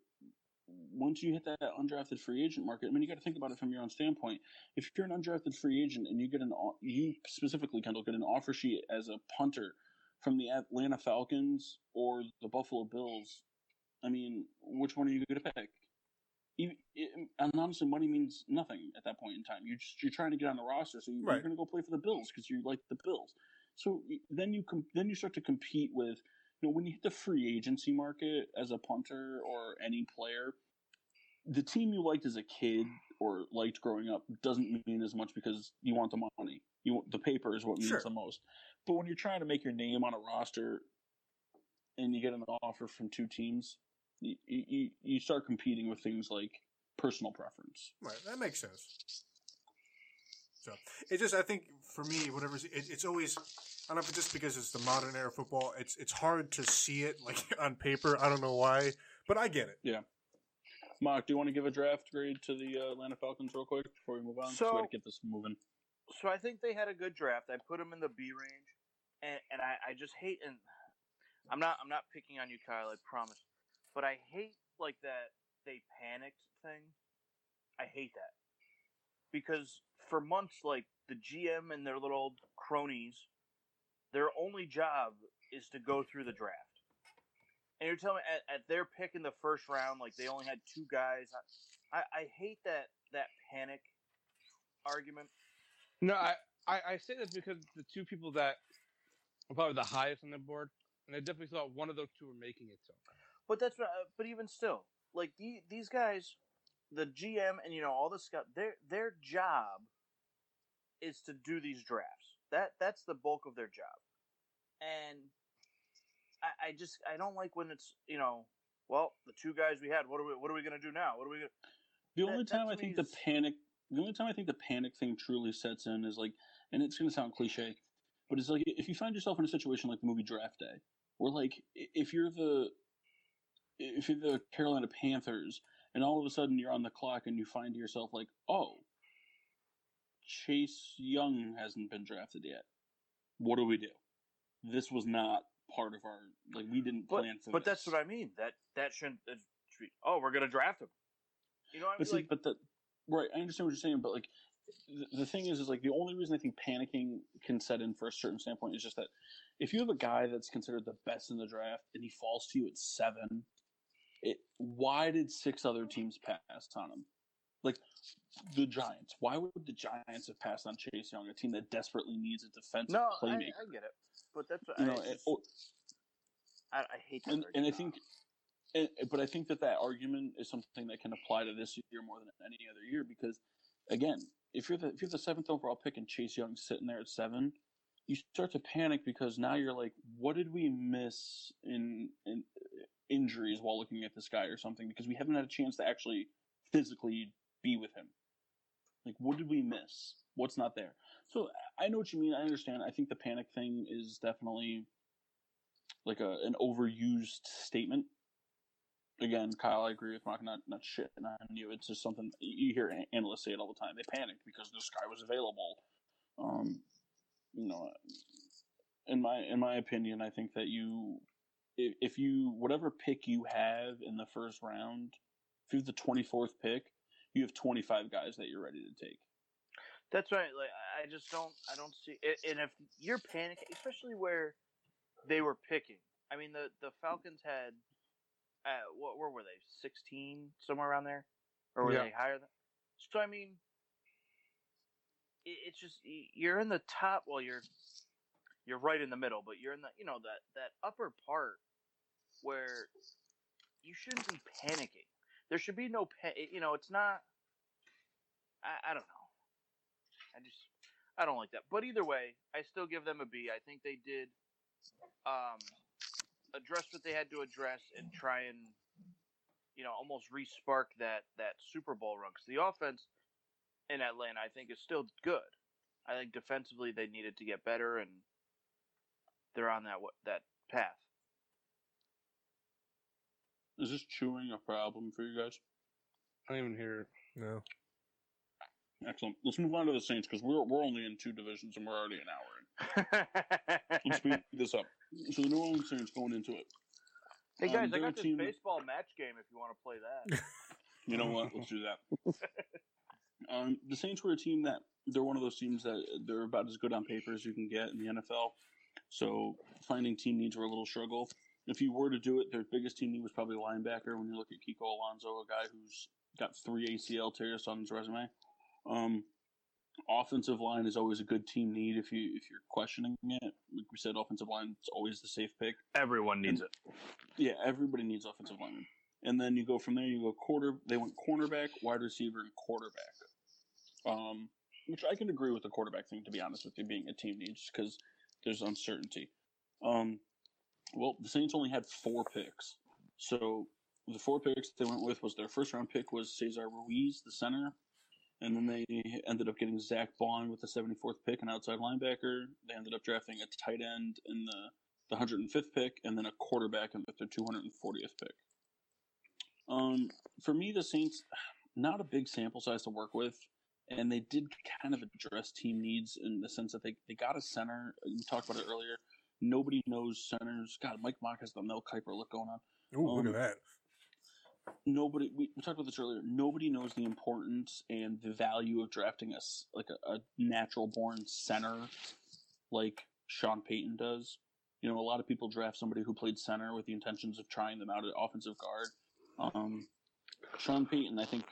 once you hit that undrafted free agent market, I mean, you got to think about it from your own standpoint. If you're an undrafted free agent and you get an, you specifically, Kendall, get an offer sheet as a punter from the Atlanta Falcons or the Buffalo Bills, I mean, which one are you going to pick? You, it, and honestly, money means nothing at that point in time. You're just you're trying to get on the roster, so you, Right. you're going to go play for the Bills because you like the Bills. So then you com- then you start to compete with you know when you hit the free agency market as a punter or any player, the team you liked as a kid or liked growing up doesn't mean as much because you want the money. You want, the paper is what means Sure. the most. But when you're trying to make your name on a roster and you get an offer from two teams, you, you, you start competing with things like personal preference. Right, that makes sense. So it just, I think, for me, whatever it, it's always. I don't know if it's just because it's the modern era of football. It's it's hard to see it <laughs> like on paper. I don't know why, but I get it. Yeah. Mark, do you want to give a draft grade to the uh, Atlanta Falcons real quick before we move on? So- we to get this moving. So I think they had a good draft. I put them in the B range, and and I, I just hate and I'm not I'm not picking on you, Kyle. I promise, but I hate like that they panicked thing. I hate that because for months, like the GM and their little cronies, their only job is to go through the draft. And you're telling me at, at their pick in the first round, like they only had two guys. I, I, hate that that panic argument. No, I, I, I say this because the two people that were probably the highest on the board, and I definitely thought one of those two were making it so. But that's what. uh, But even still, like the, these guys, the GM and you know all the scout, their their job is to do these drafts. That that's the bulk of their job, and I, I just I don't like when it's you know well the two guys we had. What are we What are we gonna do now? What are we gonna? The only that time I think the panic, the only time I think the panic thing truly sets in is like, and it's going to sound cliche, but it's like if you find yourself in a situation like the movie Draft Day, where like if you're the, if you're the Carolina Panthers, and all of a sudden you're on the clock and you find yourself like, oh, Chase Young hasn't been drafted yet. What do we do? This was not part of our like we didn't But plan for but this. that's what I mean. That that shouldn't. that should be- oh, we're gonna draft him. You know what I But mean? see, Like, but the right, I understand what you're saying, but like the, the thing is, is like the only reason I think panicking can set in for a certain standpoint is just that if you have a guy that's considered the best in the draft and he falls to you at seven, it why did six other teams pass on him? Like the Giants, why would the Giants have passed on Chase Young, a team that desperately needs a defensive no, I, playmaker? I get it. But that's what you I, know, just- or- I, I hate and, and I think, and, but I think that that argument is something that can apply to this year more than any other year because, again, if you're the if you're the seventh overall pick and Chase Young's sitting there at seven, you start to panic because now you're like, what did we miss in in injuries while looking at this guy or something? Because we haven't had a chance to actually physically be with him. Like, what did we miss? What's not there? So I know what you mean. I understand. I think the panic thing is definitely like a an overused statement. Again, Kyle, I agree with Mark. Not not shit on you. It's just something you hear analysts say it all the time. They panicked because this guy was available. Um, you know, in my in my opinion, I think that you, if, if you whatever pick you have in the first round, if you have the twenty fourth pick, you have twenty five guys that you're ready to take. That's right. Like I just don't. I don't see. a- And if you're panicking, especially where they were picking. I mean, the the Falcons had, uh, what where were they? Sixteen, somewhere around there, or were Yeah. they higher than? So I mean, it, it's just you're in the top. Well, you're you're right in the middle, but you're in the you know that that upper part where you shouldn't be panicking. There should be no pa- You know, it's not. I, I don't know. I just I don't like that. But either way, I still give them a B. I think they did um, address what they had to address and try and you know almost re-spark that that Super Bowl run because the offense in Atlanta I think is still good. I think defensively they needed to get better and they're on that that path. Is this chewing a problem for you guys? I don't even hear it. No. Excellent. Let's move on to the Saints because we're we're only in two divisions and we're already an hour in. <laughs> Let's speed this up. So the New Orleans Saints going into it. hey Um, guys, I they're a got this team that- baseball match game if you want to play that. <laughs> <laughs> You know what? Let's do that. Um, the Saints were a team that they're one of those teams that they're about as good on paper as you can get in the NFL. So finding team needs were a little struggle. If you were to do it, their biggest team need was probably linebacker. When you look at Kiko Alonso, a guy who's got three ACL tears on his resume. Um, offensive line is always a good team need if you if you're questioning it. Like we said, offensive line is always the safe pick. Everyone needs it. Yeah, everybody needs offensive linemen. And then you go from there. You go quarter. They went cornerback, wide receiver, and quarterback. Um, which I can agree with the quarterback thing. To be honest with you, being a team needs because there's uncertainty. Um, well, the Saints only had four picks, so the four picks they went with was their first round pick was Cesar Ruiz, the center, and then they ended up getting Zack Baun with the 74th pick, an outside linebacker. They ended up drafting a tight end in the the 105th pick, and then a quarterback with their 240th pick. Um, for me, the Saints, not a big sample size to work with, and they did kind of address team needs in the sense that they, they got a center. We talked about it earlier. Nobody knows centers. God, Mike Mock has the Mel Kiper look going on. Look Um, at that. Nobody, we, we talked about this earlier. Nobody knows the importance and the value of drafting a like a, a natural born center, like Sean Payton does. You know, a lot of people draft somebody who played center with the intentions of trying them out at offensive guard. Um, Sean Payton, I think,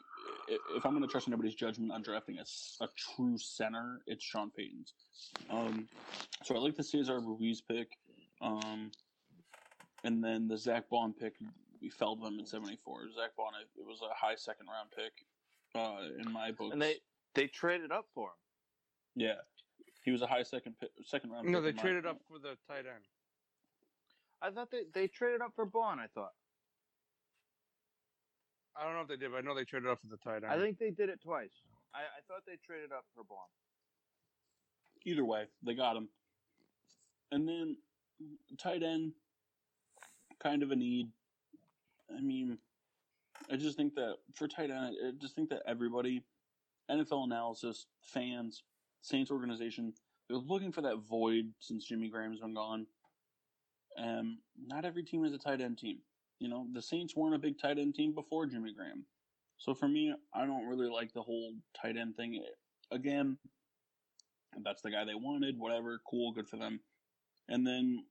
if I'm going to trust anybody's judgment on drafting a, a true center, it's Sean Payton's. Um, so I like the Cesar Ruiz pick. Um, and then the Zack Baun pick, we felled them in 74. Zack Baun, it was a high second round pick uh, in my book. And they they traded up for him. yeah, he was a high second pick, second round. No, pick they in my- traded up for the tight end. I thought they they traded up for Baun. I thought. I don't know if they did, but I know they traded up for the tight end. I think they did it twice. I, I thought they traded up for Baun. Either way, they got him. And then tight end, kind of a need. I mean, I just think that for tight end, I just think that everybody, NFL analysis, fans, Saints organization, they're looking for that void since Jimmy Graham's been gone. Um, not every team is a tight end team. You know, the Saints weren't a big tight end team before Jimmy Graham. So for me, I don't really like the whole tight end thing. Again, that's the guy they wanted, whatever, cool, good for them. And then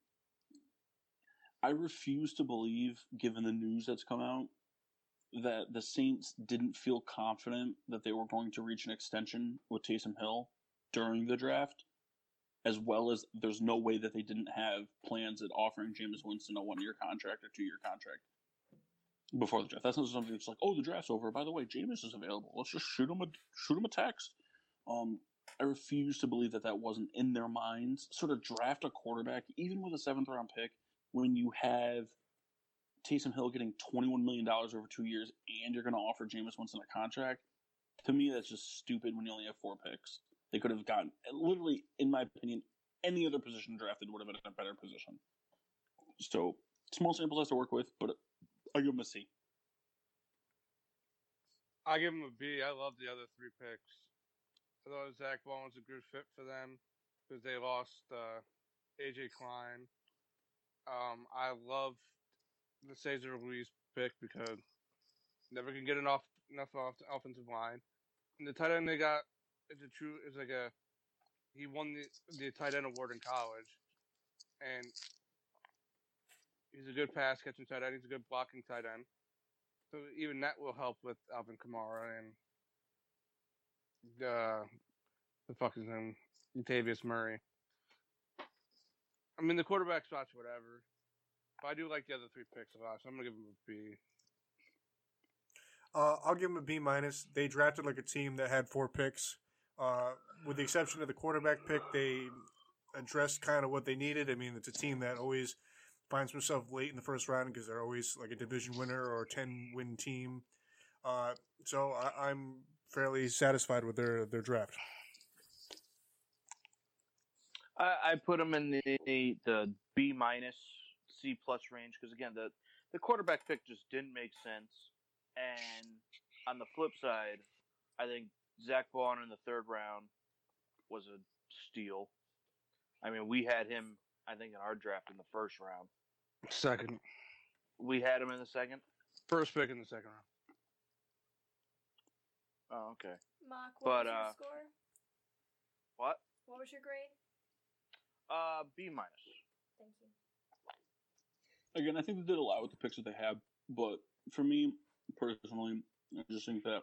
I refuse to believe, given the news that's come out, that the Saints didn't feel confident that they were going to reach an extension with Taysom Hill during the draft, as well as there's no way that they didn't have plans at offering Jameis Winston a one year contract or two year contract before the draft. That's not something that's like, oh, the draft's over. By the way, Jameis is available. Let's just shoot him a shoot him a text. Um, I refuse to believe that that wasn't in their minds. Sort of draft a quarterback, even with a seventh round pick, when you have Taysom Hill getting $21 million over two years and you're going to offer Jameis Winston a contract. To me, that's just stupid when you only have four picks. They could have gotten, literally, in my opinion, any other position drafted would have been a better position. So, small sample size to work with, but I give them a C. I give them a B. I love the other three picks. I thought Zack Baun was a good fit for them. because they lost uh, AJ Klein. Um, I love the Cesar Ruiz pick because never can get enough enough off offensive line. And the tight end they got is a true It's like a he won the the tight end award in college, and he's a good pass catching tight end. He's a good blocking tight end. So even that will help with Alvin Kamara and uh, the fuck is him, Latavius Murray. I mean, the quarterback spot's whatever. But I do like the other three picks a lot, so I'm gonna give him a B. Uh, I'll give them a B minus. They drafted like a team that had four picks. Uh, with the exception of the quarterback pick, they addressed kind of what they needed. I mean, it's a team that always finds themselves late in the first round because they're always like a division winner or a ten win team. Uh, so I, I'm fairly satisfied with their their draft. I, I put them in the the B minus C plus range because again the the quarterback pick just didn't make sense. And on the flip side, I think Zack Baun in the third round was a steal. I mean, we had him, I think, in our draft in the first round. Second, We had him in the second. first pick in the second round. Oh, okay. Mock, what But, was your uh, score? What? What was your grade? Uh, B minus. Thank you. Again, I think they did a lot with the picks that they have, but for me personally, I just think that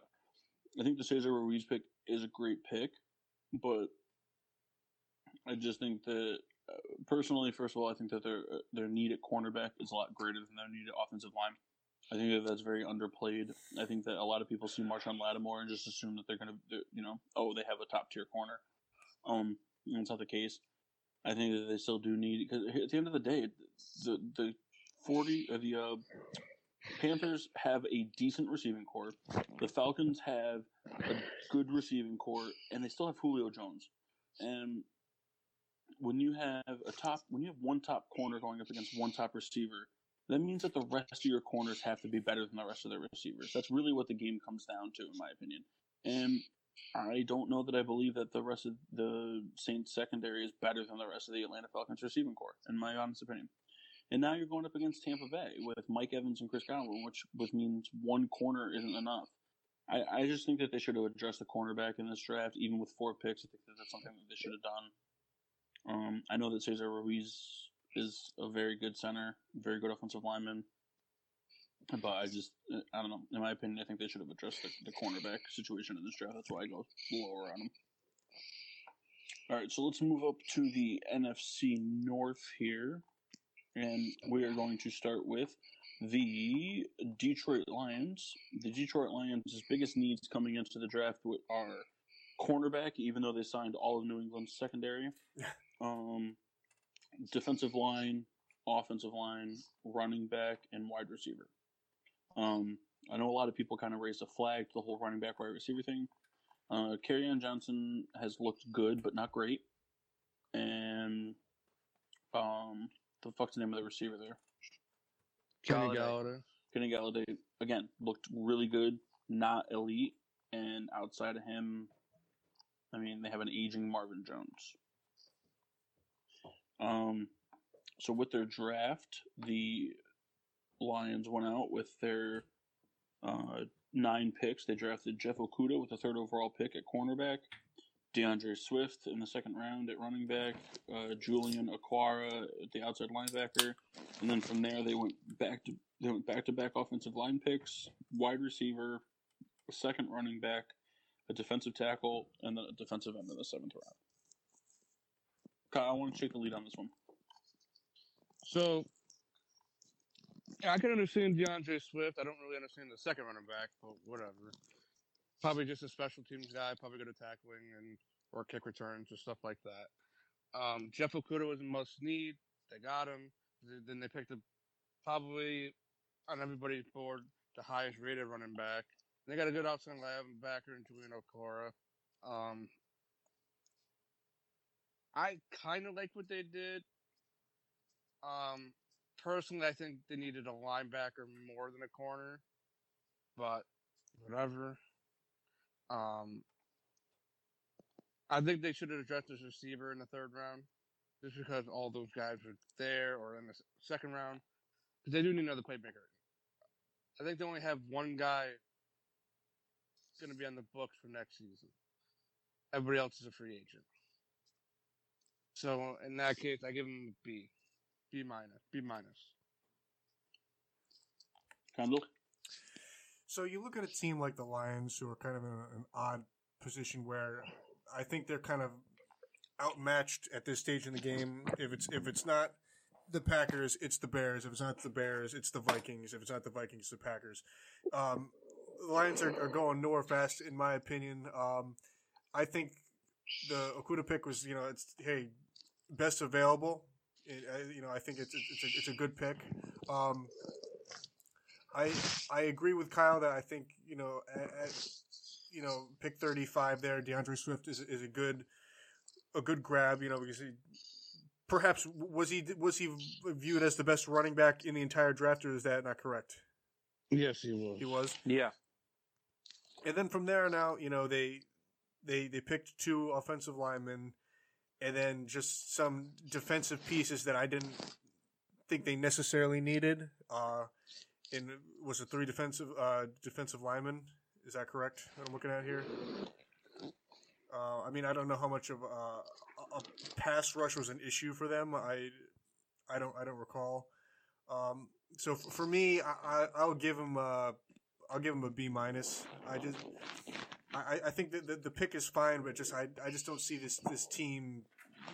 I think the Cesar Ruiz pick is a great pick, but I just think that uh, personally, first of all, I think that their uh, their need at cornerback is a lot greater than their need at offensive line. I think that that's very underplayed. I think that a lot of people see Marshon Lattimore and just assume that they're going to, you know, oh, they have a top tier corner. Um, and it's not the case. I think that they still do need because at the end of the day, the the forty or the uh, Panthers have a decent receiving core. The Falcons have a good receiving core, and they still have Julio Jones. And when you have a top, when you have one top corner going up against one top receiver, that means that the rest of your corners have to be better than the rest of their receivers. That's really what the game comes down to, in my opinion. And I don't know that I believe that the rest of the Saints secondary is better than the rest of the Atlanta Falcons receiving core, in my honest opinion. And now you're going up against Tampa Bay with Mike Evans and Chris Godwin, which which means one corner isn't enough. I, I just think that they should have addressed the cornerback in this draft, even with four picks. I think that that's something that they should have done. Um, I know that Cesar Ruiz is a very good center, very good offensive lineman, but I just I don't know. In my opinion, I think they should have addressed the, the cornerback situation in this draft. That's why I go lower on them. All right, so let's move up to the NFC North here, and we are going to start with the Detroit Lions. The Detroit Lions' biggest needs coming into the draft are cornerback, even though they signed all of New England's secondary, <laughs> um, defensive line, offensive line, running back, and wide receiver. Um, I know a lot of people kind of raised a flag to the whole running back wide receiver thing. Uh, Kerryon Johnson has looked good, but not great. And um, the fuck's the name of the receiver there? Kenny Golladay. Golladay. Kenny Golladay again looked really good, not elite, and outside of him, I mean they have an aging Marvin Jones. Um, so with their draft, the Lions went out with their uh, nine picks. They drafted Jeff Okudah with the third overall pick at cornerback, D'Andre Swift in the second round at running back, uh, Julian Okwara at the outside linebacker, and then from there they went back to they went back to back offensive line picks, wide receiver, a second running back, a defensive tackle, and then a defensive end in the seventh round. Kyle, I want to take the lead on this one. So I can understand D'Andre Swift. I don't really understand the second running back, but whatever. Probably just a special teams guy, probably good at tackling and or kick returns or stuff like that. Um, Jeff Okudah was a must need. They got him. Then they picked up probably on everybody's board the highest rated running back. They got a good outside linebacker in Julian Okwara. Um, I kind of like what they did. Um, personally, I think they needed a linebacker more than a corner, but whatever. Um, I think they should have addressed his receiver in the third round, just because all those guys are there or in the second round. Because they do need another playmaker. I think they only have one guy going to be on the books for next season. Everybody else is a free agent. So in that case, I give him a B, B minus, B minus. Kendall? So you look at a team like the Lions, who are kind of in an odd position where I think they're kind of outmatched at this stage in the game. If it's if it's not the Packers, it's the Bears. If it's not the Bears, it's the Vikings. If it's not the Vikings, it's the Packers. Um, the Lions are, are going nowhere fast, in my opinion. Um, I think the Okudah pick was, you know, it's hey, best available. It, uh, you know, I think it's it's a, it's a good pick. Um, I I agree with Kyle that I think you know at, at, you know pick thirty five there, D'Andre Swift is is a good a good grab. You know because he perhaps was he was he viewed as the best running back in the entire draft, or is that not correct? Yes, he will. He was. Yeah. And then from there now, you know, they they they picked two offensive linemen and then just some defensive pieces that I didn't think they necessarily needed. Uh in was it three defensive uh defensive linemen? Is that correct? That I'm looking at here. Uh, I mean, I don't know how much of uh, a, pass rush was an issue for them. I, I don't, I don't recall. Um, so f- for me, I, I, I'll give him a, I'll give him a B minus. I just, I, I think that the, the pick is fine, but just I, I just don't see this this team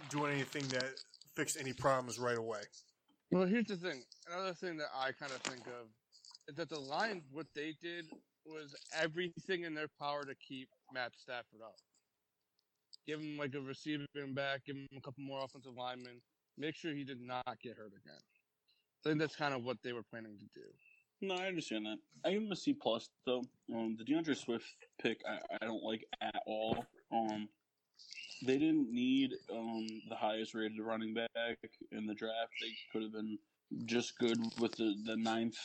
doing anything that fixed any problems right away. Well, here's the thing. Another thing that I kind of think of that the Lions, what they did was everything in their power to keep Matt Stafford up. Give him like a receiving back, give him a couple more offensive linemen, make sure he did not get hurt again. I think that's kind of what they were planning to do. No, I understand that. I give him a C plus though. Um, the D'Andre Swift pick, I, I don't like at all. Um, they didn't need um the highest rated running back in the draft. They could have been just good with the the ninth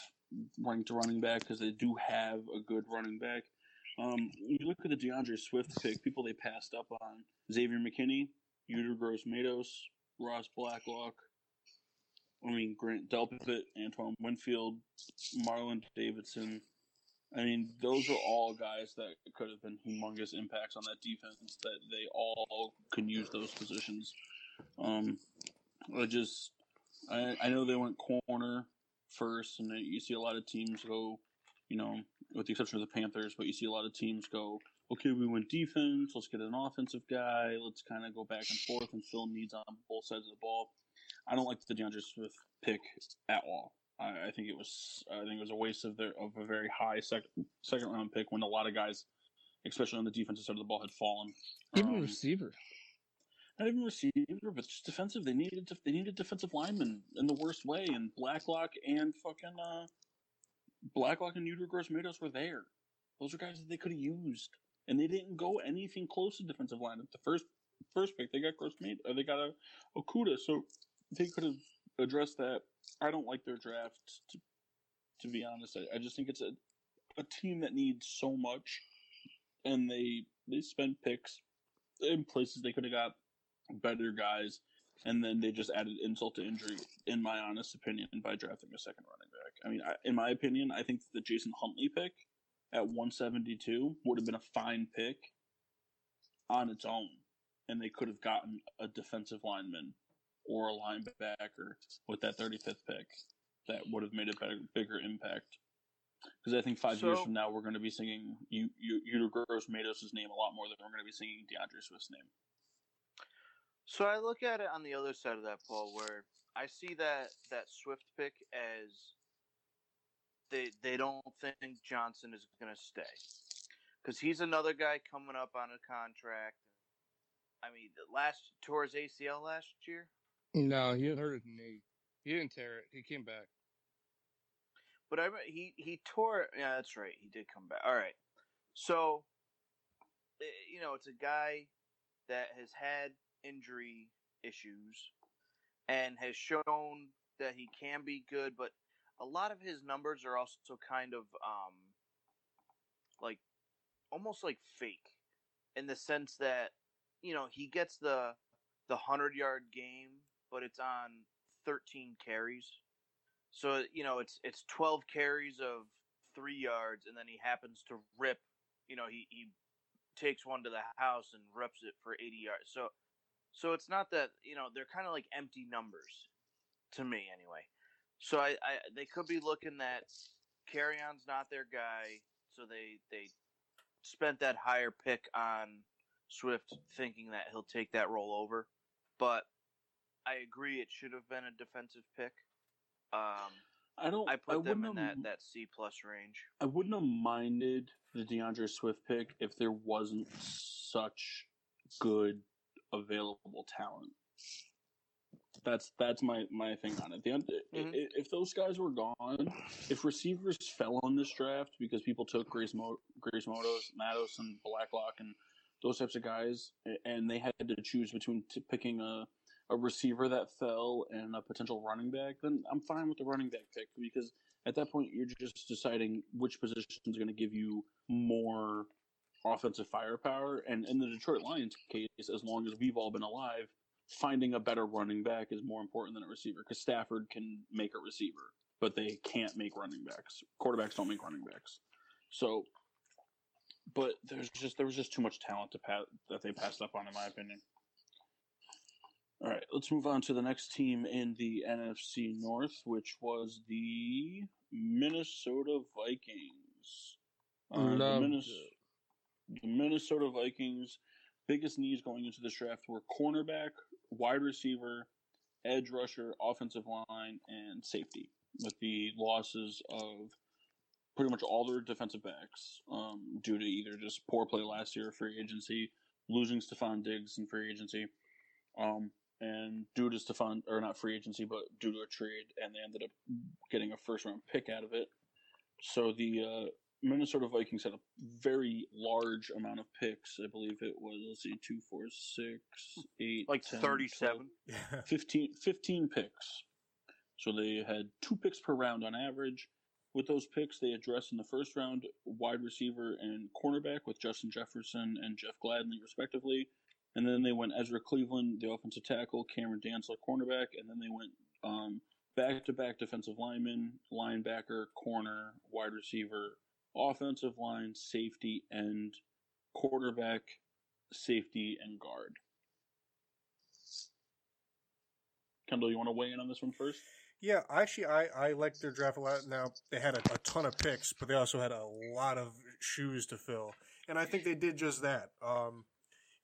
ranked running back because they do have a good running back. Um, you look at the D'Andre Swift pick, people they passed up on Xavier McKinney, Yetur Gross-Matos, Ross Blacklock, I mean, Grant Delpit, Antoine Winfield, Marlon Davidson. I mean, those are all guys that could have been humongous impacts on that defense. That they all could use those positions. Um, I just, I, I know they went corner first, and then you see a lot of teams go, you know, with the exception of the Panthers, but you see a lot of teams go, okay, we went defense. Let's get an offensive guy. Let's kind of go back and forth and fill needs on both sides of the ball. I don't like the D'Andre Swift pick at all. I, I think it was I think it was a waste of their of a very high second second round pick when a lot of guys, especially on the defensive side of the ball, had fallen. Even Um, receiver. Not even receiver, but just defensive. They needed they needed defensive linemen in the worst way, and Blacklock and fucking uh, Blacklock and Yetur Gross-Matos were there. Those are guys that they could have used, and they didn't go anything close to defensive line. The first first pick they got Gross or they got a Okudah, so they could have addressed that. I don't like their draft. To, to be honest, I, I just think it's a a team that needs so much, and they they spend picks in places they could have got better guys, and then they just added insult to injury, in my honest opinion, by drafting a second running back. I mean, I, in my opinion, I think the Jason Huntley pick at 172 would have been a fine pick on its own, and they could have gotten a defensive lineman or a linebacker with that 35th pick that would have made a better, bigger impact. Because I think five years from now, we're going to be singing you, you, Yetur Gross-Matos' name a lot more than we're going to be singing D'Andre Swift's name. So I look at it on the other side of that, Paul, where I see that that Swift pick as they they don't think Johnson is going to stay because he's another guy coming up on a contract. I mean, last tore his ACL last year, No, he had hurt his knee. He didn't tear it. He came back. but I he he tore. Yeah, that's right. He did come back. All right. So, eh, you know, it's a guy that has had injury issues and has shown that he can be good, but a lot of his numbers are also kind of um like almost like fake in the sense that you know he gets the the hundred yard game, but it's on thirteen carries. So you know it's it's twelve carries of three yards, and then he happens to rip. You know he he takes one to the house and rips it for eighty yards. So so it's not that you know they're kind of like empty numbers to me anyway. So I, I they could be looking that Carry on's not their guy, so they they spent that higher pick on Swift, thinking that he'll take that role over. But I agree, it should have been a defensive pick. Um, I don't. I put them in that that C plus range. I wouldn't have minded the DeAndre Swift pick if there wasn't such good available talent. That's that's my my thing on it. The, Mhm. If those guys were gone, if receivers fell on this draft because people took Grace Mo, Grace Motos, Matos, and Blacklock and those types of guys, and they had to choose between t- picking a a receiver that fell and a potential running back, then I'm fine with the running back pick because at that point you're just deciding which position is going to give you more offensive firepower. And in the Detroit Lions case, as long as we've all been alive, finding a better running back is more important than a receiver because Stafford can make a receiver, but they can't make running backs. Quarterbacks don't make running backs. So, but there's just there was just too much talent to pa- that they passed up on, in my opinion. All right, let's move on to the next team in the NFC North, which was the Minnesota Vikings. Uh, the, Loved Minnes- it. The Minnesota Vikings' biggest needs going into this draft were cornerback, wide receiver, edge rusher, offensive line, and safety, with the losses of pretty much all their defensive backs um, due to either just poor play last year, free agency, losing Stefon Diggs in free agency, um, and due to Stefon, or not free agency, but due to a trade, and they ended up getting a first round pick out of it. So the uh, Minnesota Vikings had a very large amount of picks. I believe it was, let's see, two, four, six, eight, Like 10, 37. Yeah. <laughs> 15, 15 picks. So they had two picks per round on average. With those picks, they addressed in the first round wide receiver and cornerback with Justin Jefferson and Jeff Gladney, respectively. And then they went Ezra Cleveland, the offensive tackle, Cameron Dantzler, cornerback, and then they went um, back-to-back defensive lineman, linebacker, corner, wide receiver, offensive line, safety, and quarterback, safety, and guard. Kendall, you want to weigh in on this one first? Yeah, actually, I, I like their draft a lot. Now, they had a, a ton of picks, but they also had a lot of shoes to fill. And I think they did just that. Um,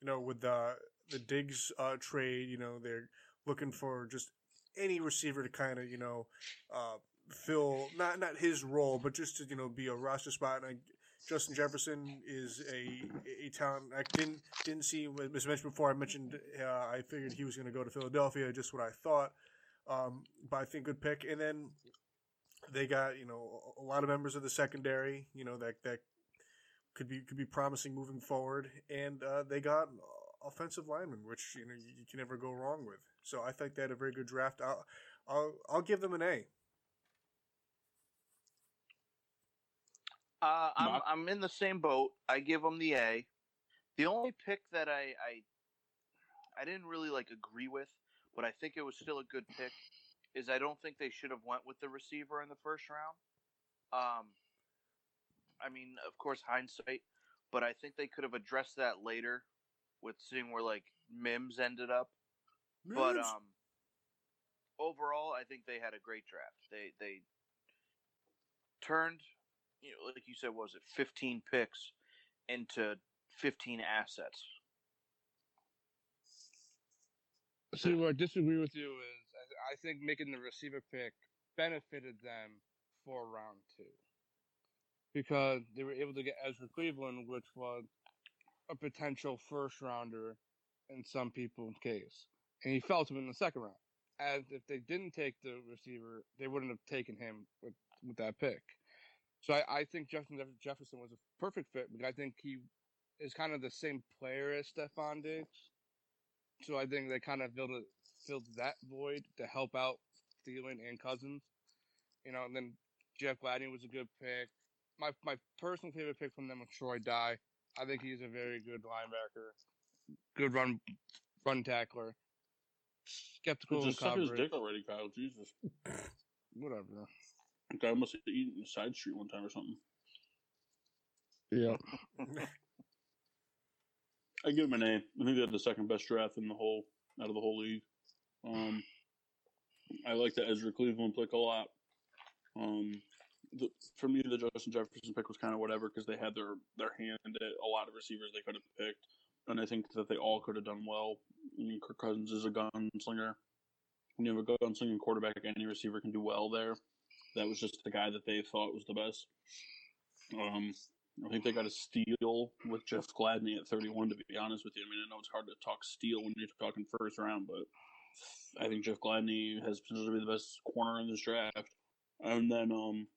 you know, with the, the Diggs uh, trade, you know, they're looking for just any receiver to kind of, you know, uh, fill, not not his role, but just to, you know, be a roster spot. And I, Justin Jefferson is a a talent. I didn't didn't see was mentioned before. I mentioned uh, I figured he was going to go to Philadelphia. Just what I thought. Um, but I think good pick. And then they got you know a lot of members of the secondary. You know that that could be could be promising moving forward. And uh, they got offensive linemen, which you know you, you can never go wrong with. So I think they had a very good draft. I'll I'll, I'll give them an A. Uh, I'm I'm in the same boat. I give them the A. The only pick that I I I didn't really like agree with, but I think it was still a good pick. Is I don't think they should have went with the receiver in the first round. Um, I mean, of course, hindsight, but I think they could have addressed that later with seeing where like Mims ended up. But um, overall, I think they had a great draft. They they turned, you know, like you said, was it fifteen picks into fifteen assets? See, where I disagree with you is I, I think making the receiver pick benefited them for round two because they were able to get Ezra Cleveland, which was a potential first rounder in some people's case, and he fell to him in the second round. As if they didn't take the receiver, they wouldn't have taken him with with that pick. So I, I think Justin Jefferson was a perfect fit because I think he is kind of the same player as Stefon Diggs. So I think they kind of filled it, filled that void to help out Thielen and Cousins. You know, and then Jeff Gladney was a good pick. My my personal favorite pick from them was Troy Dye. I think he's a very good linebacker. good run run tackler. Skeptical Just suck his dick already, Kyle. Jesus. Whatever. Guy must have eaten in side street one time or something. Yeah. I give him an A. I think they had the second best draft in the whole out of the whole league. Um, I like the Ezra Cleveland pick a lot. Um, the, for me, the Justin Jefferson pick was kind of whatever because they had their their hand at a lot of receivers they could have picked, and I think that they all could have done well. I mean, Kirk Cousins is a gunslinger. When you have a gunslinging quarterback, any receiver can do well there. That was just the guy that they thought was the best. Um, I think they got a steal with Jeff Gladney at 31, to be honest with you. I mean, I know it's hard to talk steal when you're talking first round, but I think Jeff Gladney has potential to be the best corner in this draft. And then um,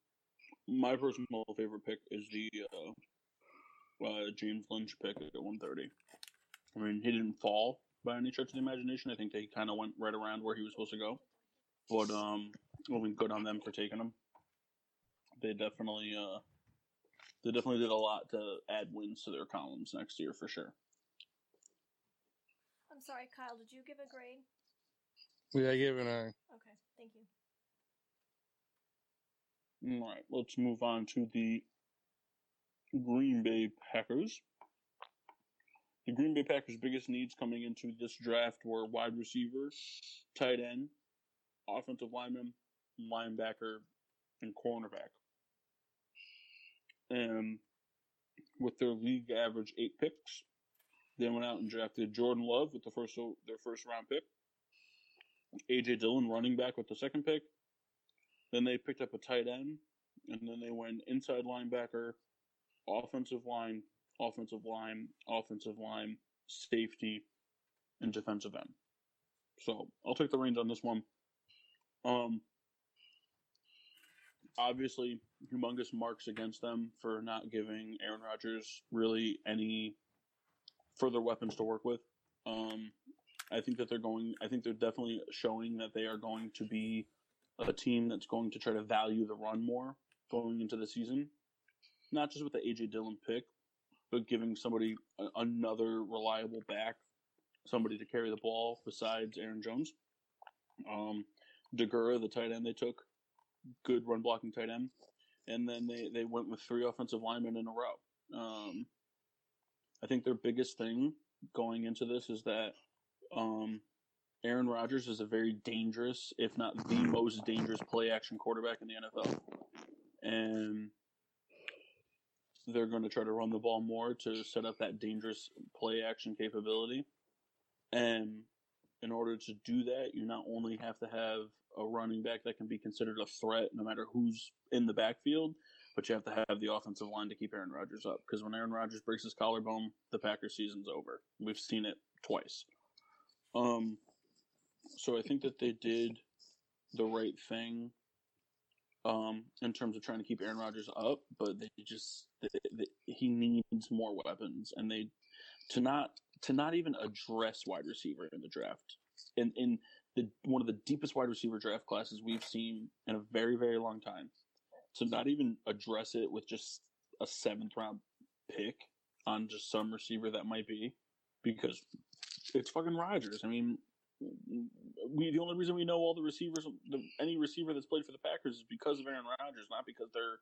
my personal favorite pick is the uh, uh, James Lynch pick at 130. I mean, he didn't fall by any stretch of the imagination. I think they kind of went right around where he was supposed to go. But um, I mean, good on them for taking him. They definitely uh, they definitely did a lot to add wins to their columns next year for sure. I'm sorry, Kyle. Did you give a grade? Yeah, I gave it an A. Okay, thank you. All right, let's move on to the Green Bay Packers. The Green Bay Packers' biggest needs coming into this draft were wide receiver, tight end, offensive lineman, linebacker, and cornerback. And with their league average eight picks, they went out and drafted Jordan Love with the first their first round pick, AJ Dillon running back with the second pick, then they picked up a tight end, and then they went inside linebacker, offensive line, offensive line, offensive line, safety, and defensive end. So I'll take the reins on this one. Um, obviously, humongous marks against them for not giving Aaron Rodgers really any further weapons to work with. Um, I think that they're going. I think they're definitely showing that they are going to be a team that's going to try to value the run more going into the season. Not just with the AJ Dillon pick, but giving somebody a, another reliable back, somebody to carry the ball besides Aaron Jones. Um, Deguara, the tight end they took, good run blocking tight end, and then they they went with three offensive linemen in a row. Um, I think their biggest thing going into this is that um, Aaron Rodgers is a very dangerous, if not the most dangerous play action quarterback in the NFL. And they're going to try to run the ball more to set up that dangerous play action capability. And in order to do that, you not only have to have a running back that can be considered a threat no matter who's in the backfield, but you have to have the offensive line to keep Aaron Rodgers up. Because when Aaron Rodgers breaks his collarbone, the Packers season's over. We've seen it twice. Um, so I think that they did the right thing um, in terms of trying to keep Aaron Rodgers up, but they just they, they, he needs more weapons, and they to not to not even address wide receiver in the draft in in the one of the deepest wide receiver draft classes we've seen in a very very long time. To not even address it with just a seventh round pick on just some receiver that might be because it's fucking Rodgers. I mean, we the only reason we know all the receivers, the, any receiver that's played for the Packers, is because of Aaron Rodgers, not because they're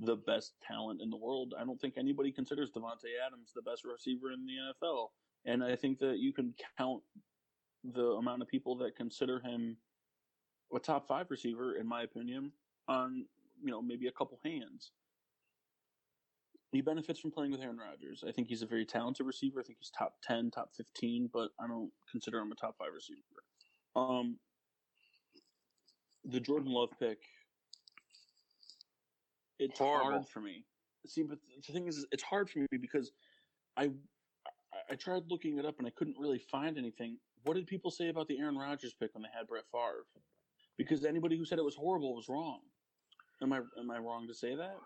the best talent in the world. I don't think anybody considers Davante Adams the best receiver in the NFL, and I think that you can count the amount of people that consider him a top five receiver, in my opinion, on you know maybe a couple hands. He benefits from playing with Aaron Rodgers. I think he's a very talented receiver. I think he's top ten, top fifteen, but I don't consider him a top five receiver. Um, the Jordan Love pick, it's Horrible. hard for me. See, but the thing is, it's hard for me because I, I I tried looking it up and I couldn't really find anything. What did people say about the Aaron Rodgers pick when they had Brett Favre? Because anybody who said it was horrible was wrong. Am I am I wrong to say that?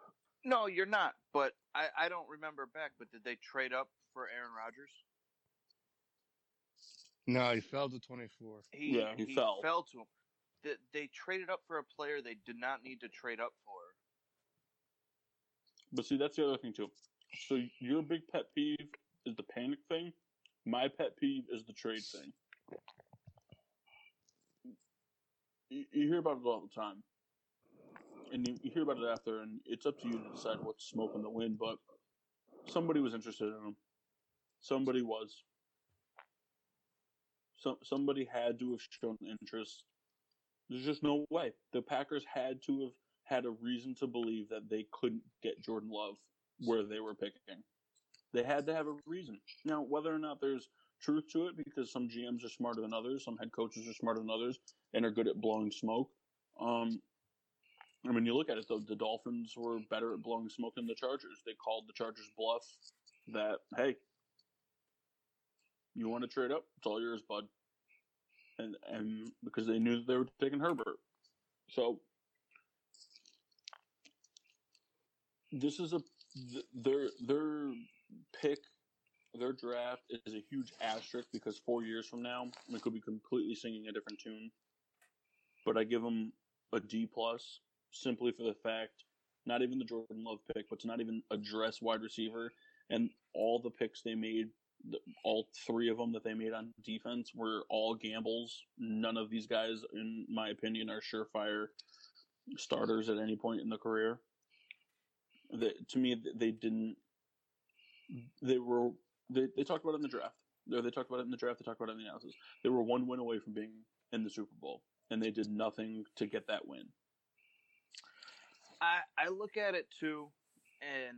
No, you're not. But I, I don't remember back. But did they trade up for Aaron Rodgers? No, he fell to 24. He, Yeah, he fell. to him. They, they traded up for a player they did not need to trade up for. But see, that's the other thing too. So your big pet peeve is the panic thing. My pet peeve is the trade thing. You, you hear about it all the time, and you, you hear about it after, and it's up to you to decide what's smoke in the wind. But somebody was interested in him. Somebody was. So, somebody had to have shown interest. There's just no way. The Packers had to have had a reason to believe that they couldn't get Jordan Love where they were picking. They had to have a reason. Now, whether or not there's truth to it, because some GMs are smarter than others, some head coaches are smarter than others, and are good at blowing smoke. Um, I mean, you look at it though. The Dolphins were better at blowing smoke than the Chargers. They called the Chargers bluff. That hey, you want to trade up? It's all yours, bud. And and because they knew that they were taking Herbert, so this is a th- their their pick their draft is a huge asterisk because four years from now we could be completely singing a different tune. But I give them a D plus simply for the fact not even the Jordan Love pick, but to not even address wide receiver and all the picks they made, all three of them that they made on defense were all gambles. None of these guys, in my opinion, are surefire starters at any point in the career. That to me, they didn't. They were they, they talked about it in the draft. They, they talked about it in the draft. They talked about it in the analysis. They were one win away from being in the Super Bowl, and they did nothing to get that win. I I look at it too, and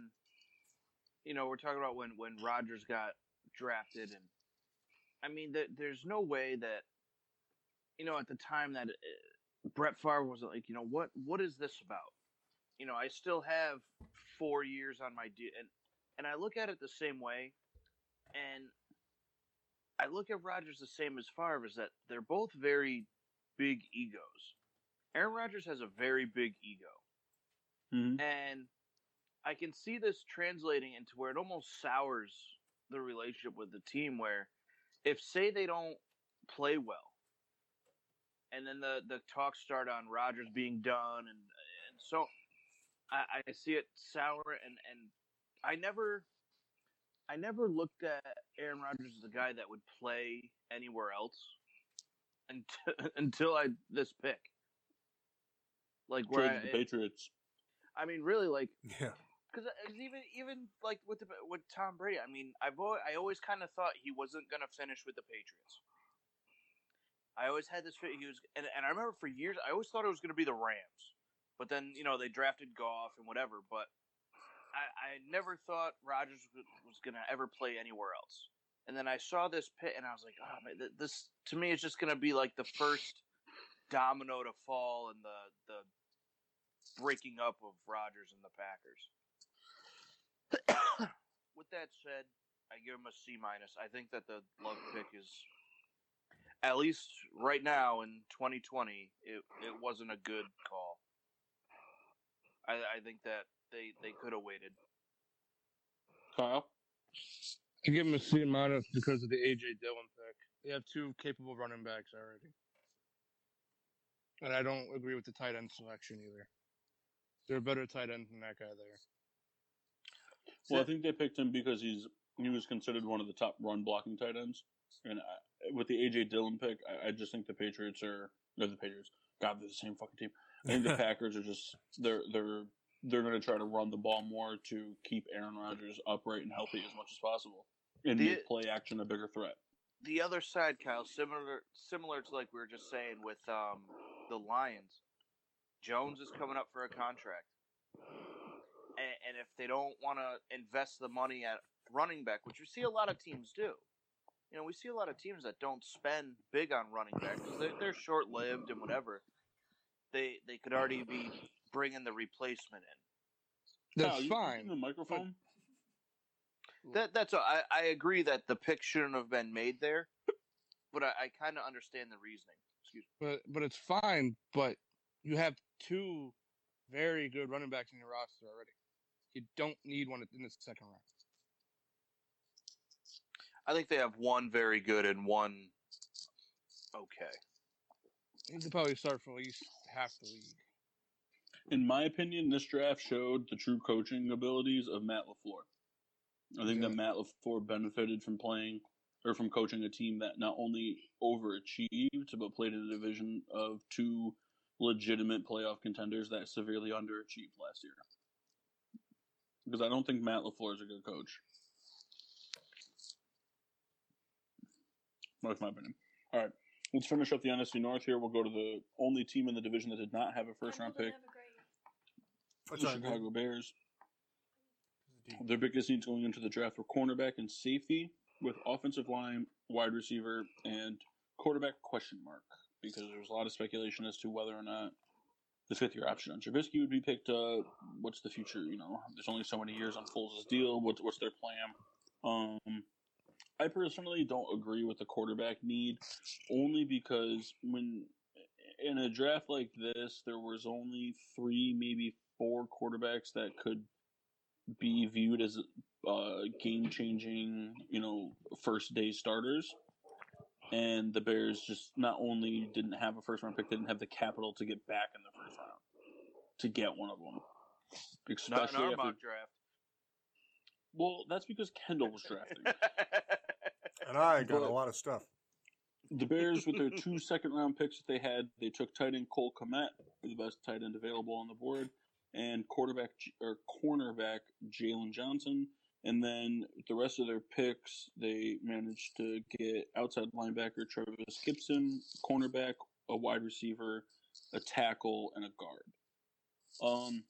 you know we're talking about when when Rodgers got drafted, and I mean that there's no way that you know at the time that uh, Brett Favre wasn't like you know what what is this about? You know I still have four years on my deal, and and I look at it the same way, and I look at Rodgers the same as Favre is that they're both very big egos. Aaron Rodgers has a very big ego. Mm-hmm. And I can see this translating into where it almost sours the relationship with the team. Where if say they don't play well, and then the the talks start on Rodgers being done, and and so I, I see it sour, and and I never. I never looked at Aaron Rodgers as a guy that would play anywhere else until <laughs> until I this pick. Like where I, the Patriots. I mean, really, like Yeah. because uh, even even like with the, with Tom Brady, I mean, I've always, I always kind of thought he wasn't gonna finish with the Patriots. I always had this fit. He was, and, and I remember for years, I always thought it was gonna be the Rams, but then you know they drafted Goff and whatever. But I, I never thought Rodgers was was gonna ever play anywhere else. And then I saw this pit, and I was like, oh man, th- this to me is just gonna be like the first domino to fall in the the breaking up of Rodgers and the Packers. <coughs> With that said, I give him a C minus. I think that the love pick is, at least right now in 2020, it it wasn't a good call. I I think that they they could have waited. Kyle. I give him a C minus because of the AJ Dillon pick. They have two capable running backs already. And I don't agree with the tight end selection either. They're a better tight end than that guy there. Well, I think they picked him because he's he was considered one of the top run blocking tight ends, and I, with the AJ Dillon pick, I, I just think the Patriots are they're the Patriots. God, they're the same fucking team. I think the <laughs> Packers are just they're they're they're going to try to run the ball more to keep Aaron Rodgers upright and healthy as much as possible, and The- make play action a bigger threat. The other side, Kyle, similar similar to like we were just saying with um, the Lions. Jones is coming up for a contract, and, and if they don't want to invest the money at running back, which we see a lot of teams do, you know, we see a lot of teams that don't spend big on running back because they're, they're short lived and whatever. They they could already be bringing the replacement in. That's Kyle, you fine. using the microphone. That that's all. I I agree that the pick shouldn't have been made there, but I, I kind of understand the reasoning. Excuse me. But but it's fine, but you have two very good running backs in your roster already. You don't need one in the second round. I think they have one very good and one okay. You could probably start for at least half the league. In my opinion, this draft showed the true coaching abilities of Matt LaFleur. I think that Matt LaFleur benefited from playing or from coaching a team that not only overachieved but played in a division of two legitimate playoff contenders that severely underachieved last year. Because I don't think Matt LaFleur is a good coach. That's my opinion. All right, let's finish up the NFC North here. We'll go to the only team in the division that did not have a first round pick, have a great- What's the? Chicago Bears. Their biggest needs going into the draft were cornerback and safety, with offensive line, wide receiver, and quarterback question mark because there was a lot of speculation as to whether or not the fifth year option on Trubisky would be picked up. What's the future? You know, there's only so many years on Foles' deal. What's what's their plan? Um, I personally don't agree with the quarterback need, only because when in a draft like this, there was only three, maybe four quarterbacks that could be viewed as uh, game changing, you know, first day starters. And the Bears just not only didn't have a first round pick, they didn't have the capital to get back in the first round to get one of them. Not in Especially our mock draft. well, that's because Kendall was drafting. <laughs> And I got a lot of stuff. the Bears, with their two second round picks that they had, they took tight end Cole Kmet, the best tight end available on the board, and quarterback or cornerback Jaylon Johnson. And then the rest of their picks, they managed to get outside linebacker Trevis Gipson, cornerback, a wide receiver, a tackle, and a guard. Um,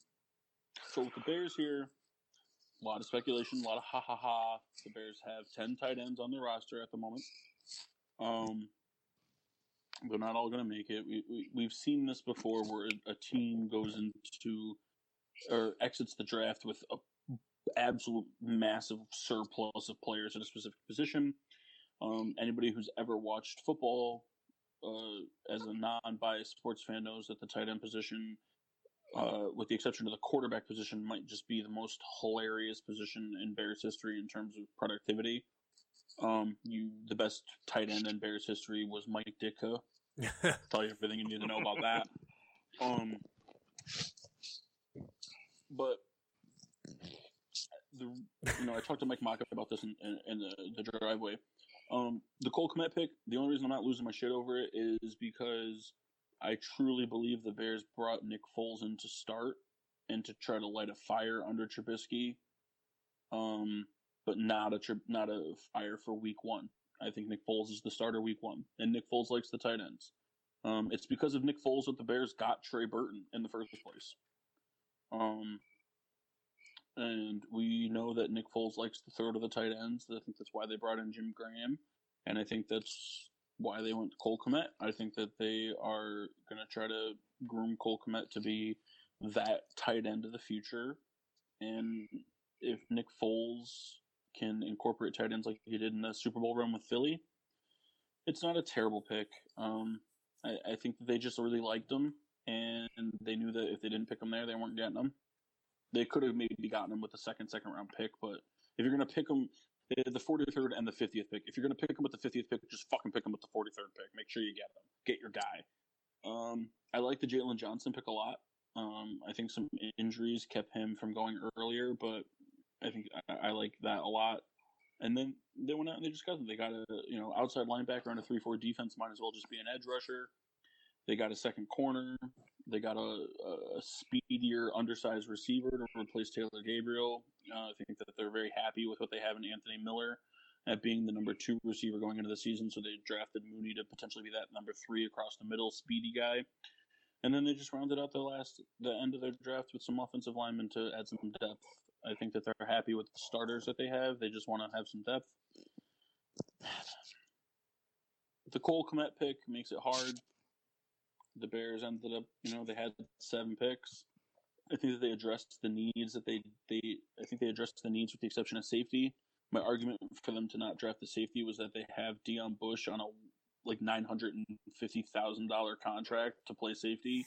so with the Bears here, a lot of speculation, a lot of ha ha ha. The Bears have ten tight ends on their roster at the moment. Um, they're not all going to make it. We, we we've seen this before, where a team goes into or exits the draft with a absolute massive surplus of players at a specific position. Um, anybody who's ever watched football uh, as a non-biased sports fan knows that the tight end position, uh, with the exception of the quarterback position, might just be the most hilarious position in Bears history in terms of productivity. Um, you the best tight end in Bears history was Mike Ditka. <laughs> Tell you everything you need to know about that. Um, but the you know I talked to Mike Mock about this in, in, in the, the driveway. Um, the Cole Kmet pick. The only reason I'm not losing my shit over it is because I truly believe the Bears brought Nick Foles in to start and to try to light a fire under Trubisky. Um, but not a tri- not a fire for Week One. I think Nick Foles is the starter Week One, and Nick Foles likes the tight ends. Um, it's because of Nick Foles that the Bears got Trey Burton in the first place. Um, and we know that Nick Foles likes to throw to the tight ends. I think that's why they brought in Jim Graham, and I think that's why they went to Cole Kmet. I think that they are going to try to groom Cole Kmet to be that tight end of the future. And if Nick Foles can incorporate tight ends like he did in the Super Bowl run with Philly, it's not a terrible pick. Um, I, I think they just really liked him, and they knew that if they didn't pick him there, they weren't getting him. They could have maybe gotten him with the second, second round pick, but if you're going to pick him, the 43rd and the 50th pick. If you're going to pick him with the 50th pick, just fucking pick him with the 43rd pick. Make sure you get him. Get your guy. Um, I like the Jaylon Johnson pick a lot. Um, I think some injuries kept him from going earlier, but I think I, I like that a lot. And then they went out and they just got them. They got a you know outside linebacker on a three four defense. Might as well just be an edge rusher. They got a second corner. They got a, a speedier, undersized receiver to replace Taylor Gabriel. Uh, I think that they're very happy with what they have in Anthony Miller at being the number two receiver going into the season. So they drafted Mooney to potentially be that number three across the middle, speedy guy. And then they just rounded out the last, the end of their draft with some offensive linemen to add some depth. I think that they're happy with the starters that they have. They just want to have some depth. <sighs> The Cole Kmet pick makes it hard. The Bears ended up, you know, they had seven picks. I think that they addressed the needs that they they I think they addressed the needs with the exception of safety. My argument for them to not draft the safety was that they have Deon Bush on a like nine hundred and fifty thousand dollar contract to play safety.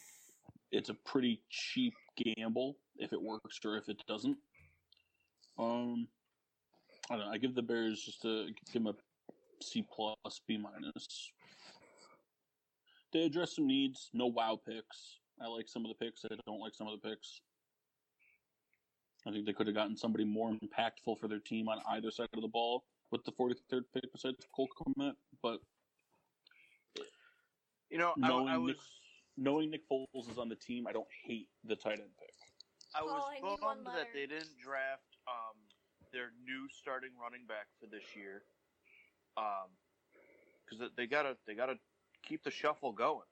It's a pretty cheap gamble if it works or if it doesn't. Um, I don't know. I give the Bears just a give them a C plus B minus. They address some needs. No wow picks. I like some of the picks. I don't like some of the picks. I think they could have gotten somebody more impactful for their team on either side of the ball with the 43rd pick besides Cole Kmet, but You know, knowing I was Nick, knowing Nick Foles is on the team, I don't hate the tight end pick. I was Paul, I bummed that they didn't draft um, their new starting running back for this year. Um, because they got a they gotta keep the shuffle going.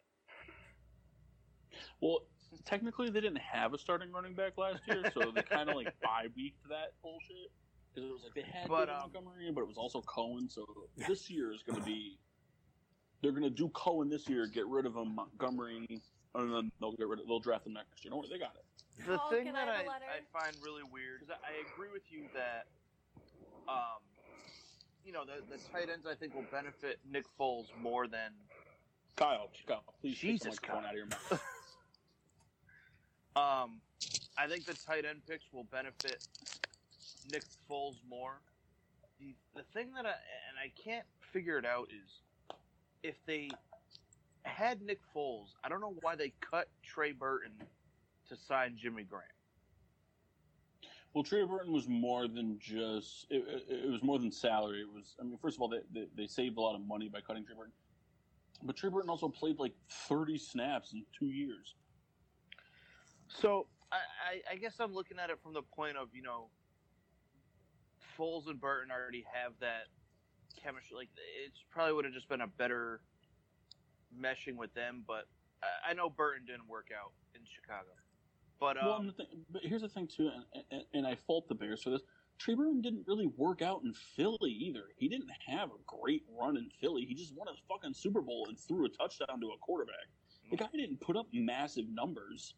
Well, technically they didn't have a starting running back last year, so they <laughs> kind of like bye weeked that bullshit because it was like they had But, um, Montgomery, but it was also Cohen. So this year is going to be they're going to do Cohen this year, get rid of him, Montgomery, and then they'll get rid of they'll draft him next year. Don't worry, they got it. The Paul, thing that I I, have a letter? I find really weird is I agree with you that, um, you know, the, the tight ends I think will benefit Nick Foles more than Kyle, Kyle, please Jesus, take the Kyle. out of your mouth. Um, I think the tight end picks will benefit Nick Foles more. The the thing that I and I can't figure it out is if they had Nick Foles, I don't know why they cut Trey Burton to sign Jimmy Graham. Well, Trey Burton was more than just it, it, it was more than salary. It was I mean, first of all, they, they they saved a lot of money by cutting Trey Burton, but Trey Burton also played like thirty snaps in two years. So I, I, I guess I'm looking at it from the point of you know, Foles and Burton already have that chemistry. Like it probably would have just been a better meshing with them. But I, I know Burton didn't work out in Chicago. But um, well, the thing, but here's the thing too, and, and, and I fault the Bears for this. Trey Burton didn't really work out in Philly either. He didn't have a great run in Philly. He just won a fucking Super Bowl and threw a touchdown to a quarterback. The guy didn't put up massive numbers.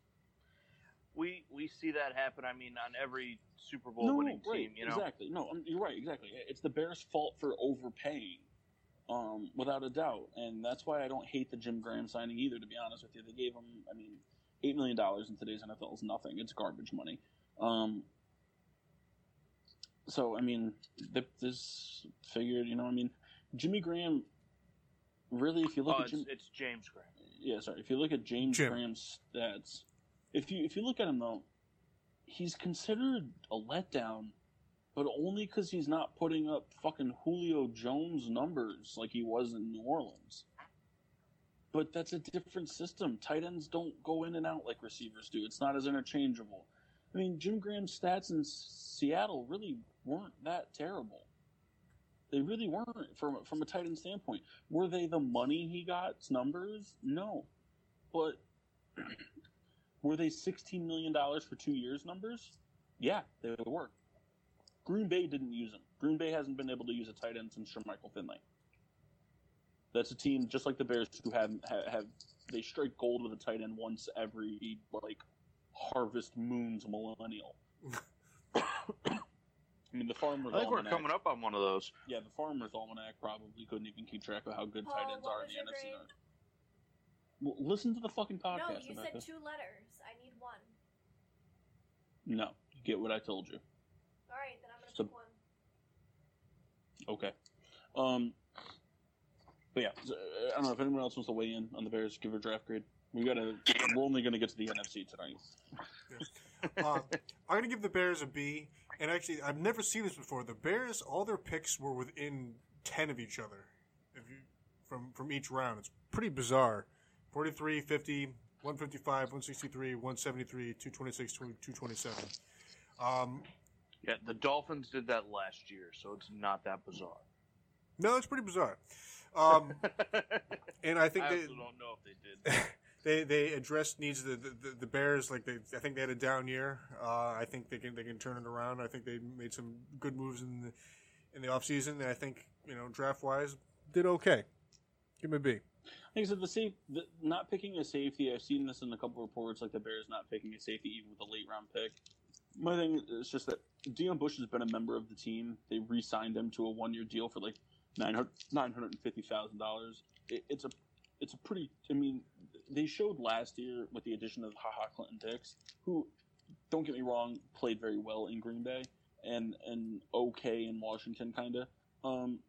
we we see that happen. I mean, on every Super Bowl winning right, team, you know. exactly. No, um, you're right. Exactly. It's the Bears' fault for overpaying, um, without a doubt, and that's why I don't hate the Jim Graham signing either. To be honest with you, they gave him, I mean, eight million dollars in today's NFL is nothing. It's garbage money. Um, so I mean, th- this figured, you know, I mean, Jimmy Graham. Really, if you look Oh, at it's, Jim, it's James Graham. yeah, sorry. If you look at James Jim. Graham's stats, if you if you look at him though, he's considered a letdown, but only because he's not putting up fucking Julio Jones numbers like he was in New Orleans. But that's a different system. Tight ends don't go in and out like receivers do. It's not as interchangeable. I mean, Jim Graham's stats in Seattle really weren't that terrible. They really weren't from from a tight end standpoint. Were they the money he got's numbers? No. But <clears throat> were they sixteen million dollars for two years numbers? Yeah, they were. Green Bay didn't use him. Green Bay hasn't been able to use a tight end since Michael Finley. That's a team just like the Bears who have have, have they strike gold with a tight end once every like harvest moon's millennial. <coughs> I mean, the farmers. I think we're Almanac- coming up on one of those. Yeah, the farmers almanac probably couldn't even keep track of how good Paul, tight ends are in the your NFC? North. Well, listen to the fucking podcast, no, you America. said two letters. I need one. No, you get what I told you. All right, then I'm gonna So- pick one. Okay. Um. But yeah, so, uh, I don't know if anyone else wants to weigh in on the Bears. Give her a draft grade. We gotta. We're only gonna get to the NFC tonight. Uh, I'm going to give the Bears a B. And actually, I've never seen this before. The Bears, all their picks were within 10 of each other if you, from, from each round. It's pretty bizarre. 43, 50, 155, 163, 173, 226, 227. Um, Yeah, the Dolphins did that last year, so it's not that bizarre. no, it's pretty bizarre. Um, <laughs> and I think I they, also don't know if they did. <laughs> they they addressed needs of the, the the Bears. Like they, I think they had a down year. Uh, I think they can they can turn it around. I think they made some good moves in the in the offseason. And I think you know draft wise did okay. Give me a B. Like I said, the safe, the, not picking a safety. I've seen this in a couple reports, like the Bears not picking a safety even with a late round pick. My thing is just that Deon Bush has been a member of the team. They re-signed him to a one-year deal for like nine hundred and fifty thousand dollars. It, it's a, it's a pretty. I mean, they showed last year with the addition of Ha Ha Clinton Dix, who, don't get me wrong, played very well in Green Bay and and okay in Washington, kind of. Um,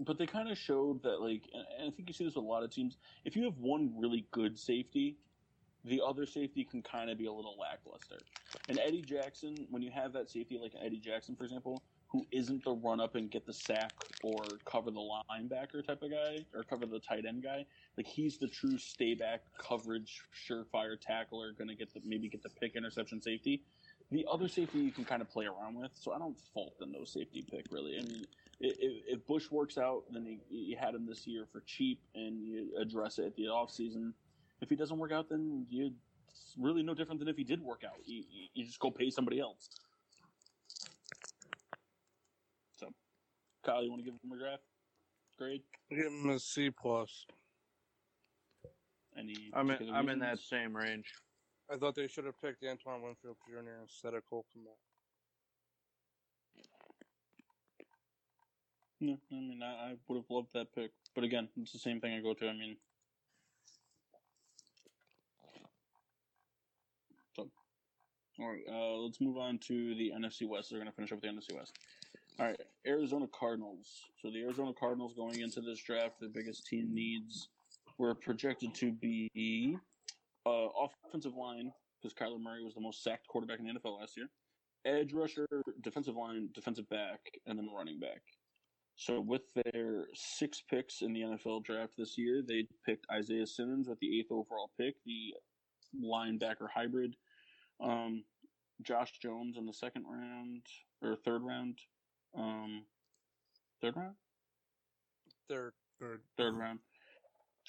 but they kind of showed that like and i think you see this with a lot of teams if you have one really good safety the other safety can kind of be a little lackluster and eddie jackson when you have that safety like eddie jackson for example who isn't the run up and get the sack or cover the linebacker type of guy or cover the tight end guy. Like he's the true stay back coverage surefire tackler, going to get the maybe get the pick interception safety. The other safety you can kind of play around with, so I don't fault the no safety pick really. I mean, if, Bush works out, then you, had him this year for cheap and you address it at the offseason. If he doesn't work out, then you really no different than if he did work out. You- you just go pay somebody else. So, Kyle, you want to give him a draft grade? Give him a C plus. Any? I'm in, I'm in that same range. I thought they should have picked Antoine Winfield Jr. instead of Cole Kmet. Yeah, I mean, I, I would have loved that pick, but again, it's the same thing I go to. I mean, so all right, uh, let's move on to the NFC West. They're going to finish up with the NFC West. All right, Arizona Cardinals. So the Arizona Cardinals going into this draft, their biggest team needs were projected to be uh, offensive line because Kyler Murray was the most sacked quarterback in the NFL last year. Edge rusher, defensive line, defensive back, and then running back. So with their six picks in the NFL draft this year, they picked Isaiah Simmons with the eighth overall pick, the linebacker hybrid. Um, Josh Jones in the second round or third round. Um, third round, They're Third. third round,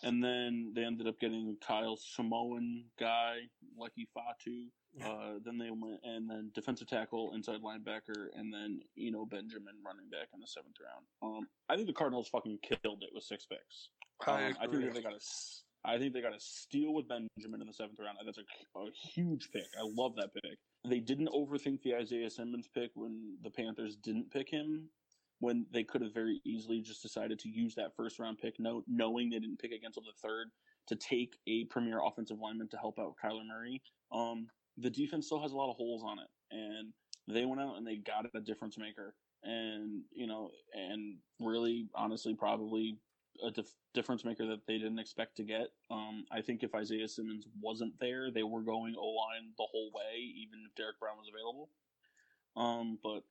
and then they ended up getting Kyle Samoan guy, Leki Fotu. Uh, then they went and then defensive tackle, inside linebacker, and then Eno Benjamin running back in the seventh round. Um, I think the Cardinals fucking killed it with six picks. I Um, I agree. think they got a. I think they got a steal with Benjamin in the seventh round. That's a, a huge pick. I love that pick. They didn't overthink the Isaiah Simmons pick when the Panthers didn't pick him. When they could have very easily just decided to use that first round pick, no, knowing they didn't pick against the third, to take a premier offensive lineman to help out Kyler Murray. Um, the defense still has a lot of holes on it, and they went out and they got a difference maker, and you know, and really, honestly, probably a dif- difference maker that they didn't expect to get. Um, I think if Isaiah Simmons wasn't there, they were going O line the whole way, even if Derrick Brown was available. Um, but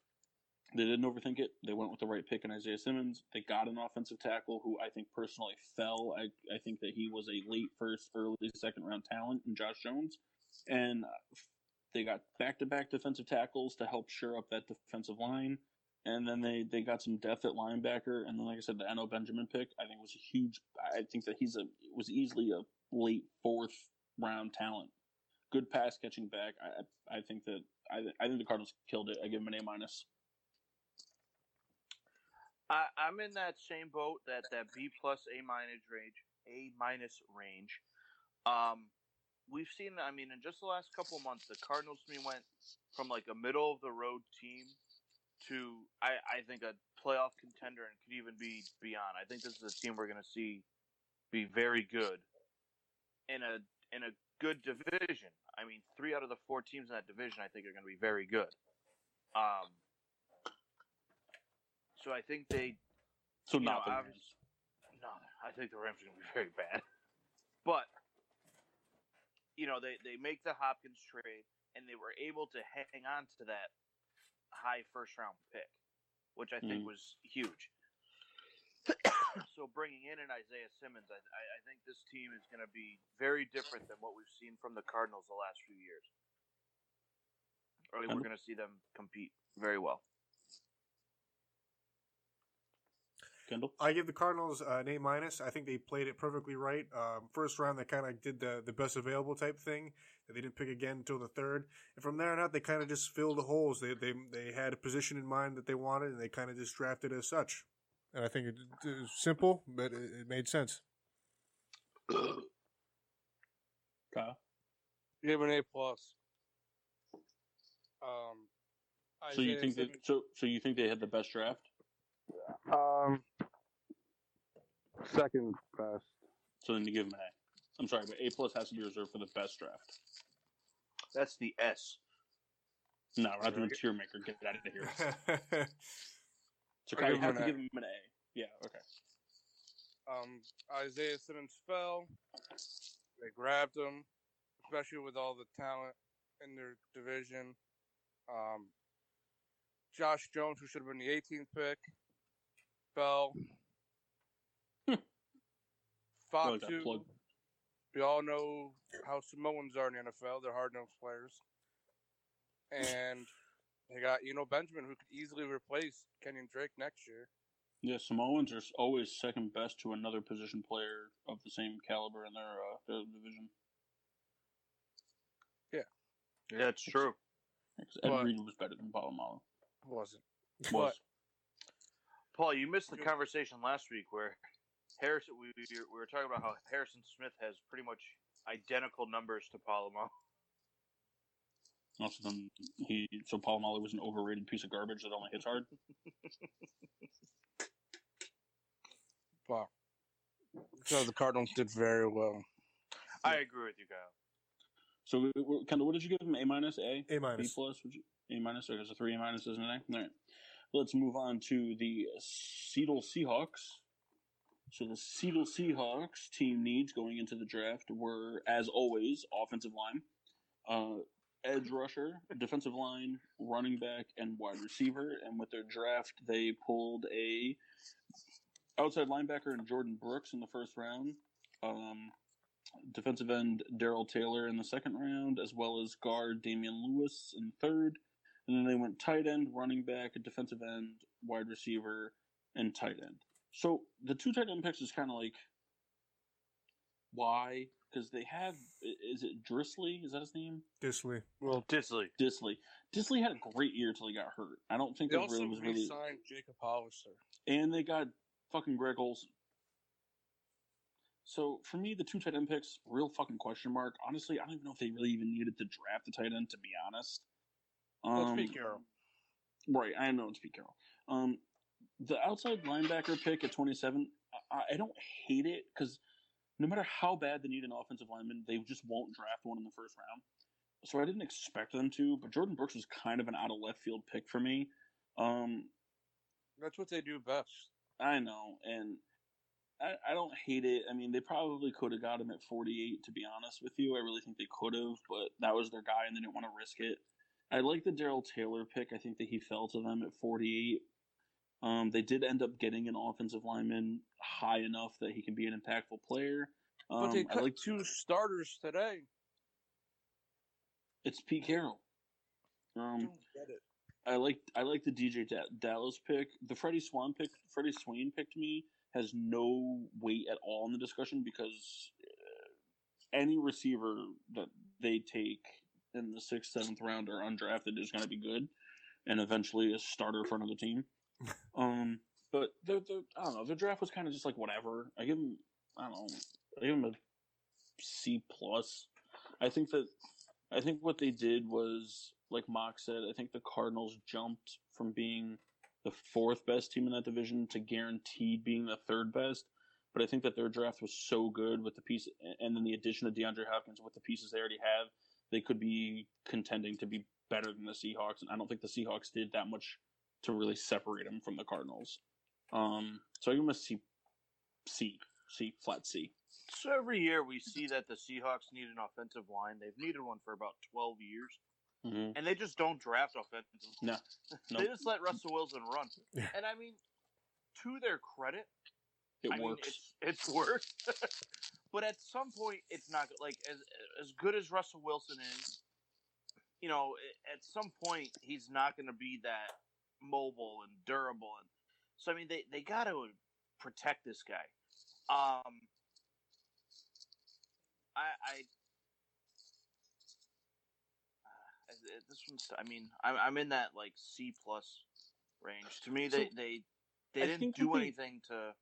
they didn't overthink it. They went with the right pick in Isaiah Simmons. They got an offensive tackle who I think personally fell. I, I think that he was a late first, early second round talent in Josh Jones. And uh, they got back to back defensive tackles to help shore up that defensive line. And then they, they got some depth at linebacker. And then, like I said, the Eno Benjamin pick, I think was a huge. I think that he's a was easily a late fourth round talent. Good pass catching back. I I think that I I think the Cardinals killed it. I give him an A minus. I, I'm in that same boat, that that B plus A minus range, A minus range. Um, we've seen. I mean, in just the last couple months, the Cardinals me went from like a middle of the road team to I, I think a playoff contender and could even be beyond. I think this is a team we're going to see be very good in a in a good division. I mean, three out of the four teams in that division, I think, are going to be very good. Um, so I think they So not know, the Rams. no, I think the Rams are going to be very bad. But you know, they they make the Hopkins trade, and they were able to hang on to that high first round pick, which I think Mhm. was huge. <coughs> so bringing in an Isaiah Simmons, I, I, I think this team is going to be very different than what we've seen from the Cardinals the last few years. Or we're going to see them compete very well. Kendall. I give the Cardinals uh, an A minus. I think they played it perfectly right. Um, first round, they kind of did the the best available type thing. That they didn't pick again until the third, and from there on out, they kind of just filled the holes. They they they had a position in mind that they wanted, and they kind of just drafted as such. And I think it, it was simple, but it, it made sense. <coughs> Kyle. give an A plus. Um, So you think that so so you think they had the best draft? Um, second best. So then you give them an A. I'm sorry, but A plus has to be reserved for the best draft. That's the S. No, we're not doing tier maker. Get out of here. <laughs> So I'll you give him have an to A. give him an A. Yeah. Okay. Um, Isaiah Simmons fell. They grabbed him, especially with all the talent in their division. Um, Josh Jones, who should have been the 18th pick, fell. Really Five got two. plugged. We all know how Samoans are in the NFL. They're hard nosed players. And they got you know Benjamin, who could easily replace Kenyon Drake next year. Yeah, Samoans are always second best to another position player of the same caliber in their, uh, their division. Yeah. That's true. Because Ed But- Reed was better than Polamalu. Wasn't. Was. Paul, you missed the conversation last week where Harrison. We, we we were talking about how Harrison Smith has pretty much identical numbers to Polamalu. Also, then he so Polamalu was an overrated piece of garbage that only hits hard. <laughs> Wow. So the Cardinals did very well. I agree with you, Kyle. So, we- we- Kendall, what did you give him? A minus, A, A minus. B plus? Would you A minus? Or there's a three A minuses in there. All right. Let's move on to the Seattle Seahawks. So the Seattle Seahawks team needs going into the draft were, as always, offensive line, uh, edge rusher, defensive line, running back, and wide receiver. And with their draft, they pulled a outside linebacker in Jordyn Brooks in the first round. Um, defensive end Darrell Taylor in the second round, as well as guard Damien Lewis in third. And then they went tight end, running back, defensive end, wide receiver, and tight end. So the two tight end picks is kind of like why? Because they have is it Drisley? Is that his name? Dissly. Well, Dissly. Dissly. Dissly had a great year till he got hurt. I don't think They that also really was really. re-signed Jacob Hollister. And they got fucking Greg Olsen. So for me, the two tight end picks, real fucking question mark. Honestly, I don't even know if they really even needed to draft the tight end. To be honest, Let's Um, be Carroll. Right, I know it's Pete Carroll. Um, the outside linebacker pick at 27, I, I don't hate it because no matter how bad they need an offensive lineman, they just won't draft one in the first round. So I didn't expect them to, but Jordyn Brooks was kind of an out of left field pick for me. Um, That's what they do best. I know, and I, I don't hate it. I mean, they probably could have got him at 48, to be honest with you. I really think they could have, but that was their guy, and they didn't want to risk it. I like the Darrell Taylor pick. I think that he fell to them at 48. Um, they did end up getting an offensive lineman high enough that he can be an impactful player. Um, But they I cut like two starters today. it's Pete Carroll. Um, Don't get it. I like I like the DeeJay da- Dallas pick. The Freddie Swan pick, Freddie Swain pick to me has no weight at all in the discussion because uh, any receiver that they take in the sixth, seventh round or undrafted is going to be good, and eventually a starter for another team. Um, but the the I don't know. The draft was kind of just like whatever. I give him I don't know. I give him a C plus. I think that I think what they did was, like Mock said, I think the Cardinals jumped from being the fourth best team in that division to guaranteed being the third best. But I think that their draft was so good with the piece, and then the addition of DeAndre Hopkins with the pieces they already have, they could be contending to be better than the Seahawks. And I don't think the Seahawks did that much to really separate them from the Cardinals. Um, so I give them a C, C, C, flat C. So every year we see that the Seahawks need an offensive line. They've needed one for about twelve years, Mm-hmm. and they just don't draft offensive. No. <laughs> they just let Russell Wilson run. Yeah. And I mean, to their credit, It I mean, works. it's it's worked. <laughs> but at some point, it's not like as as good as Russell Wilson is. You know, at some point, he's not going to be that mobile and durable, and so I mean, they they got to protect this guy. Um, I I. uh, This one's. I mean, I'm I'm in that like C plus range. To me, they So, they they I didn't do they- anything to.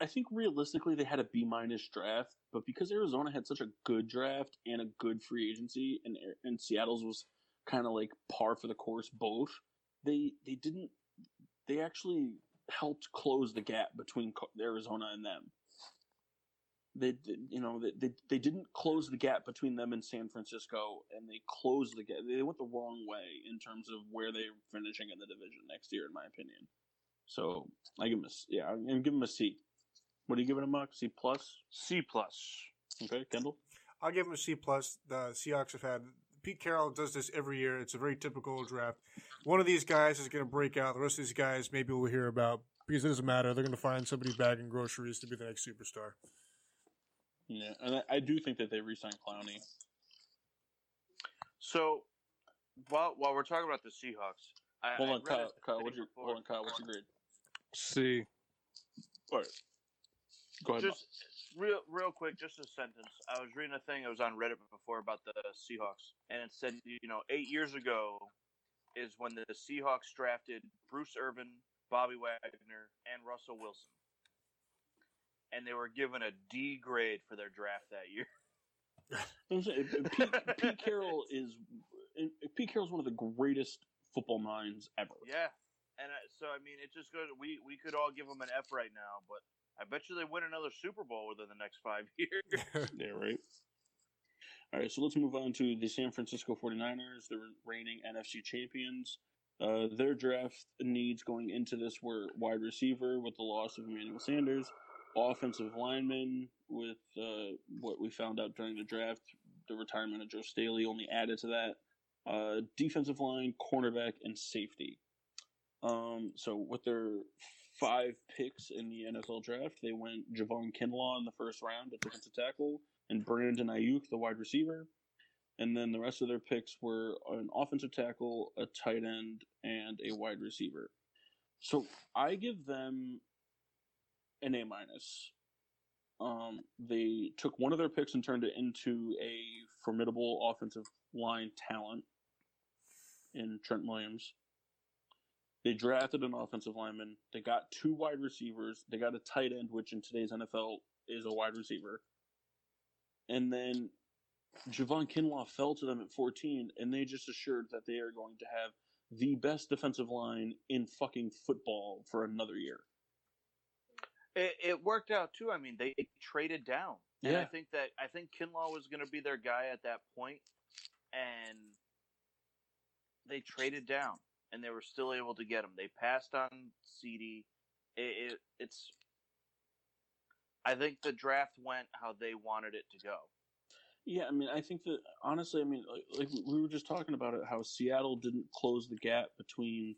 I think realistically they had a B minus draft, but because Arizona had such a good draft and a good free agency, and and Seattle's was kind of like par for the course both, they they didn't they actually helped close the gap between Arizona and them. They you know they, they they didn't close the gap between them and San Francisco, and they closed the gap. They went the wrong way in terms of where they're finishing in the division next year, in my opinion. So I give them a s- yeah, I'm gonna give them a C. What are you giving them, Mark? C plus? C plus. Okay, Kendall. I'll give them a C plus. The Seahawks have had Pete Carroll does this every year. It's a very typical draft. One of these guys is going to break out. The rest of these guys, maybe we'll hear about because it doesn't matter. They're going to find somebody bagging groceries to be the next superstar. Yeah, and I, I do think that they re-signed Clowney. So, while while we're talking about the Seahawks, I, Hold on, read Kyle. Kyle, what's your before- hold on, Kyle? What's your grade? C. All right, go ahead. Just real, real quick, just a sentence. I was reading a thing. I was on Reddit before about the Seahawks, and it said, you know, eight years ago is when the Seahawks drafted Bruce Irvin, Bobby Wagner, and Russell Wilson, and they were given a D grade for their draft that year. <laughs> I'm saying, Pete, Pete Carroll <laughs> is Pete Carroll's one of the greatest football minds ever. Yeah, and I, so I mean, it just goes. We we could all give him an F right now, but I bet you they win another Super Bowl within the next five <laughs> years. <laughs> Yeah, right. All right, so let's move on to the San Francisco 49ers, the reigning NFC champions. Uh, their draft needs going into this were wide receiver with the loss of Emmanuel Sanders, offensive lineman with uh, what we found out during the draft, the retirement of Joe Staley only added to that, uh, defensive line, cornerback, and safety. Um, so with their five picks in the NFL draft, they went Javon Kinlaw in the first round at defensive tackle, and Brandon Aiyuk, the wide receiver. And then the rest of their picks were an offensive tackle, a tight end, and a wide receiver. So I give them an A minus. Um, they took one of their picks and turned it into a formidable offensive line talent in Trent Williams. They drafted an offensive lineman. They got two wide receivers. They got a tight end, which in today's NFL is a wide receiver. And then Javon Kinlaw fell to them at 14, and they just assured that they are going to have the best defensive line in fucking football for another year. It, it worked out too. I mean, they traded down, and I think that I think Kinlaw was going to be their guy at that point, and they traded down, and they were still able to get him. They passed on CeeDee. It, it, it's. I think the draft went how they wanted it to go. Yeah, I mean, I think that honestly, I mean, like, like we were just talking about it, how Seattle didn't close the gap between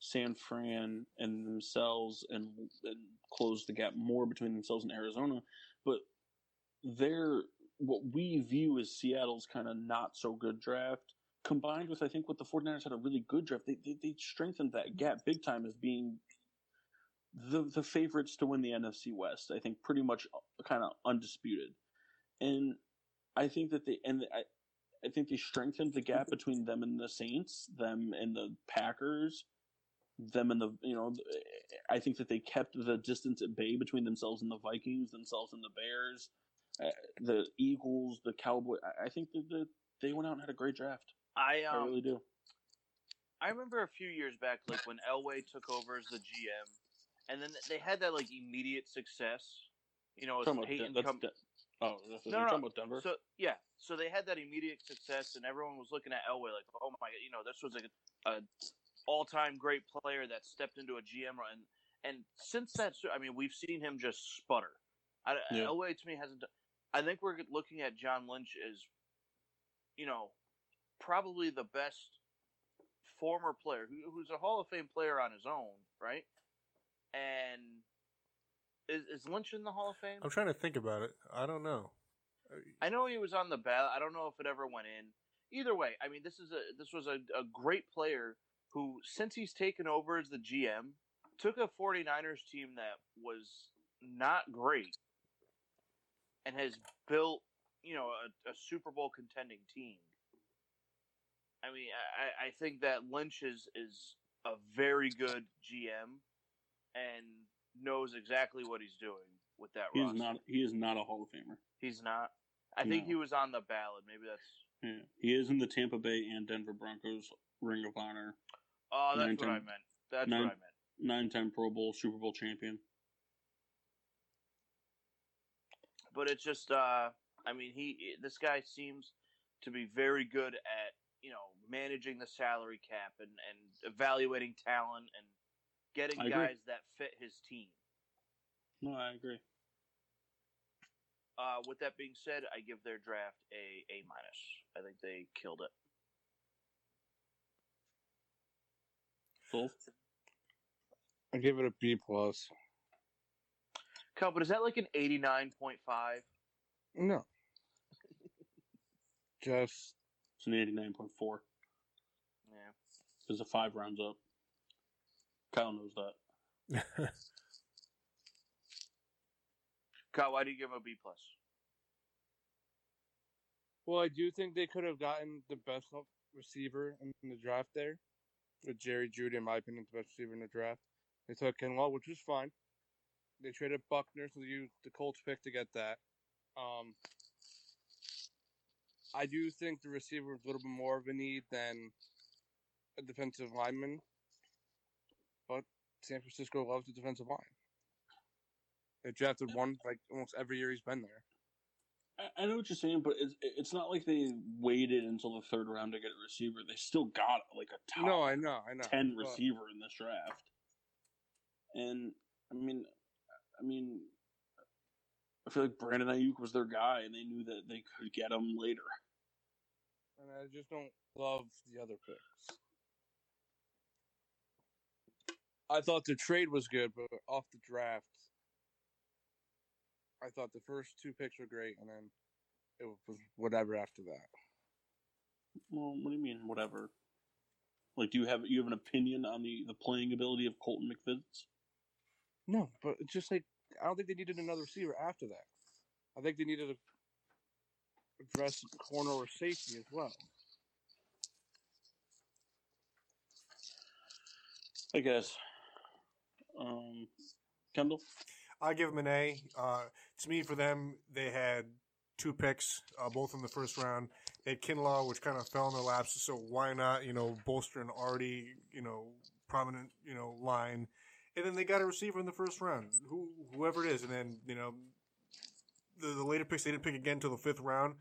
San Fran and themselves, and and close the gap more between themselves and Arizona, but their what we view as Seattle's kind of not so good draft, combined with I think what the 49ers had a really good draft, they they, they strengthened that gap big time as being the the favorites to win the NFC West. I think pretty much kind of undisputed, and I think that they and I, I think they strengthened the gap between them and the Saints, them and the Packers, them and the you know. I think that they kept the distance at bay between themselves and the Vikings, themselves and the Bears, uh, the Eagles, the Cowboys. I, think that the, they went out and had a great draft. I I um, really do. I remember a few years back, like when Elway took over as the GM, and then they had that like immediate success. You know, Talking Peyton that's come, Den- oh, that's, No, you're no, talking about Denver. So yeah, so they had that immediate success, and everyone was looking at Elway like, oh my god, you know, this was like a, a all-time great player that stepped into a GM run. And, and since that, I mean, we've seen him just sputter. I, Yeah. Elway to me hasn't. I think we're looking at John Lynch as, you know, probably the best former player who, who's a Hall of Fame player on his own, right? And is, is Lynch in the Hall of Fame? I'm trying to think about it. I don't know. I know he was on the ballot. I don't know if it ever went in. Either way, I mean, this is a this was a, a great player who, since he's taken over as the GM, took a 49ers team that was not great and has built, you know, a, a Super Bowl contending team. I mean, I, I think that Lynch is is a very good GM and knows exactly what he's doing with that He's roster. not. He is not a Hall of Famer. He's not. I think he was on the ballot. Maybe that's. Yeah. He is in the Tampa Bay and Denver Broncos Ring of Honor. Oh, that's what I meant. That's nine- what I meant. Nine-time Pro Bowl, Super Bowl champion. But it's just, uh, I mean, he this guy seems to be very good at you know managing the salary cap and and evaluating talent and getting I guys agree. that fit his team. No, I agree. Uh, with that being said, I give their draft a A minus. I think they killed it. Full. I give it a B plus. Cal, but is that like an eighty nine point five? No. <laughs> Just it's an eighty-nine point four Yeah. because the five rounds up. Kyle knows that. <laughs> Kyle, why do you give him a B plus? well, I do think they could have gotten the best help receiver in the draft there, with Jerry Jeudy, in my opinion, the best receiver in the draft. They took Kinlaw, which was fine. They traded Buckner, so they used the Colts pick to get that. Um, I do think the receiver is a little bit more of a need than a defensive lineman, but San Francisco loves the defensive line. They drafted one like almost every year he's been there. I, I know what you're saying, but it's it's not like they waited until the third round to get a receiver. They still got like a top No, I know, I know. ten but- receiver in this draft. And I mean, I mean, I feel like Brandon Aiyuk was their guy, and they knew that they could get him later. and I just don't love the other picks. I thought the trade was good, but off the draft, I thought the first two picks were great, and then it was whatever after that. Well, what do you mean, whatever? Like, do you have you have an opinion on the the playing ability of Colton McKivitz? No, but it's just like I don't think they needed another receiver after that. I think they needed to address corner or safety as well. I guess. Um, Kendall. I give them an A. Uh, to me, for them, they had two picks, uh, both in the first round. They had Kinlaw, which kind of fell in their laps. So why not, you know, bolster an already, you know, prominent, you know, line. And then they got a receiver in the first round, who whoever it is. And then, you know, the, the later picks, they didn't pick again until the fifth round.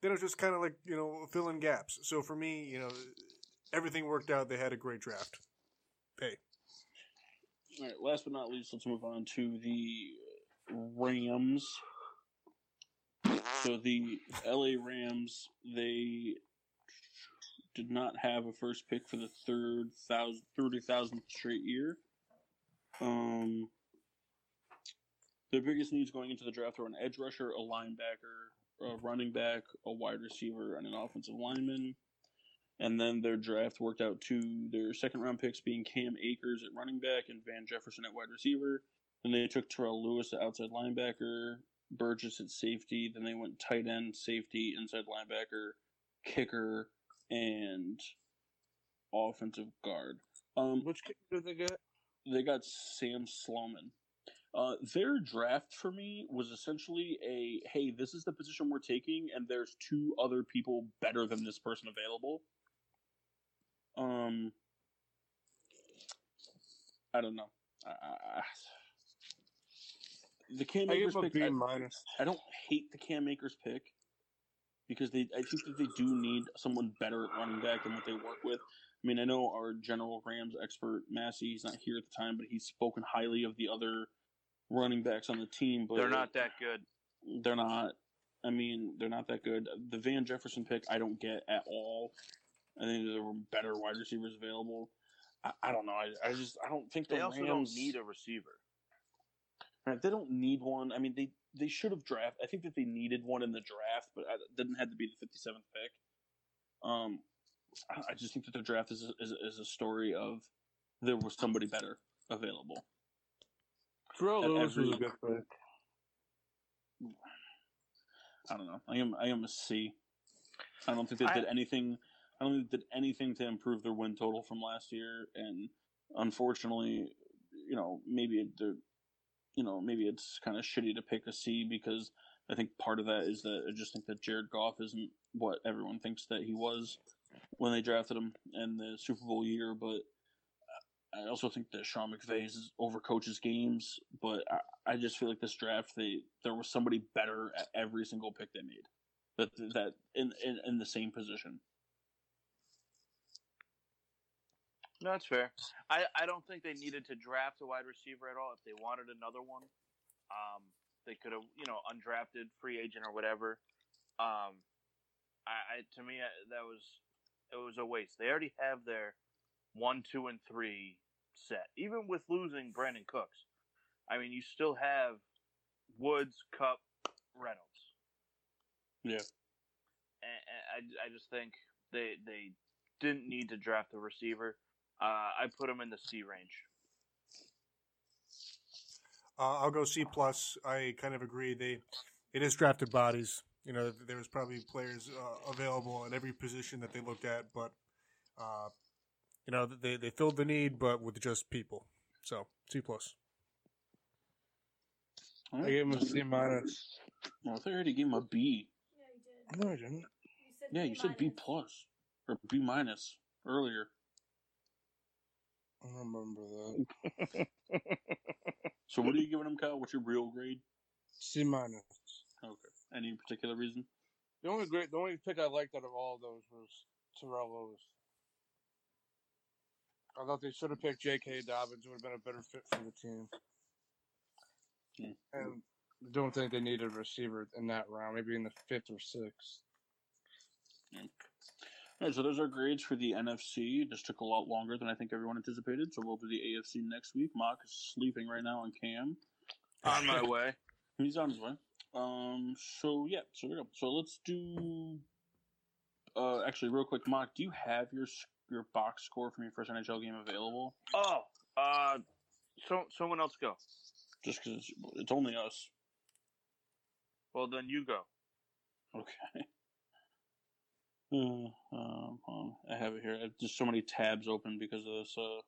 Then it was just kind of like, you know, fill in gaps. So for me, you know, everything worked out. They had a great draft. Hey. All right. Last but not least, let's move on to the Rams. So the LA Rams, they did not have a first pick for the third thousand, thirty thousandth straight year. Um, their biggest needs going into the draft were an edge rusher, a linebacker, a running back, a wide receiver, and an offensive lineman. And then their draft worked out to their second round picks being Cam Akers at running back and Van Jefferson at wide receiver. Then they took Terrell Lewis at outside linebacker, Burgess at safety. Then they went tight end, safety, inside linebacker, kicker, and offensive guard. Um, Which kicker did they get? They got Sam Sloman. Uh, their draft for me was essentially a hey, this is the position we're taking, and there's two other people better than this person available. Um, I don't know. I, the Cam I Akers give them a pick. B I, minus. I don't hate the Cam Akers pick because they. I think that they do need someone better at running back than what they work with. I mean, I know our general Rams expert Massey. He's not here at the time, but he's spoken highly of the other running backs on the team. But They're not that good. They're not. I mean, they're not that good. The Van Jefferson pick, I don't get at all. I think there were better wide receivers available. I, I don't know. I, I just I don't think the They also Rams don't need a receiver. Right, they don't need one. I mean, they they should have draft. I think that they needed one in the draft, but it didn't have to be the fifty seventh pick. Um, I I just think that the draft is a, is, a- is a story of there was somebody better available. Terrell At Lewis was a every- good pick. I don't know. I am I am a C. I don't think they I- did anything. I don't think they did anything to improve their win total from last year, and unfortunately, you know, maybe they're, you know, maybe it's kind of shitty to pick a C because I think part of that is that I just think that Jared Goff isn't what everyone thinks that he was when they drafted him in the Super Bowl year, but. I also think that Sean McVay is overcoaches games, but I, I just feel like this draft they there was somebody better at every single pick they made that that in in, in the same position. No, that's fair. I, I don't think they needed to draft a wide receiver at all. If they wanted another one, um, they could have, you know, undrafted free agent or whatever. Um, I, I to me I, that was it was a waste. They already have their one, two, and three set. Even with losing Brandin Cooks, I mean, you still have Woods, Kupp, Reynolds. Yeah. And, and I, I just think they they didn't need to draft a receiver. Uh, I put them in the C range. Uh, I'll go C plus. I kind of agree. They it is drafted bodies. You know, there was probably players uh, available at every position that they looked at, but uh, you know they they filled the need, but with just people. So C plus. All I gave him a C minus. No, I thought I already gave him a B. Yeah, you did. No, I didn't. You said Yeah, B you said B plus or B minus earlier. I don't remember that. <laughs> So what are you giving him, Kyle? What's your real grade? C minus. Okay. Any particular reason? The only great, the only pick I liked out of all of those was Terrell Lewis. I thought they should have picked J.K. Dobbins. Would have been a better fit for the team. Hmm. And I don't think they needed a receiver in that round. Maybe in the fifth or sixth. All right, so those are grades for the NFC. It just took a lot longer than I think everyone anticipated. So we'll do the AFC next week. Mock is sleeping right now on Cam. On my way. <laughs> He's on his way. Um. So yeah. So we go. So let's do. Uh, actually, real quick, Mock, do you have your your box score from your first NHL game available? Oh, uh, so someone else go. Just because it's, it's only us. Well, then you go. Okay. <laughs> Uh, um, on. I have it here. I have just so many tabs open because of this uh,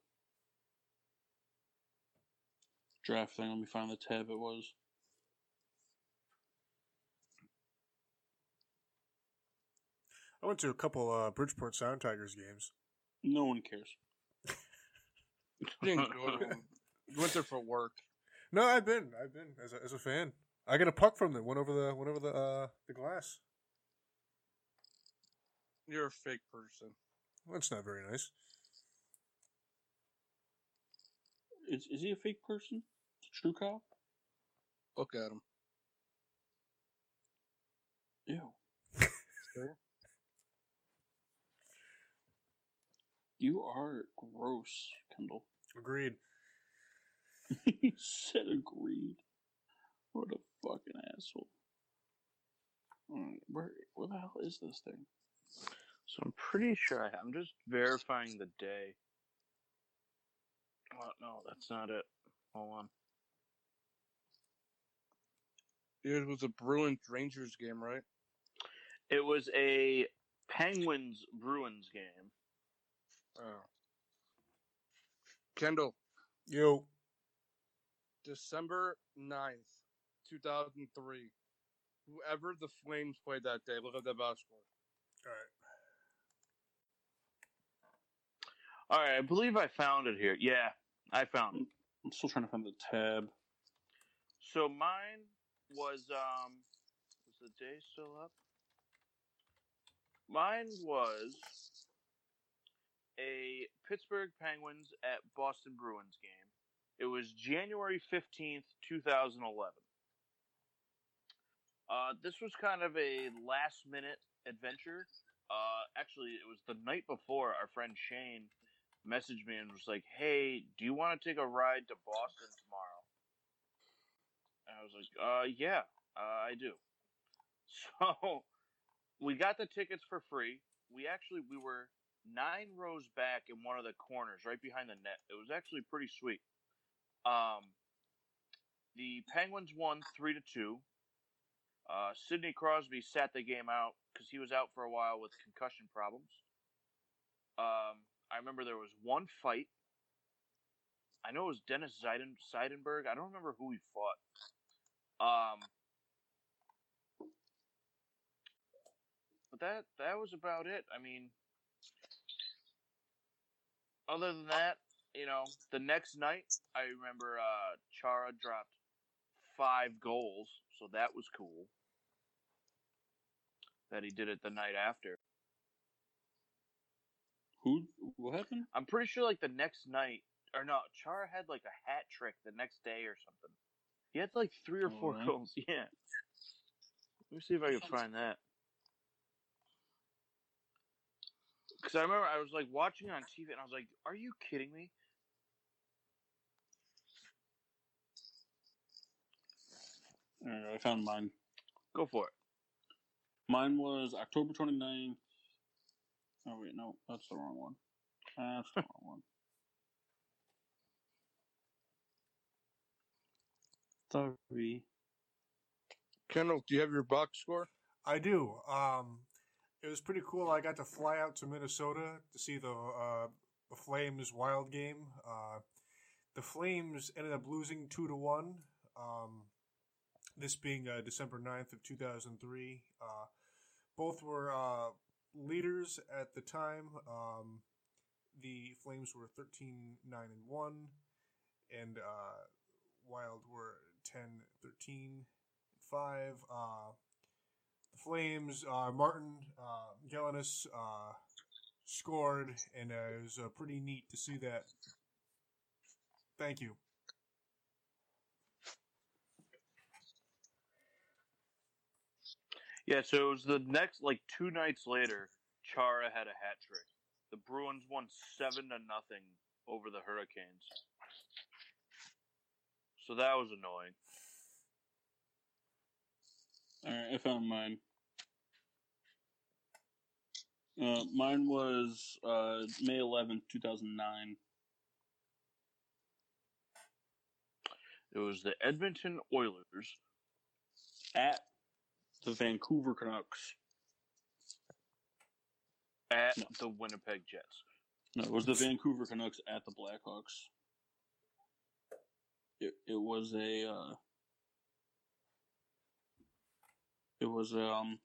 draft thing. Let me find the tab it was. I went to a couple uh, Bridgeport Sound Tigers games. No one cares. I <laughs> didn't go to them. Went there for work. No, I've been, I've been as a, as a fan. I got a puck from them. Went over the went over the uh, the glass. You're a fake person. That's not very nice. Is is he a fake person? True cop? Look at him. Ew. Okay. You are gross, Kendall. Agreed. <laughs> you said agreed. What a fucking asshole. Alright, where where the hell is this thing? So I'm pretty sure I I'm just verifying the day. Oh, no, that's not it. Hold on. It was a Bruins Rangers game, right? It was a Penguins Bruins game. Oh. Kendall, You. December 9th, 2003. Whoever the Flames played that day, look at the box score. all right. All right, I believe I found it here. Yeah, I found it. I'm still trying to find the tab. So mine was um was the day still up? Mine was a Pittsburgh Penguins at Boston Bruins game. It was January 15th, 2011. Uh, this was kind of a last minute adventure. Uh, actually, it was the night before our friend Shane messaged me and was like, "Hey, do you want to take a ride to Boston tomorrow?" And I was like, "Uh, yeah, uh, I do." <laughs> So we got the tickets for free. We actually we were nine rows back in one of the corners, right behind the net. It was actually pretty sweet. Um, the Penguins won three to two. Uh, Sidney Crosby sat the game out because he was out for a while with concussion problems. Um, I remember there was one fight. I know it was Dennis Seiden, Seidenberg. I don't remember who he fought. Um, but that that was about it. I mean, other than that, you know, the next night I remember uh, Chara dropped five goals, so that was cool. That he did it the night after. Who? What happened? I'm pretty sure like the next night, or no, Chara had like a hat trick the next day or something. He had like three or four Alright. goals. <laughs> Yeah. Let me see if I can find that. Because I remember I was like watching it on TV and I was like, "Are you kidding me?" All right, I found mine. Go for it. Mine was October 29th. Oh, wait, no, that's the wrong one. That's the <laughs> wrong one. Sorry. Kendall, do you have your box score? I do. Um, it was pretty cool. I got to fly out to Minnesota to see the uh, Flames Wild game. Uh, the Flames ended up losing two to one. Um, this being uh, December 9th of two thousand three. Uh, both were uh, leaders at the time. Um, the Flames were 13 9 and 1 and uh, Wild were 10 13 5 uh, the Flames uh, Martin uh, Gelinas uh, scored and uh, it was uh, pretty neat to see that thank you Yeah, so it was the next like two nights later. Chara had a hat trick. The Bruins won seven to nothing over the Hurricanes. So that was annoying. All right, I found mine. Uh, mine was uh, May 11th, 2009. It was the Edmonton Oilers At the Vancouver Canucks. at No. the Winnipeg Jets. No, it was the Vancouver Canucks at the Blackhawks. It it was a uh, it was um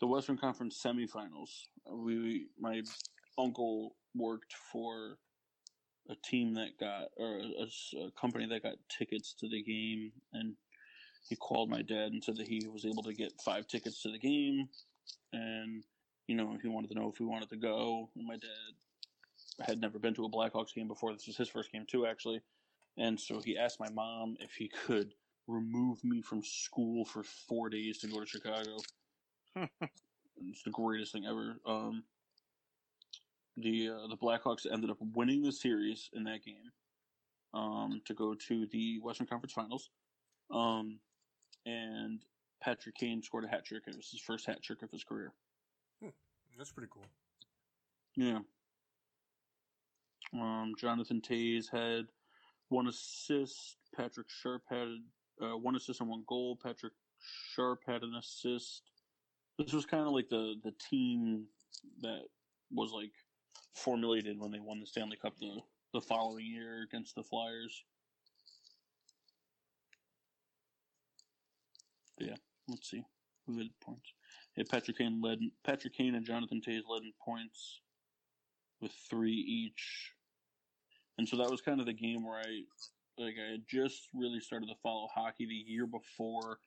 the Western Conference semifinals. We my uncle worked for a team that got or a company that got tickets to the game, and he called my dad and said that he was able to get five tickets to the game, and you know he wanted to know if we wanted to go. And my dad had never been to a Blackhawks game before. This was his first game too, actually. And so he asked my mom if he could remove me from school for four days to go to Chicago. It's the greatest thing ever. Um, the uh, the Blackhawks ended up winning the series in that game um, to go to the Western Conference Finals. Um, and Patrick Kane scored a hat trick. It was his first hat trick of his career. that's pretty cool Yeah. Um, Jonathan Toews had one assist. Patrick Sharp had uh, one assist and one goal. Patrick Sharp had an assist. This was kind of like the the team that was like formulated when they won the Stanley Cup the the following year against the Flyers. But yeah, let's see who points. Yeah, Patrick Kane led. Patrick Kane and Jonathan Toews led in points with three each, and so that was kind of the game where I like I had just really started to follow hockey the year before,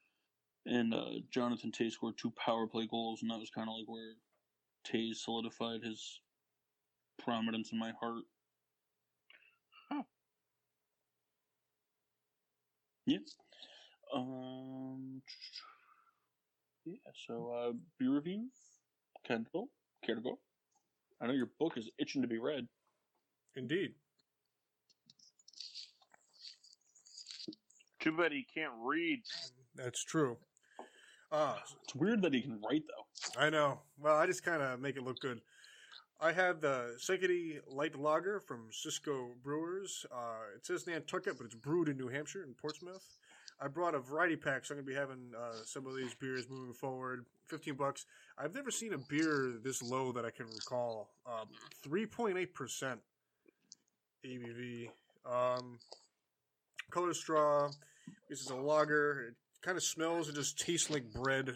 and uh, Jonathan Toews scored two power play goals, and that was kind of like where Toews solidified his prominence in my heart. Huh. Yeah. Um. Yeah. So, uh, beer review. Kendall, care to go? I know your book is itching to be read. indeed Too bad he can't read. that's true uh, It's weird that he can write though. I know. Well, I just kind of make it look good. I had the Sankaty Light Lager from Cisco Brewers. Uh, it says Nantucket, but it's brewed in New Hampshire in Portsmouth. I brought a variety pack, so I'm gonna be having uh, some of these beers moving forward. Fifteen bucks. I've never seen a beer this low that I can recall. Um, Three point eight percent ABV. Um, color straw. This is a lager. It kind of smells and just tastes like bread.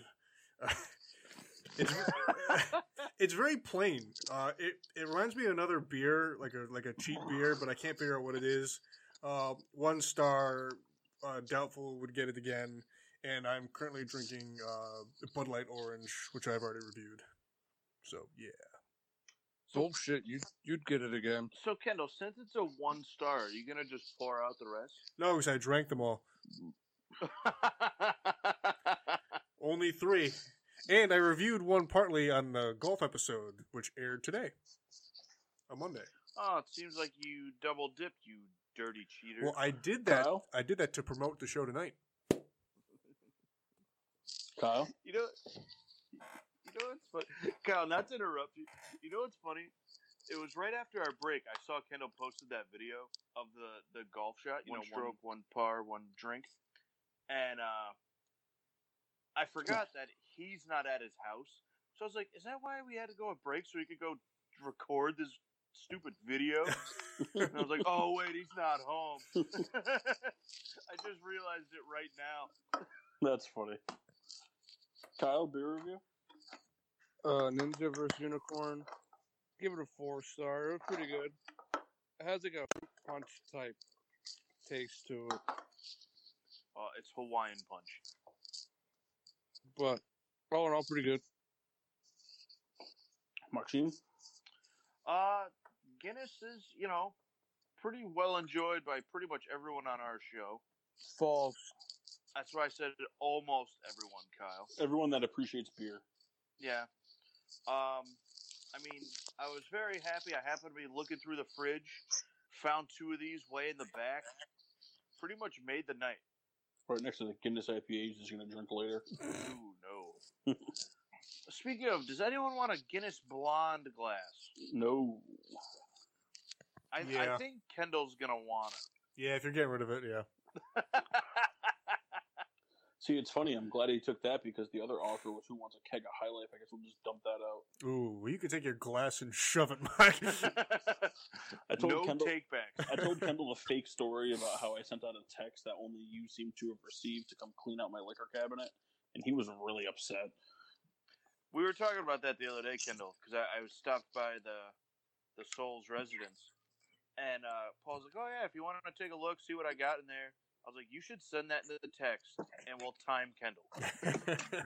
<laughs> it's <laughs> it's very plain. Uh, it it reminds me of another beer, like a like a cheap beer, but I can't figure out what it is. Uh, one star. Uh, doubtful would get it again, and I'm currently drinking uh, Bud Light Orange, which I've already reviewed. So yeah, Bullshit. You you'd get it again. So Kendall, since it's a one star, are you gonna just pour out the rest? no, because I drank them all. <laughs> Only three, and I reviewed one partly on the golf episode, which aired today. on Monday. Oh, it seems like you double dipped, you dirty cheater. Well, I did that. Kyle? I did that to promote the show tonight. Kyle? You know, you know what's funny, Kyle? Not to interrupt you. You know what's funny? It was right after our break. I saw Kendall posted that video of the the golf shot. You One know, stroke. one, one par, one drink, and uh, I forgot that he's not at his house. So I was like, "Is that why we had to go a break so we could go record this stupid video?" and I was like, "Oh wait, he's not home." <laughs> I just realized it right now. That's funny. Kyle, beer review? Uh, Ninja vs Unicorn. Give it a four star. It was pretty good. It has like a punch type taste to it, Uh, it's Hawaiian Punch. but all in all, pretty good. Maxime? Uh, Guinness is, you know, pretty well enjoyed by pretty much everyone on our show. False. That's why I said almost everyone, Kyle. Everyone that appreciates beer. Yeah. Um, I mean, I was very happy. I happened to be looking through the fridge, found two of these way in the back. Pretty much made the night. Right next to the Guinness IPAs he's going to drink later. Ooh, no. <laughs> Speaking of, does anyone want a Guinness blonde glass? No. I, Yeah. I think Kendall's gonna want it. Yeah, if you're getting rid of it, yeah. <laughs> it. See, it's funny. I'm glad he took that because the other offer was who wants a keg of High Life. I guess we'll just dump that out. Ooh, well, you could take your glass and shove it, Mike. <laughs> <laughs> I told no Kendall. takebacks. I told <laughs> Kendall a fake story about how I sent out a text that only you seem to have received to come clean out my liquor cabinet, and he was really upset. We were talking about that the other day, Kendall, because I, I was stopped by the the Souls residence, and uh, Paul's like, "Oh yeah, if you want to take a look, see what I got in there." I was like, "You should send that in the text, and we'll time Kendall." <laughs>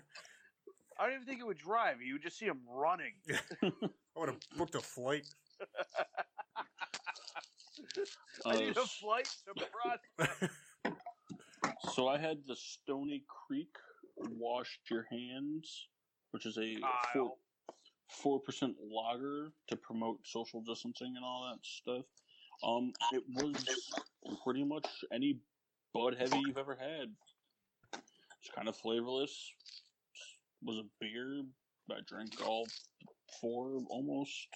I don't even think it would drive. You would just see him running. <laughs> I would have booked a flight. <laughs> I need a Uh, flight to Brazil. So I had the Stony Creek washed Your Hands, which is a four Kyle. four percent lager to promote social distancing and all that stuff. Um, it was pretty much any Bud Heavy you've ever had. It's kind of flavorless. Was a beer. I drank all four almost.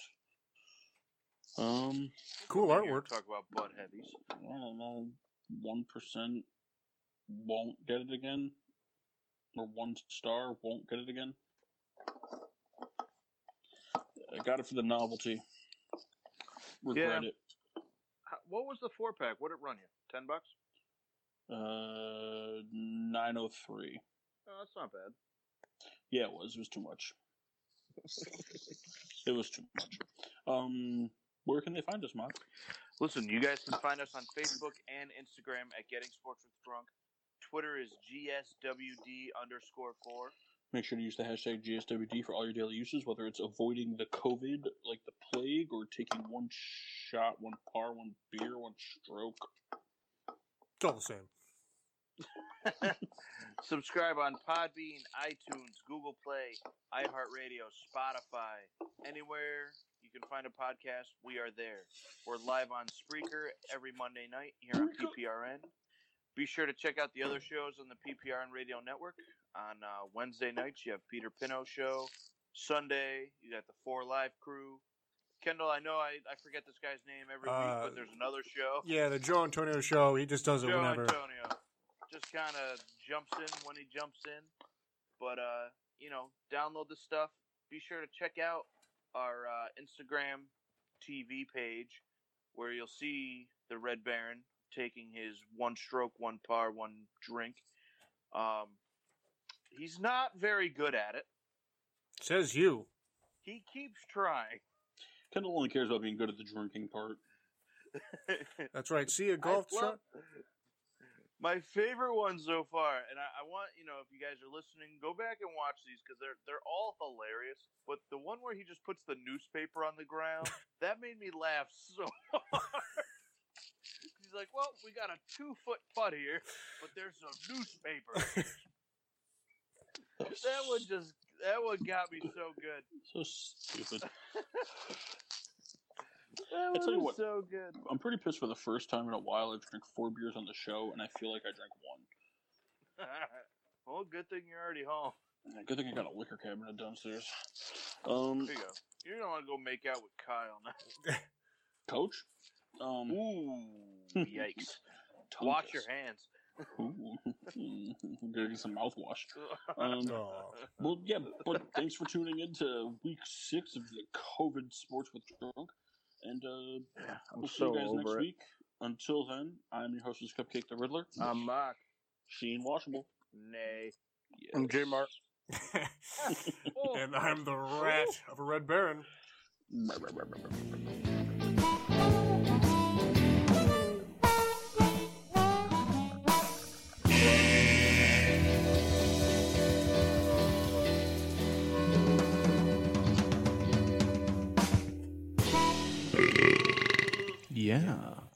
Um, Cool artwork. Talk about butt heavies. I don't know. One percent won't get it again, or one star won't get it again. I got it for the novelty. Regret Yeah. it. What was the four pack? What did it run you? Ten bucks? Uh, nine oh three. Oh, that's not bad. Yeah, it was. It was too much. it was too much. Um, where can they find us, Mark? Listen, you guys can find us on Facebook and Instagram at Getting Sports with Drunk. Twitter is GSWD underscore four. Make sure to use the hashtag GSWD for all your daily uses, whether it's avoiding the COVID like the plague or taking one shot, one par, one beer, one stroke. It's all the same. <laughs> Subscribe on Podbean, iTunes, Google Play, iHeartRadio, Spotify, anywhere you can find a podcast. We are there. We're live on Spreaker every Monday night here on PPRN. Be sure to check out the other shows on the PPRN Radio Network. On uh, Wednesday nights, you have Peter Pino show. Sunday, you got the Four Live Crew. Kendall, I know I, I forget this guy's name every week, Uh, but there's another show. Yeah, the Joe Antonio show. He just does it Joe whenever. Antonio just kind of jumps in when he jumps in. But uh, you know, download the stuff. Be sure to check out our uh, Instagram TV page where you'll see the Red Baron taking his one stroke, one par, one drink. Um, he's not very good at it. Says you. He keeps trying. Kendall only cares about being good at the drinking part. That's right. See a golf I love- shot. My favorite one so far, and I, I want you know if you guys are listening, go back and watch these because they're they're all hilarious. But the one where he just puts the newspaper on the ground <laughs> that made me laugh so <laughs> hard. He's like, "Well, we got a two foot putt here, but there's a newspaper." <laughs> that one just that one got me so good. So stupid. That I tell you what. so good. I'm pretty pissed for the first time in a while. I've drank four beers on the show, and I feel like I drank one. <laughs> well, good thing you're already home. Yeah, Good thing I got a liquor cabinet downstairs. Um, There you go. You don't want to go make out with Kyle now. <laughs> coach. Um, Ooh, <laughs> yikes! Wash kiss. your hands. Ooh. Gotta get some mouthwash. Um, Aw. well, yeah, but thanks for tuning in to week six of the COVID Sports with Drunk. And uh, I'm we'll see you guys next it. week. Until then, I'm your hostess, Cupcake the Riddler. I'm Mark. Sheen Washable. Nay. Yes. I'm J Mark. <laughs> <laughs> and I'm the rat of a Red Baron. Yeah.